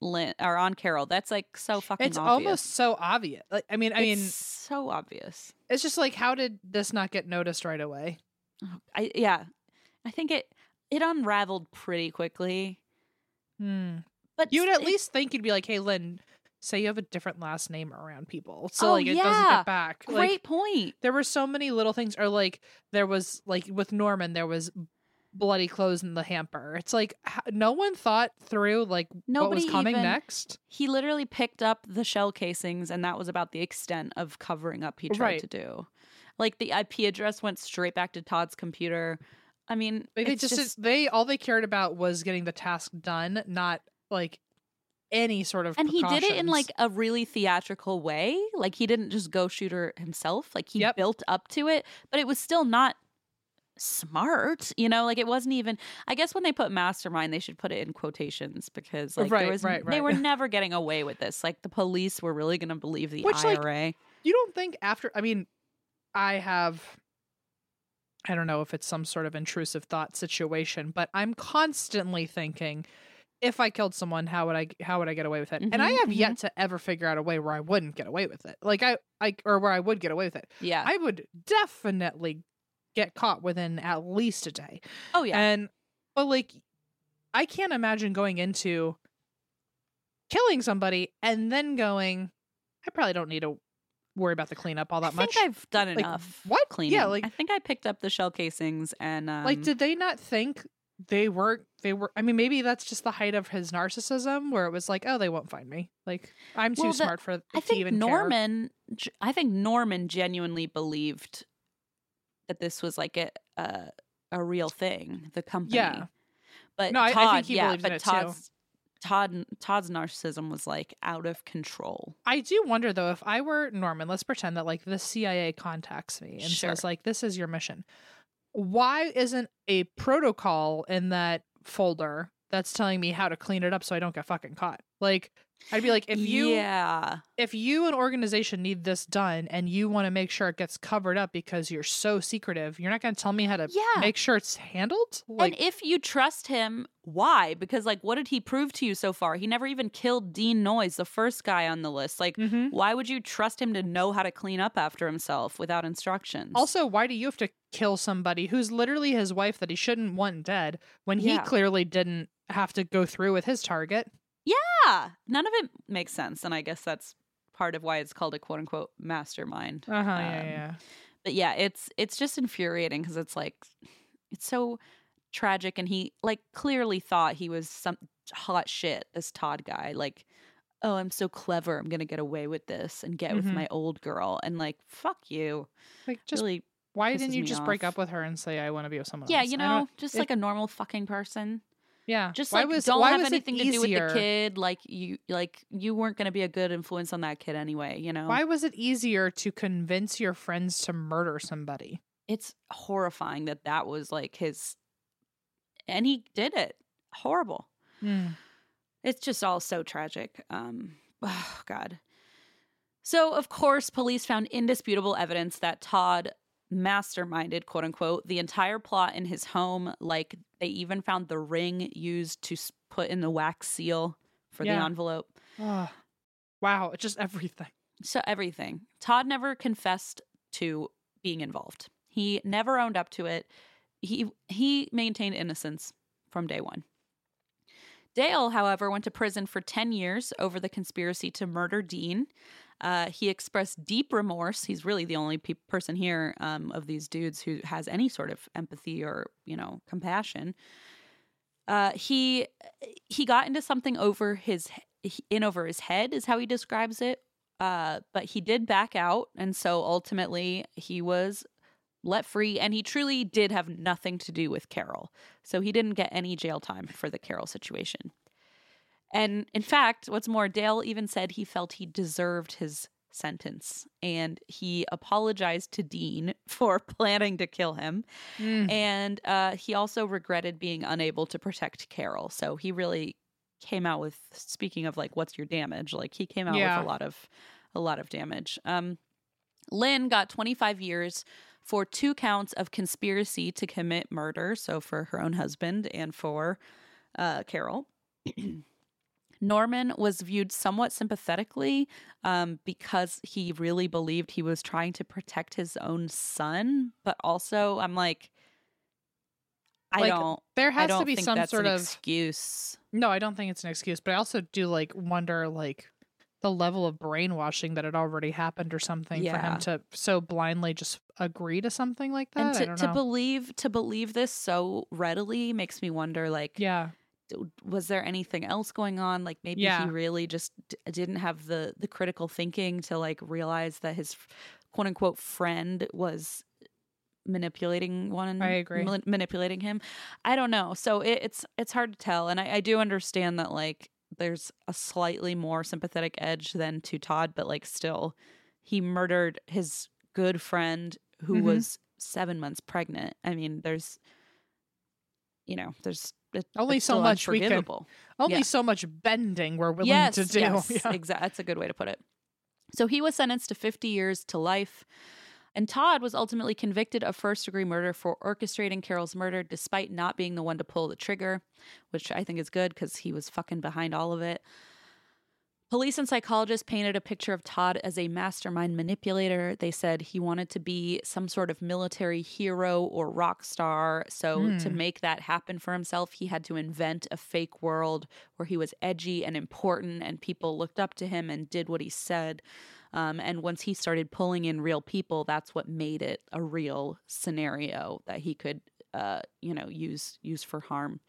Lynn or on Carol. That's like so fucking It's obvious. almost so obvious. Like I mean, I mean, so obvious. it's just like how did this not get noticed right away? I yeah. I think it it unraveled pretty quickly. Hmm. But You would at it- least think you'd be like, "Hey, Lynn, say you have a different last name around people, so Oh, like it doesn't get back." great Like point. there were so many little things, or like there was like with Norman, there was bloody clothes in the hamper. It's like no one thought through like what was coming even- next. He literally picked up the shell casings and that was about the extent of covering up he tried Right. to do. Like the IP address went straight back to Todd's computer. I mean, they it's just, they all they cared about was getting the task done, not like any sort of and he did it in like a really theatrical way. Like he didn't just go shooter himself. Like he Yep. built up to it but it was still not smart you know? Like it wasn't even i guess when they put mastermind they should put it in quotations because like Right, there was right, they were never getting away with this. Like the police were really going to believe the Which, like, ira you don't think after i mean i have i don't know if it's some sort of intrusive thought situation but i'm constantly thinking if i killed someone how would i how would i get away with it? And i Mhm, have yet to ever figure out a way where i wouldn't get away with it. Like i i or where i would get away with it. Yeah. I would definitely get caught within at least a day. Oh yeah. And but like I can't imagine going into killing somebody and then going, I probably don't need to worry about the cleanup all i that think much. i've done Like, enough what? cleaning. Yeah, like i think i picked up the shell casings and um, like did they not think they were they were I mean maybe that's just the height of his narcissism where it was like, oh, they won't find me. Like I'm too Well, the- smart for I to think. Norman. g- I think Norman genuinely believed that this was like a a, a real thing. The company. Yeah. But No, I- I Todd, think he yeah, believed in but it too. Todd Todd's narcissism was like out of control. I do wonder though if I were Norman, let's pretend that like the CIA contacts me and Sure. says like this is your mission. Why isn't a protocol in that folder that's telling me how to clean it up so I don't get fucking caught? Like I'd be like if you yeah, if you an organization need this done and you want to make sure it gets covered up because you're so secretive, you're not going to tell me how to yeah. make sure it's handled? Like and if you trust him, why? Because like, what did he prove to you so far? He never even killed Dean Noyes, the first guy on the list. Like, Mhm. why would you trust him to know how to clean up after himself without instructions? Also, why do you have to kill somebody who's literally his wife that he shouldn't want dead when he Yeah. clearly didn't have to go through with his target? Yeah, none of it makes sense, and I guess that's part of why it's called a quote unquote mastermind. Uh huh. yeah, Um, yeah. But yeah, it's it's just infuriating because it's like it's so tragic, and he like clearly thought he was some hot shit, this Todd guy. Like, oh, I'm so clever. I'm going to get away with this and get with Mhm. my old girl. And like, fuck you. Like, just really, why didn't you just break up with her and say I want to be with someone yeah, else? you know, just it- like a normal fucking person. Yeah. Just why like was, don't have anything to do with the kid. Like you, like you weren't going to be a good influence on that kid anyway. You know, Why was it easier to convince your friends to murder somebody? it's horrifying that that was like his, and he did it. Horrible. It's just all so tragic. Um, oh God. So, of course, police found indisputable evidence that Todd masterminded, quote unquote, the entire plot in his home. Like, they even found the ring used to put in the wax seal for Yeah. the envelope. Oh, wow, just everything. So, everything. Todd never confessed to being involved, he never owned up to it. He, he maintained innocence from day one. Dale, however, went to prison for 10 years over the conspiracy to murder Dean. Uh, he expressed deep remorse. He's really the only pe- person here um, of these dudes who has any sort of empathy or, you know, compassion. Uh, he he got into something over his in over his head is how he describes it. Uh, but he did back out, and so ultimately he was let free, and he truly did have nothing to do with Carol. So he didn't get any jail time for the Carol situation. And in fact, what's more, Dale even said he felt he deserved his sentence and he apologized to Dean for planning to kill him. Mm. And uh, he also regretted being unable to protect Carol. So he really came out with speaking of like what's your damage like he came out Yeah. with a lot of a lot of damage um lynn got 25 years for two counts of conspiracy to commit murder so for her own husband and for uh carol norman was viewed somewhat sympathetically um, because he really believed he was trying to protect his own son but also i'm like i Like, don't There has don't to be think some sort of excuse. No, I don't think it's an excuse, but I also do like wonder like the level of brainwashing that had already happened or something for him to so blindly just agree to something like that. and to, to believe to believe this so readily makes me wonder like yeah, was there anything else going on like maybe Yeah. he really just d- didn't have the the critical thinking to like realize that his quote unquote friend was manipulating one I agree. mani- manipulating him i don't know so it, it's it's hard to tell and I, I do understand that like there's a slightly more sympathetic edge than to todd but like still he murdered his good friend who Mhm. was seven months pregnant i mean there's you know there's it, Only so much we can- only yeah. so much bending we're willing yes, to do. Yes, Yeah. exactly. That's a good way to put it. So he was sentenced to 50 years to life. And Todd was ultimately convicted of first degree murder for orchestrating Carol's murder despite not being the one to pull the trigger, which I think is good because he was fucking behind all of it. Police and psychologists painted a picture of Todd as a mastermind manipulator. They said he wanted to be some sort of military hero or rock star. So, to Hmm. make that happen for himself, he had to invent a fake world where he was edgy and important, and people looked up to him and did what he said. Um, and once he started pulling in real people, that's what made it a real scenario that he could, uh, you know, use use for harm.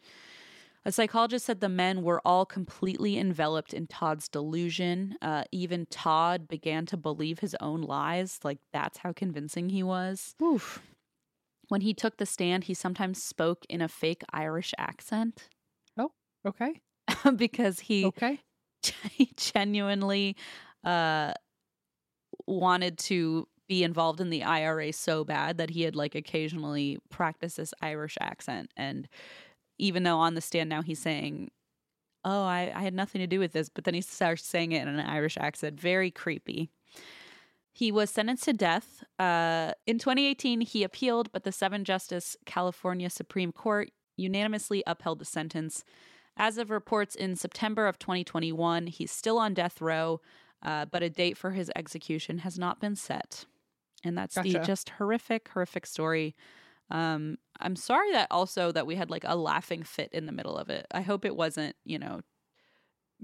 A psychologist said the men were all completely enveloped in Todd's delusion. Uh, even Todd began to believe his own lies. Like, that's how convincing he was. Oof. When he took the stand, he sometimes spoke in a fake Irish accent Oh, Okay. because he, Okay. he genuinely uh, wanted to be involved in the IRA so bad that he had like occasionally practiced this Irish accent. And even though on the stand now he's saying, Oh, I, I had nothing to do with this, but then he starts saying it in an Irish accent. Very creepy. He was sentenced to death. Uh, in 2018, he appealed, but the seven justice California Supreme Court unanimously upheld the sentence. As of reports in September of 2021, he's still on death row, uh, but a date for his execution has not been set. And that's the just horrific, horrific story. Um, I'm sorry that also that we had like a laughing fit in the middle of it. I hope it wasn't, you know,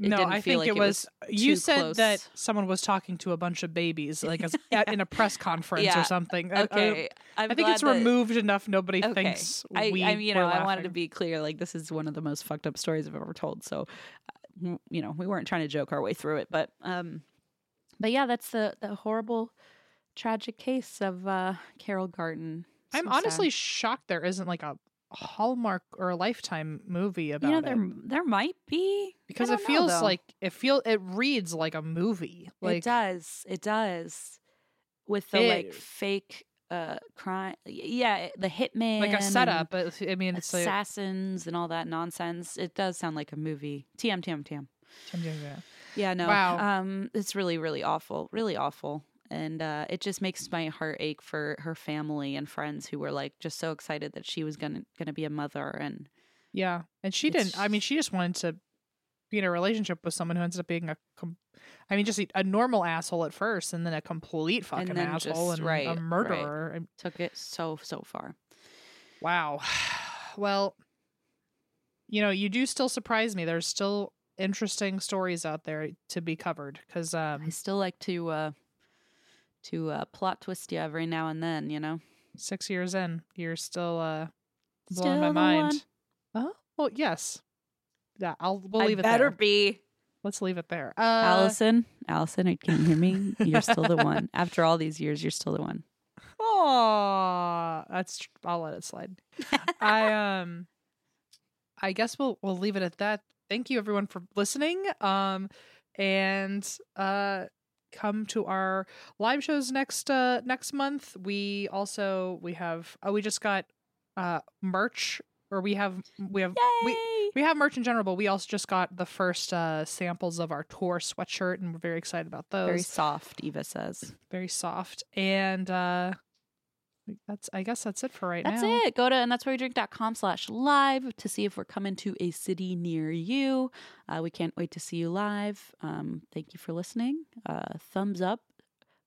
it no, I think like it was. you too said that someone was talking to a bunch of babies, like as, at, in a press conference Yeah. or something. I- I- Okay, I'm I, think it's that- removed enough. Nobody Okay. thinks I, we. I, you know, I wanted to be clear. Like, this is one of the most fucked up stories I've ever told. So, uh, you know, we weren't trying to joke our way through it, but, um, but yeah, that's the the horrible, tragic case of uh, Carol Garton. I'm So honestly sad. shocked there isn't like a Hallmark or a Lifetime movie about you know, it there there might be because it know, feels though. like it feel it reads like a movie. Like it does. It does. With the like fake uh crime, yeah, the hitman, like a setup. But I mean, it's like assassins and all that nonsense. It does sound like a movie. TM, TM, TM. yeah. Yeah, no. Wow. Um, it's really, really awful. Really awful. And uh, it just makes my heart ache for her family and friends who were like just so excited that she was gonna gonna be a mother. And Yeah, and she didn't. I mean, she just wanted to be in a relationship with someone who ends up being a. Com- I mean, just a, a normal asshole at first, and then a complete fucking asshole just- and right, a murderer. And- took it so so far. Wow. Well, you know, you do still surprise me. There's still interesting stories out there to be covered because I um, still like to uh, to uh, plot twist you every now and then. You know, six years in, you're still uh, Still blowing my the mind. Oh, well, yes. Yeah, I'll we'll I it better there. be. Let's leave it there. Uh, Allison, Allison, can you hear me? You're still the one. After all these years, you're still the one. Oh, that's I'll let it slide. I um I guess we'll we'll leave it at that. Thank you everyone for listening. Um and uh come to our live shows next uh next month. We also we have oh we just got uh merch or we have we have we we have merch in general, but we also just got the first uh samples of our tour sweatshirt and we're very excited about those Very soft, Eva says. very soft and uh that's i guess that's it for right That's now That's it. Go to and that's where we drink.com slash live to see if we're coming to a city near you. Uh, we can't wait to see you live. Um, thank you for listening. Uh, thumbs up,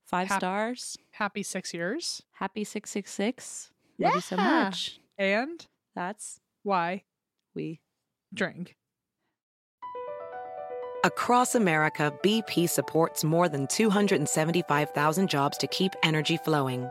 five Hap- stars. happy six years Happy 666. Love you so much. and That's why we. drink Across America, BP supports more than 275,000 jobs to keep energy flowing.